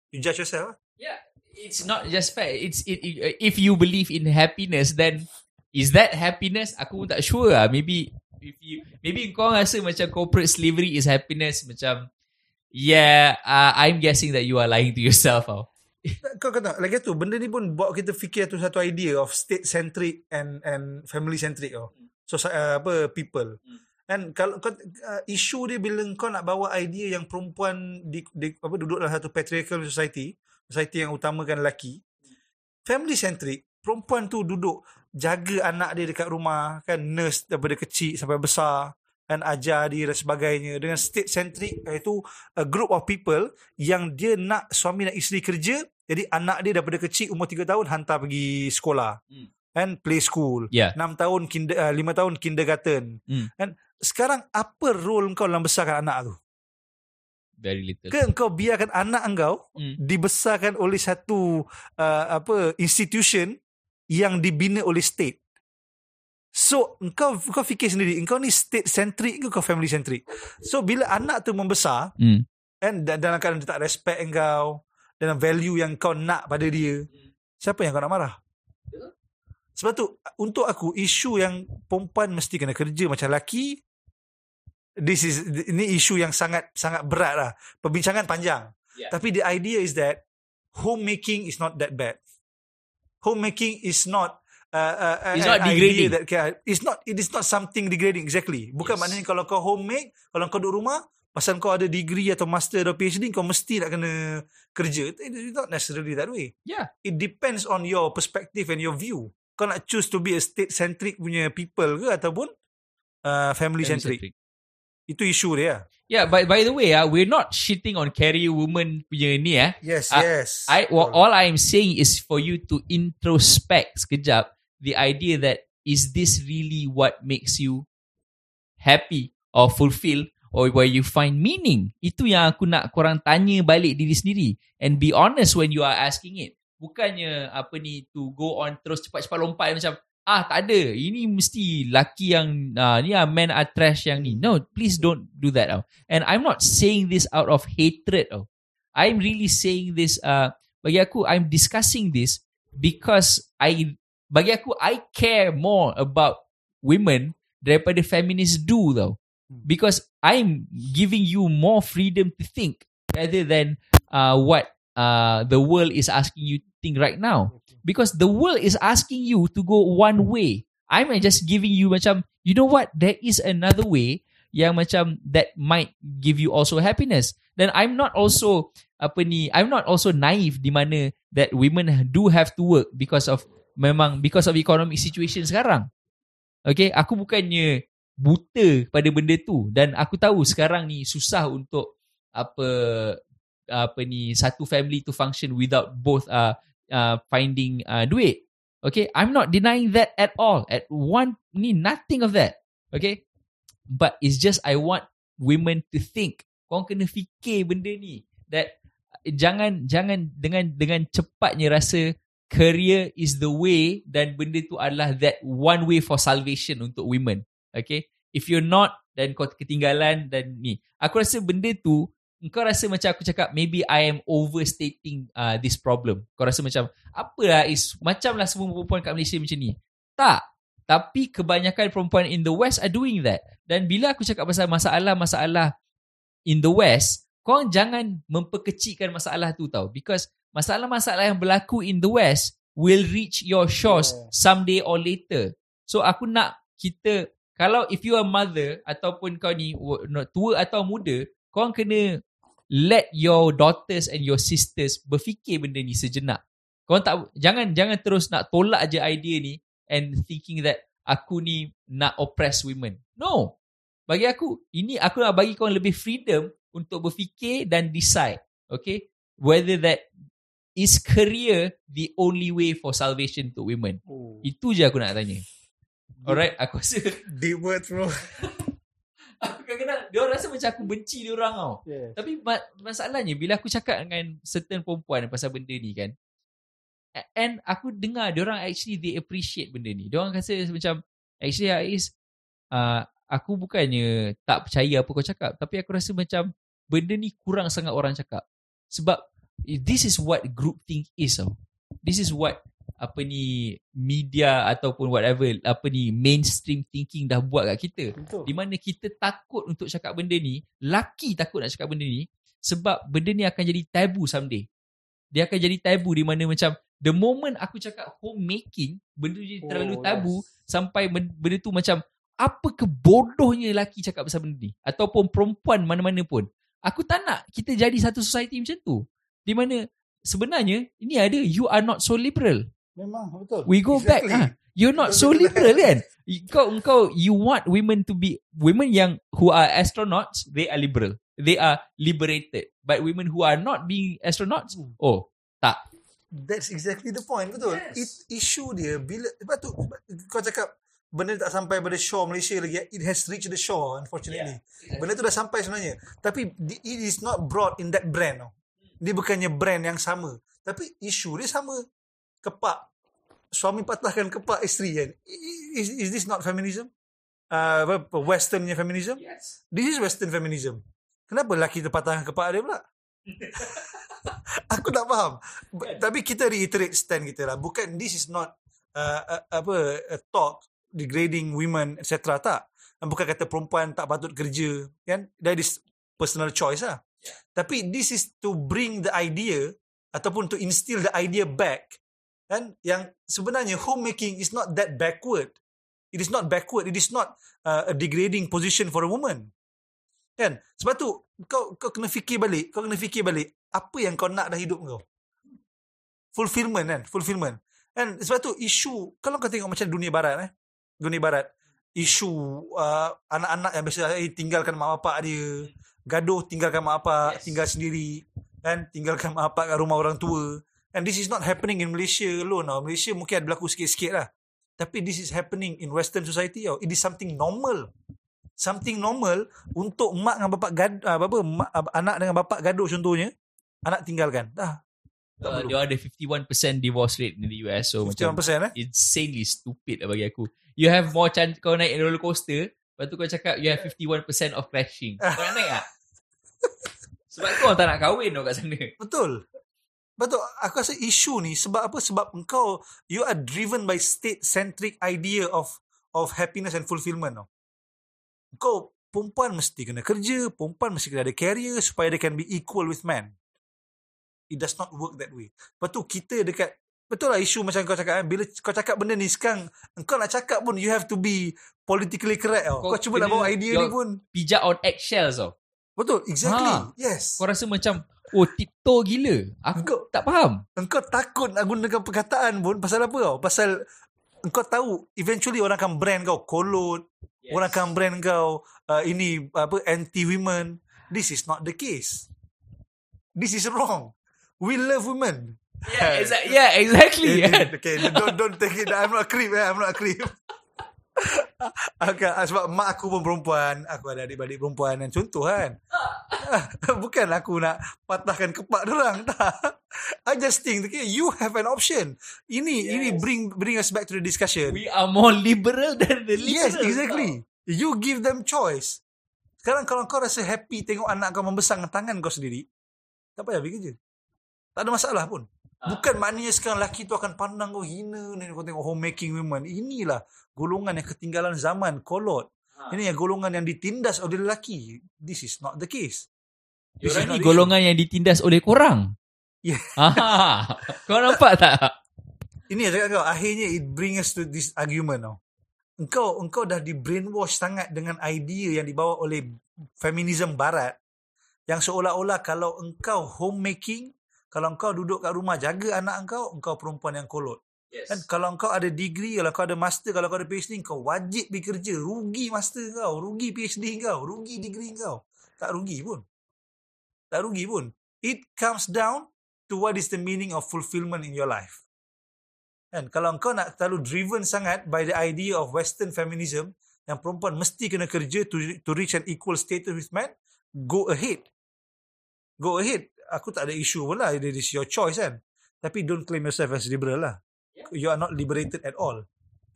Speaker 2: You judge yourself. ah?
Speaker 1: Yeah, it's not just fair. It's it, it, if you believe in happiness, then is that happiness? Aku pun tak sure lah. Maybe if you maybe kau rasa macam corporate slavery is happiness macam yeah, uh, I'm guessing that you are lying to yourself. Oh.
Speaker 2: Kau kata lagi tu benda ni pun bawa kita fikir tu satu idea of state centric and and family centric oh. So uh, apa people. And kalau kau uh, isu dia bila kau nak bawa idea yang perempuan di, di apa duduk dalam satu patriarchal society, society yang utamakan lelaki. Family centric, perempuan tu duduk jaga anak dia dekat rumah kan nurse daripada kecil sampai besar dan ajar dia dan sebagainya dengan state centric iaitu a group of people yang dia nak suami dan isteri kerja jadi anak dia daripada kecil umur 3 tahun hantar pergi sekolah
Speaker 1: Hmm.
Speaker 2: and play school
Speaker 1: Yeah.
Speaker 2: 6 tahun kinder, uh, 5 tahun kindergarten
Speaker 1: Hmm.
Speaker 2: and sekarang apa role kau dalam besarkan anak tu
Speaker 1: Very little.
Speaker 2: ke engkau biarkan anak engkau
Speaker 1: Hmm.
Speaker 2: dibesarkan oleh satu uh, apa institution yang dibina oleh state. So engkau kau fikir sendiri, engkau ni state centric ke kau family centric? So bila anak tu membesar and dan dalam keadaan dia tak respect engkau dalam value yang kau nak pada dia, siapa yang kau nak marah? Sebab tu untuk aku isu yang perempuan mesti kena kerja macam lelaki this is ini isu yang sangat sangat berat lah. Perbincangan panjang.
Speaker 1: Yeah.
Speaker 2: Tapi the idea is that homemaking is not that bad. Homemaking is not uh, uh,
Speaker 1: It's
Speaker 2: an
Speaker 1: not degrading.
Speaker 2: That, can- it's not it is not something degrading exactly. Bukan
Speaker 1: Yes.
Speaker 2: maknanya kalau kau homemake, kalau kau duduk rumah, pasal kau ada degree atau master atau PhD, kau mesti nak kena kerja. It is not necessarily that way.
Speaker 1: Yeah.
Speaker 2: It depends on your perspective and your view. Kau nak choose to be a state-centric punya people ke ataupun uh, family-centric. Itu isu dia.
Speaker 1: Yeah, by by the way, ah, we're not shitting on career woman punya ni ah.
Speaker 2: Yes,
Speaker 1: Ah,
Speaker 2: yes.
Speaker 1: I well, all I'm saying is for you to introspect sekejap the idea that is this really what makes you happy or fulfilled or where you find meaning. Itu yang aku nak korang tanya balik diri sendiri and be honest when you are asking it. Bukannya apa ni to go on terus cepat-cepat lompat macam ah tak ada. Ini mesti laki yang uh, ni ah men are trash yang ni. No, please don't do that. Oh. And I'm not saying this out of hatred. Oh. I'm really saying this uh bagi aku I'm discussing this because I bagi aku I care more about women daripada feminists do tau. Because I'm giving you more freedom to think rather than uh what uh the world is asking you to think right now. Because the world is asking you to go one way. I'm just giving you macam you know what there is another way yang macam that might give you also happiness. Then I'm not also apa ni I'm not also naive di mana that women do have to work because of memang because of economic situation sekarang. Okay, aku bukannya buta pada benda tu dan aku tahu sekarang ni susah untuk apa apa ni satu family to function without both uh, uh finding uh, duit. Okay, I'm not denying that at all. At one ni nothing of that. Okay, but it's just I want women to think. Kau kena fikir benda ni that jangan jangan dengan dengan cepatnya rasa career is the way dan benda tu adalah that one way for salvation untuk women. Okay, if you're not dan kau ketinggalan dan ni. Aku rasa benda tu kau rasa macam aku cakap maybe I am overstating uh, this problem. Kau rasa macam apa lah is macam lah semua perempuan kat Malaysia macam ni. Tak. Tapi kebanyakan perempuan in the West are doing that. Dan bila aku cakap pasal masalah-masalah in the West, kau jangan memperkecilkan masalah tu tau. Because masalah-masalah yang berlaku in the West will reach your shores
Speaker 2: Yeah.
Speaker 1: someday or later. So aku nak kita, kalau if you are mother ataupun kau ni tua atau muda, kau orang kena let your daughters and your sisters berfikir benda ni sejenak. Kau orang tak jangan jangan terus nak tolak je idea ni and thinking that aku ni nak oppress women. No. Bagi aku ini aku nak bagi kau lebih freedom untuk berfikir dan decide. Okay? Whether that is career the only way for salvation to women.
Speaker 2: Oh.
Speaker 1: Itu je aku nak tanya. Alright, aku rasa
Speaker 2: Deep words bro.
Speaker 1: aku kadang-kadang dia orang rasa macam aku benci dia orang tau.
Speaker 2: Yeah.
Speaker 1: Tapi ma- masalahnya bila aku cakap dengan certain perempuan pasal benda ni kan. And aku dengar dia orang actually they appreciate benda ni. Dia orang rasa macam actually Ais uh, aku bukannya tak percaya apa kau cakap tapi aku rasa macam benda ni kurang sangat orang cakap. Sebab this is what group think is tau. This is what apa ni media ataupun whatever apa ni mainstream thinking dah buat kat kita.
Speaker 2: Betul.
Speaker 1: Di mana kita takut untuk cakap benda ni, laki takut nak cakap benda ni sebab benda ni akan jadi tabu someday. Dia akan jadi tabu di mana macam the moment aku cakap homemaking, benda tu jadi
Speaker 2: Oh,
Speaker 1: terlalu tabu
Speaker 2: yes.
Speaker 1: sampai ben- benda tu macam apa kebodohnya lelaki cakap pasal benda ni ataupun perempuan mana-mana pun. Aku tak nak kita jadi satu society macam tu. Di mana sebenarnya ini ada you are not so liberal.
Speaker 2: Memang betul.
Speaker 1: We go back ah. You're not so liberal kan? Kau kau you want women to be women yang who are astronauts, they are liberal. They are liberated. But women who are not being astronauts,
Speaker 2: Hmm.
Speaker 1: oh, tak.
Speaker 2: That's exactly the point. Betul.
Speaker 1: Yes.
Speaker 2: It, issue dia bila sebab tu kau cakap benda tak sampai pada shore Malaysia lagi. It has reached the shore unfortunately. Yeah. Benda tu dah sampai sebenarnya. Tapi it is not brought in that brand. Tau. Dia bukannya brand yang sama. Tapi isu dia sama. Kepak. Suami patahkan kepak isteri kan. Is, is this not feminism? Uh, westernnya feminism?
Speaker 1: Yes.
Speaker 2: This is western feminism. Kenapa lelaki terpatahkan kepak dia pula? Aku tak faham. B- Tapi kita reiterate stand kita lah. Bukan this is not uh, uh, apa a talk degrading women etc. tak. Bukan kata perempuan tak patut kerja kan. That is personal choice lah. Tapi this is to bring the idea ataupun to instill the idea back kan yang sebenarnya homemaking is not that backward. It is not backward. It is not uh, a degrading position for a woman. Kan? Sebab tu kau kau kena fikir balik, kau kena fikir balik apa yang kau nak dah hidup kau. Fulfillment kan, fulfillment. Kan sebab tu isu kalau kau tengok macam dunia barat eh. Dunia barat isu uh, anak-anak yang biasa eh, tinggalkan mak bapak dia, gaduh tinggalkan mak bapak,
Speaker 1: Yes.
Speaker 2: tinggal sendiri, kan tinggalkan mak bapak kat rumah orang tua. And this is not happening in Malaysia alone. Now. Malaysia mungkin ada berlaku sikit-sikit lah. Tapi this is happening in western society. Tau. It is something normal. Something normal untuk mak dengan bapak gaduh, uh, apa, mak, uh, anak dengan bapak gaduh contohnya, anak tinggalkan. Dah.
Speaker 1: Uh, dia ada 51% divorce rate in the US so macam
Speaker 2: 51% eh.
Speaker 1: insanely stupid lah bagi aku. You have more chance kau naik roller coaster, lepas tu kau cakap you have 51% of crashing. Kau nak naik tak? Sebab kau tak nak kahwin tau kat sana.
Speaker 2: Betul. Betul. Aku rasa isu ni sebab apa? Sebab engkau you are driven by state centric idea of of happiness and fulfillment. Tau. Kau perempuan mesti kena kerja, perempuan mesti kena ada career supaya they can be equal with men. It does not work that way. Lepas tu kita dekat Betul lah isu macam kau cakap kan. Bila kau cakap benda ni sekarang engkau nak cakap pun you have to be politically correct tau. Kau,
Speaker 1: Kau
Speaker 2: cuba nak bawa idea ni pun.
Speaker 1: Pijak on eggshells tau.
Speaker 2: Betul. Exactly.
Speaker 1: Ha.
Speaker 2: Yes.
Speaker 1: Kau rasa macam oh tiptoe gila. Aku
Speaker 2: Kau-
Speaker 1: tak faham.
Speaker 2: engkau takut nak gunakan perkataan pun pasal apa tau? Pasal engkau tahu eventually orang akan brand kau kolot, yes. orang akan brand kau uh, ini apa anti women. This is not the case. This is wrong. We love women.
Speaker 1: Yeah, exa- yeah exactly.
Speaker 2: Eh, okay, don't don't take it. I'm not a creep. Eh. I'm not a creep. okay, sebab mak aku pun perempuan, aku ada adik-adik perempuan dan contoh kan. Bukan aku nak patahkan kepak orang tak. I just think okay, you have an option. Ini yes. ini bring bring us back to the discussion.
Speaker 1: We are more liberal than the liberal.
Speaker 2: yes, exactly. You give them choice. Sekarang kalau kau rasa happy tengok anak kau membesar dengan tangan kau sendiri, tak payah pergi kerja. Tak ada masalah pun. Bukan maknanya sekarang lelaki tu akan pandang kau hina ni kau tengok homemaking women. Inilah golongan yang ketinggalan zaman, kolot. Ini yang golongan yang ditindas oleh lelaki. This is not the case. This is
Speaker 1: Diorang
Speaker 2: not
Speaker 1: ni
Speaker 2: the
Speaker 1: golongan yang ditindas oleh korang.
Speaker 2: Yeah.
Speaker 1: Ah, kau nampak tak?
Speaker 2: Ini yang cakap kau, akhirnya it bring us to this argument tau. Engkau engkau dah di brainwash sangat dengan idea yang dibawa oleh feminism barat yang seolah-olah kalau engkau homemaking, kalau engkau duduk kat rumah jaga anak engkau, engkau perempuan yang kolot.
Speaker 1: Yes.
Speaker 2: Kan kalau engkau ada degree, kalau kau ada master, kalau kau ada PhD, kau wajib pergi kerja. Rugi master kau, rugi PhD kau, rugi degree kau. Tak rugi pun. Tak rugi pun. It comes down to what is the meaning of fulfillment in your life. Kan? Kalau engkau nak terlalu driven sangat by the idea of western feminism, yang perempuan mesti kena kerja to, to reach an equal status with men, go ahead. Go ahead. Aku tak ada issue pun lah. It is your choice kan. Tapi don't claim yourself as liberal lah. You are not liberated at all.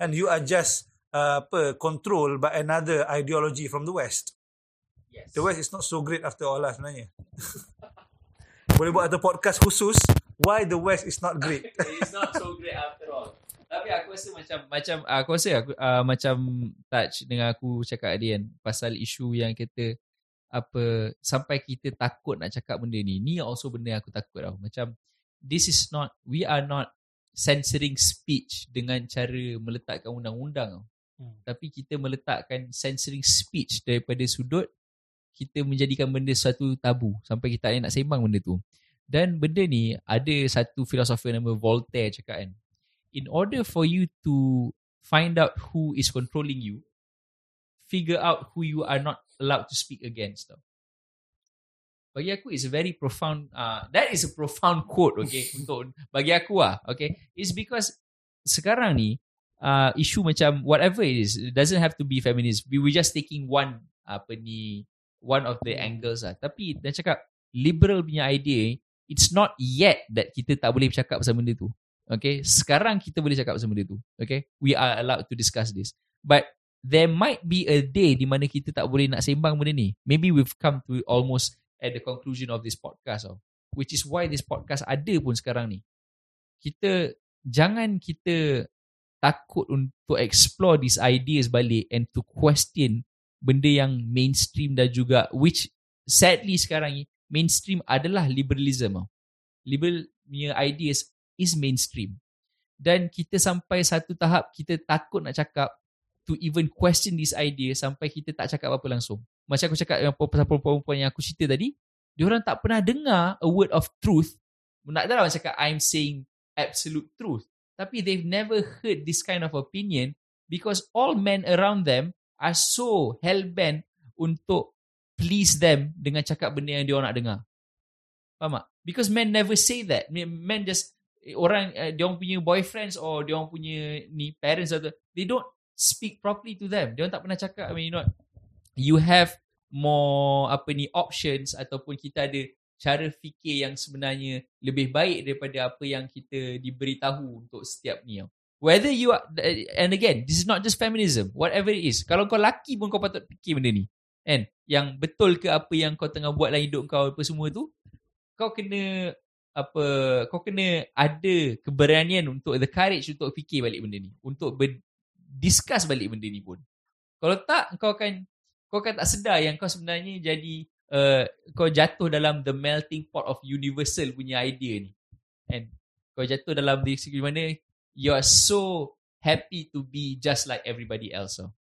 Speaker 2: And you are just uh, apa, controlled by another ideology from the West.
Speaker 1: Yes.
Speaker 2: The West is not so great after all lah sebenarnya. Boleh buat satu podcast khusus why the West is not great.
Speaker 1: It's not so great after all. Tapi aku rasa macam macam aku rasa aku uh, macam touch dengan aku cakap tadi kan pasal isu yang kita apa sampai kita takut nak cakap benda ni. Ni also benda yang aku takut tau. Macam this is not we are not censoring speech dengan cara meletakkan undang-undang.
Speaker 2: Hmm.
Speaker 1: Tapi kita meletakkan censoring speech daripada sudut kita menjadikan benda suatu tabu sampai kita nak sembang benda tu. Dan benda ni ada satu filosofer nama Voltaire cakap kan. In order for you to find out who is controlling you, figure out who you are not allowed to speak against. Tau. Bagi aku it's a very profound uh, that is a profound quote okay untuk bagi aku lah okay. It's because sekarang ni uh, isu macam whatever it is it doesn't have to be feminist. We we just taking one apa ni one of the angles lah. Tapi dia cakap liberal punya idea it's not yet that kita tak boleh bercakap pasal benda tu okay. Sekarang kita boleh cakap pasal benda tu okay. We are allowed to discuss this. But there might be a day di mana kita tak boleh nak sembang benda ni maybe we've come to almost at the conclusion of this podcast tau. Which is why this podcast ada pun sekarang ni. Kita jangan kita takut untuk explore these ideas balik and to question benda yang mainstream dan juga which sadly sekarang ni mainstream adalah liberalism tau. Liberal punya ideas is mainstream. Dan kita sampai satu tahap kita takut nak cakap to even question this idea sampai kita tak cakap apa-apa langsung. Macam aku cakap pasal perempuan-perempuan yang aku cerita tadi, diorang tak pernah dengar a word of truth. Tak adalah orang cakap I'm saying absolute truth. Tapi they've never heard this kind of opinion because all men around them are so hell-bent untuk please them dengan cakap benda yang diorang nak dengar. Faham tak? Because men never say that. Men just orang uh, dia punya boyfriends or dia punya ni parents atau they don't speak properly to them. Dia tak pernah cakap I mean you know you have more apa ni options ataupun kita ada cara fikir yang sebenarnya lebih baik daripada apa yang kita diberitahu untuk setiap ni. Whether you are, and again, this is not just feminism, whatever it is. Kalau kau laki pun kau patut fikir benda ni. Kan? Yang betul ke apa yang kau tengah buat dalam hidup kau apa semua tu, kau kena apa kau kena ada keberanian untuk the courage untuk fikir balik benda ni untuk ber, discuss balik benda ni pun. Kalau tak kau akan kau akan tak sedar yang kau sebenarnya jadi uh, kau jatuh dalam the melting pot of universal punya idea ni. And kau jatuh dalam di mana you are so happy to be just like everybody else. So.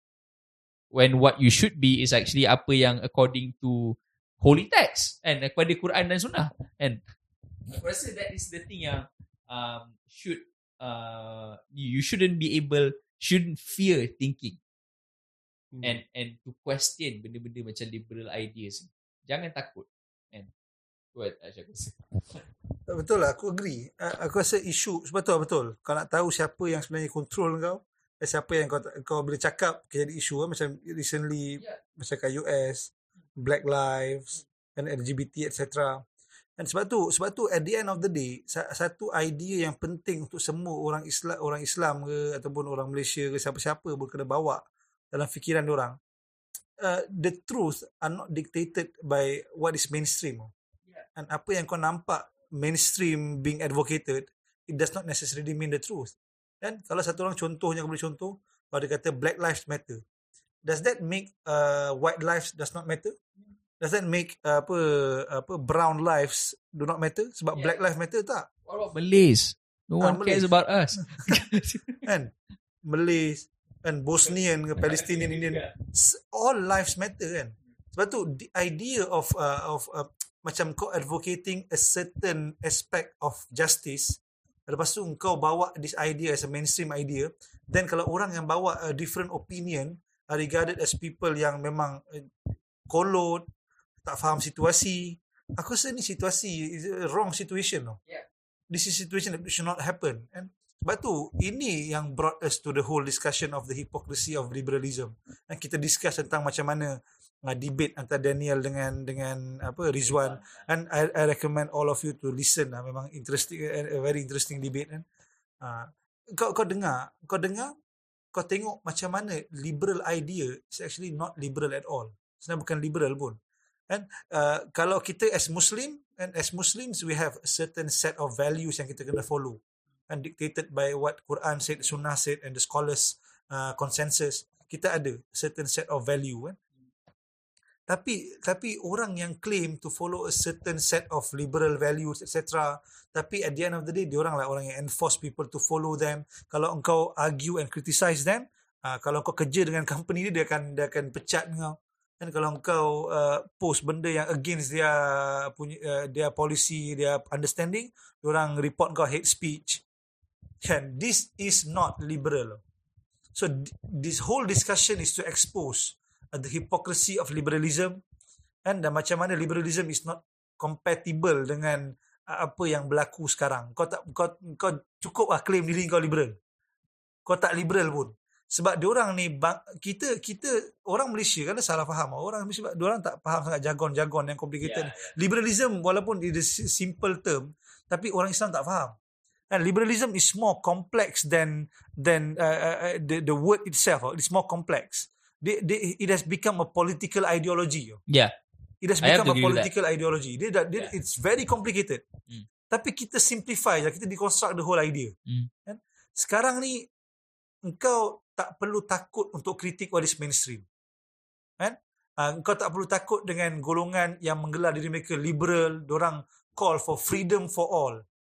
Speaker 1: when what you should be is actually apa yang according to holy text and kepada Quran dan Sunnah. And aku rasa that is the thing yang um, should uh, you shouldn't be able shouldn't fear thinking. Hmm. and and to question benda-benda macam liberal ideas. Jangan takut. And buat aku rasa
Speaker 2: betul lah. Aku agree. Aku rasa isu betul betul. Kau nak tahu siapa yang sebenarnya control kau eh, siapa yang kau kau bila cakap jadi isu eh, macam recently yeah. macam kat US Black Lives and LGBT etc dan sebab tu, sebab tu at the end of the day, satu idea yang penting untuk semua orang Islam, orang Islam ke ataupun orang Malaysia ke siapa-siapa pun kena bawa dalam fikiran orang. Uh, the truth are not dictated by what is mainstream. Yeah. And apa yang kau nampak mainstream being advocated, it does not necessarily mean the truth. Dan kalau satu orang contohnya aku boleh contoh, kalau dia kata Black Lives Matter, does that make uh, white lives does not matter? Does that make uh, apa apa brown lives do not matter? Sebab yeah. black lives matter tak?
Speaker 1: What about malays? No uh, one Malays. cares about us.
Speaker 2: Kan? Malays and bosnian ke palestinian indian. All lives matter kan? Sebab tu the idea of uh, of uh, macam kau advocating a certain aspect of justice lepas tu kau bawa this idea as a mainstream idea then kalau orang yang bawa a different opinion are regarded as people yang memang uh, kolot tak faham situasi. Aku rasa ni situasi is a wrong situation no. Yeah. This is situation that should not happen. And sebab tu ini yang brought us to the whole discussion of the hypocrisy of liberalism. Dan kita discuss tentang macam mana uh, debate antara Daniel dengan dengan apa Rizwan and I, I recommend all of you to listen lah. memang interesting a very interesting debate kan. Uh, kau kau dengar, kau dengar kau tengok macam mana liberal idea is actually not liberal at all. Sebenarnya bukan liberal pun. Kan? Uh, kalau kita as Muslim, and as Muslims we have a certain set of values yang kita kena follow and dictated by what Quran said, Sunnah said and the scholars uh, consensus. Kita ada certain set of value kan. Tapi tapi orang yang claim to follow a certain set of liberal values etc. Tapi at the end of the day dia orang lah orang yang enforce people to follow them. Kalau engkau argue and criticize them, uh, kalau kau kerja dengan company ni dia akan dia akan pecat kau. Dan kalau engkau uh, post benda yang against dia punya uh, dia policy, dia understanding, orang report kau hate speech. Kan this is not liberal. So this whole discussion is to expose uh, the hypocrisy of liberalism and dan macam mana liberalism is not compatible dengan uh, apa yang berlaku sekarang. Kau tak kau kau cukup lah claim diri kau liberal. Kau tak liberal pun. Sebab diorang ni kita kita orang Malaysia kan salah faham. Orang sebab diorang tak faham sangat jargon-jargon yang complicated. Yeah, yeah. Liberalism walaupun it is simple term tapi orang Islam tak faham. And liberalism is more complex than than uh, uh, uh the the word itself. It's more complex they, they, it has become a political ideology.
Speaker 1: Yeah.
Speaker 2: It has become a political ideology. Dia, dia, yeah. It's very complicated. Mm. Tapi kita simplify je. Kita deconstruct the whole idea. Mm. Kan? Sekarang ni, engkau tak perlu takut untuk kritik what is mainstream. Kan? Uh, engkau tak perlu takut dengan golongan yang menggelar diri mereka liberal. Orang call for freedom for all.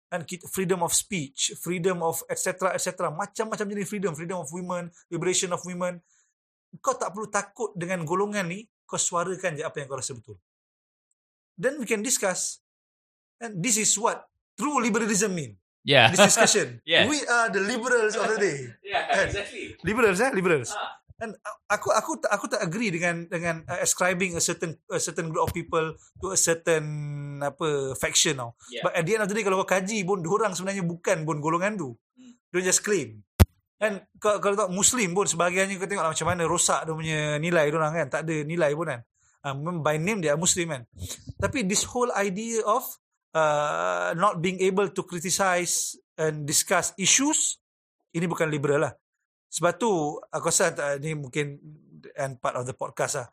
Speaker 2: And freedom of speech, freedom of etc. etc. Macam-macam jenis freedom. Freedom of women, liberation of women kau tak perlu takut dengan golongan ni, kau suarakan je apa yang kau rasa betul. Then we can discuss. And this is what true liberalism mean.
Speaker 1: Yeah.
Speaker 2: This discussion.
Speaker 1: yeah.
Speaker 2: We are the liberals of the day.
Speaker 1: yeah, And exactly.
Speaker 2: Liberals eh, liberals. Ah. And aku aku tak aku tak agree dengan dengan uh, ascribing a certain a certain group of people to a certain apa faction now. Yeah. But at the end of the day kalau kau kaji pun orang sebenarnya bukan pun golongan tu. Hmm. Don't just claim. Kan kalau, kalau tak Muslim pun sebahagiannya kau tengok lah macam mana rosak dia punya nilai dia orang kan. Tak ada nilai pun kan. Uh, by name dia Muslim kan. Tapi this whole idea of uh, not being able to criticize and discuss issues ini bukan liberal lah. Sebab tu aku rasa uh, ni mungkin and part of the podcast lah.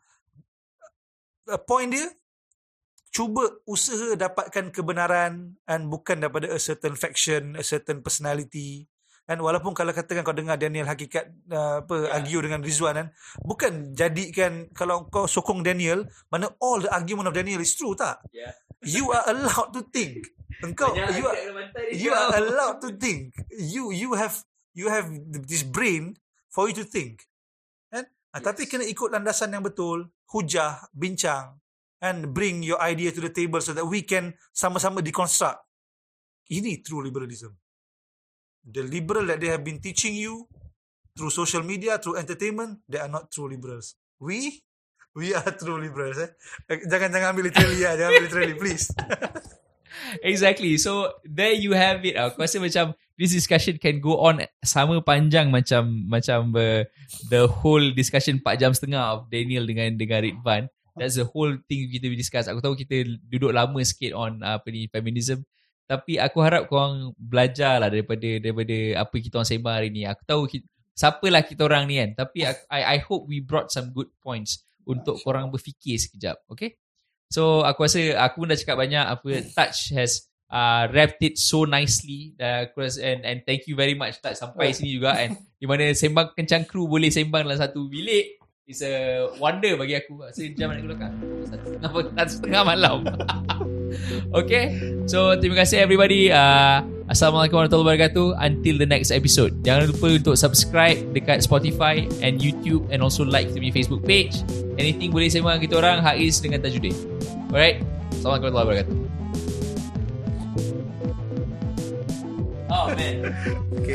Speaker 2: Uh, point dia cuba usaha dapatkan kebenaran and bukan daripada a certain faction, a certain personality kan walaupun kalau katakan kau dengar Daniel hakikat uh, apa yeah. argue dengan Rizwan kan bukan jadikan kalau kau sokong Daniel mana all the argument of Daniel is true tak yeah. You are allowed to think. Engkau you are, you are allowed to think. You you have you have this brain for you to think. Kan yes. tapi kena ikut landasan yang betul. Hujah bincang and bring your idea to the table so that we can sama-sama deconstruct. Ini true liberalism. The liberal that they have been teaching you through social media, through entertainment, they are not true liberals. We, we are true liberals. Eh? Jangan jangan ambil literally ya, jangan ambil literally, please.
Speaker 1: exactly. So there you have it. Aku rasa macam this discussion can go on sama panjang macam macam uh, the whole discussion 4 jam setengah of Daniel dengan dengan Ridvan. That's the whole thing kita discuss. Aku tahu kita duduk lama sikit on uh, apa ni feminism. Tapi aku harap korang belajar lah daripada daripada apa kita orang sembang hari ni. Aku tahu kita, siapalah kita orang ni kan. Tapi I, I hope we brought some good points untuk korang berfikir sekejap. Okay? So aku rasa aku pun dah cakap banyak. Apa Touch has uh, wrapped it so nicely. Uh, and, and thank you very much Touch sampai sini juga. And di mana sembang kencang kru boleh sembang dalam satu bilik. It's a wonder bagi aku. So jam mana aku lekat? Satu setengah malam. okay. So terima kasih everybody. Uh, Assalamualaikum warahmatullahi wabarakatuh. Until the next episode. Jangan lupa untuk subscribe dekat Spotify and YouTube and also like the Facebook page. Anything boleh sembang kita orang Haiz dengan Tajuddin. Alright. Assalamualaikum warahmatullahi wabarakatuh. Oh man. okay.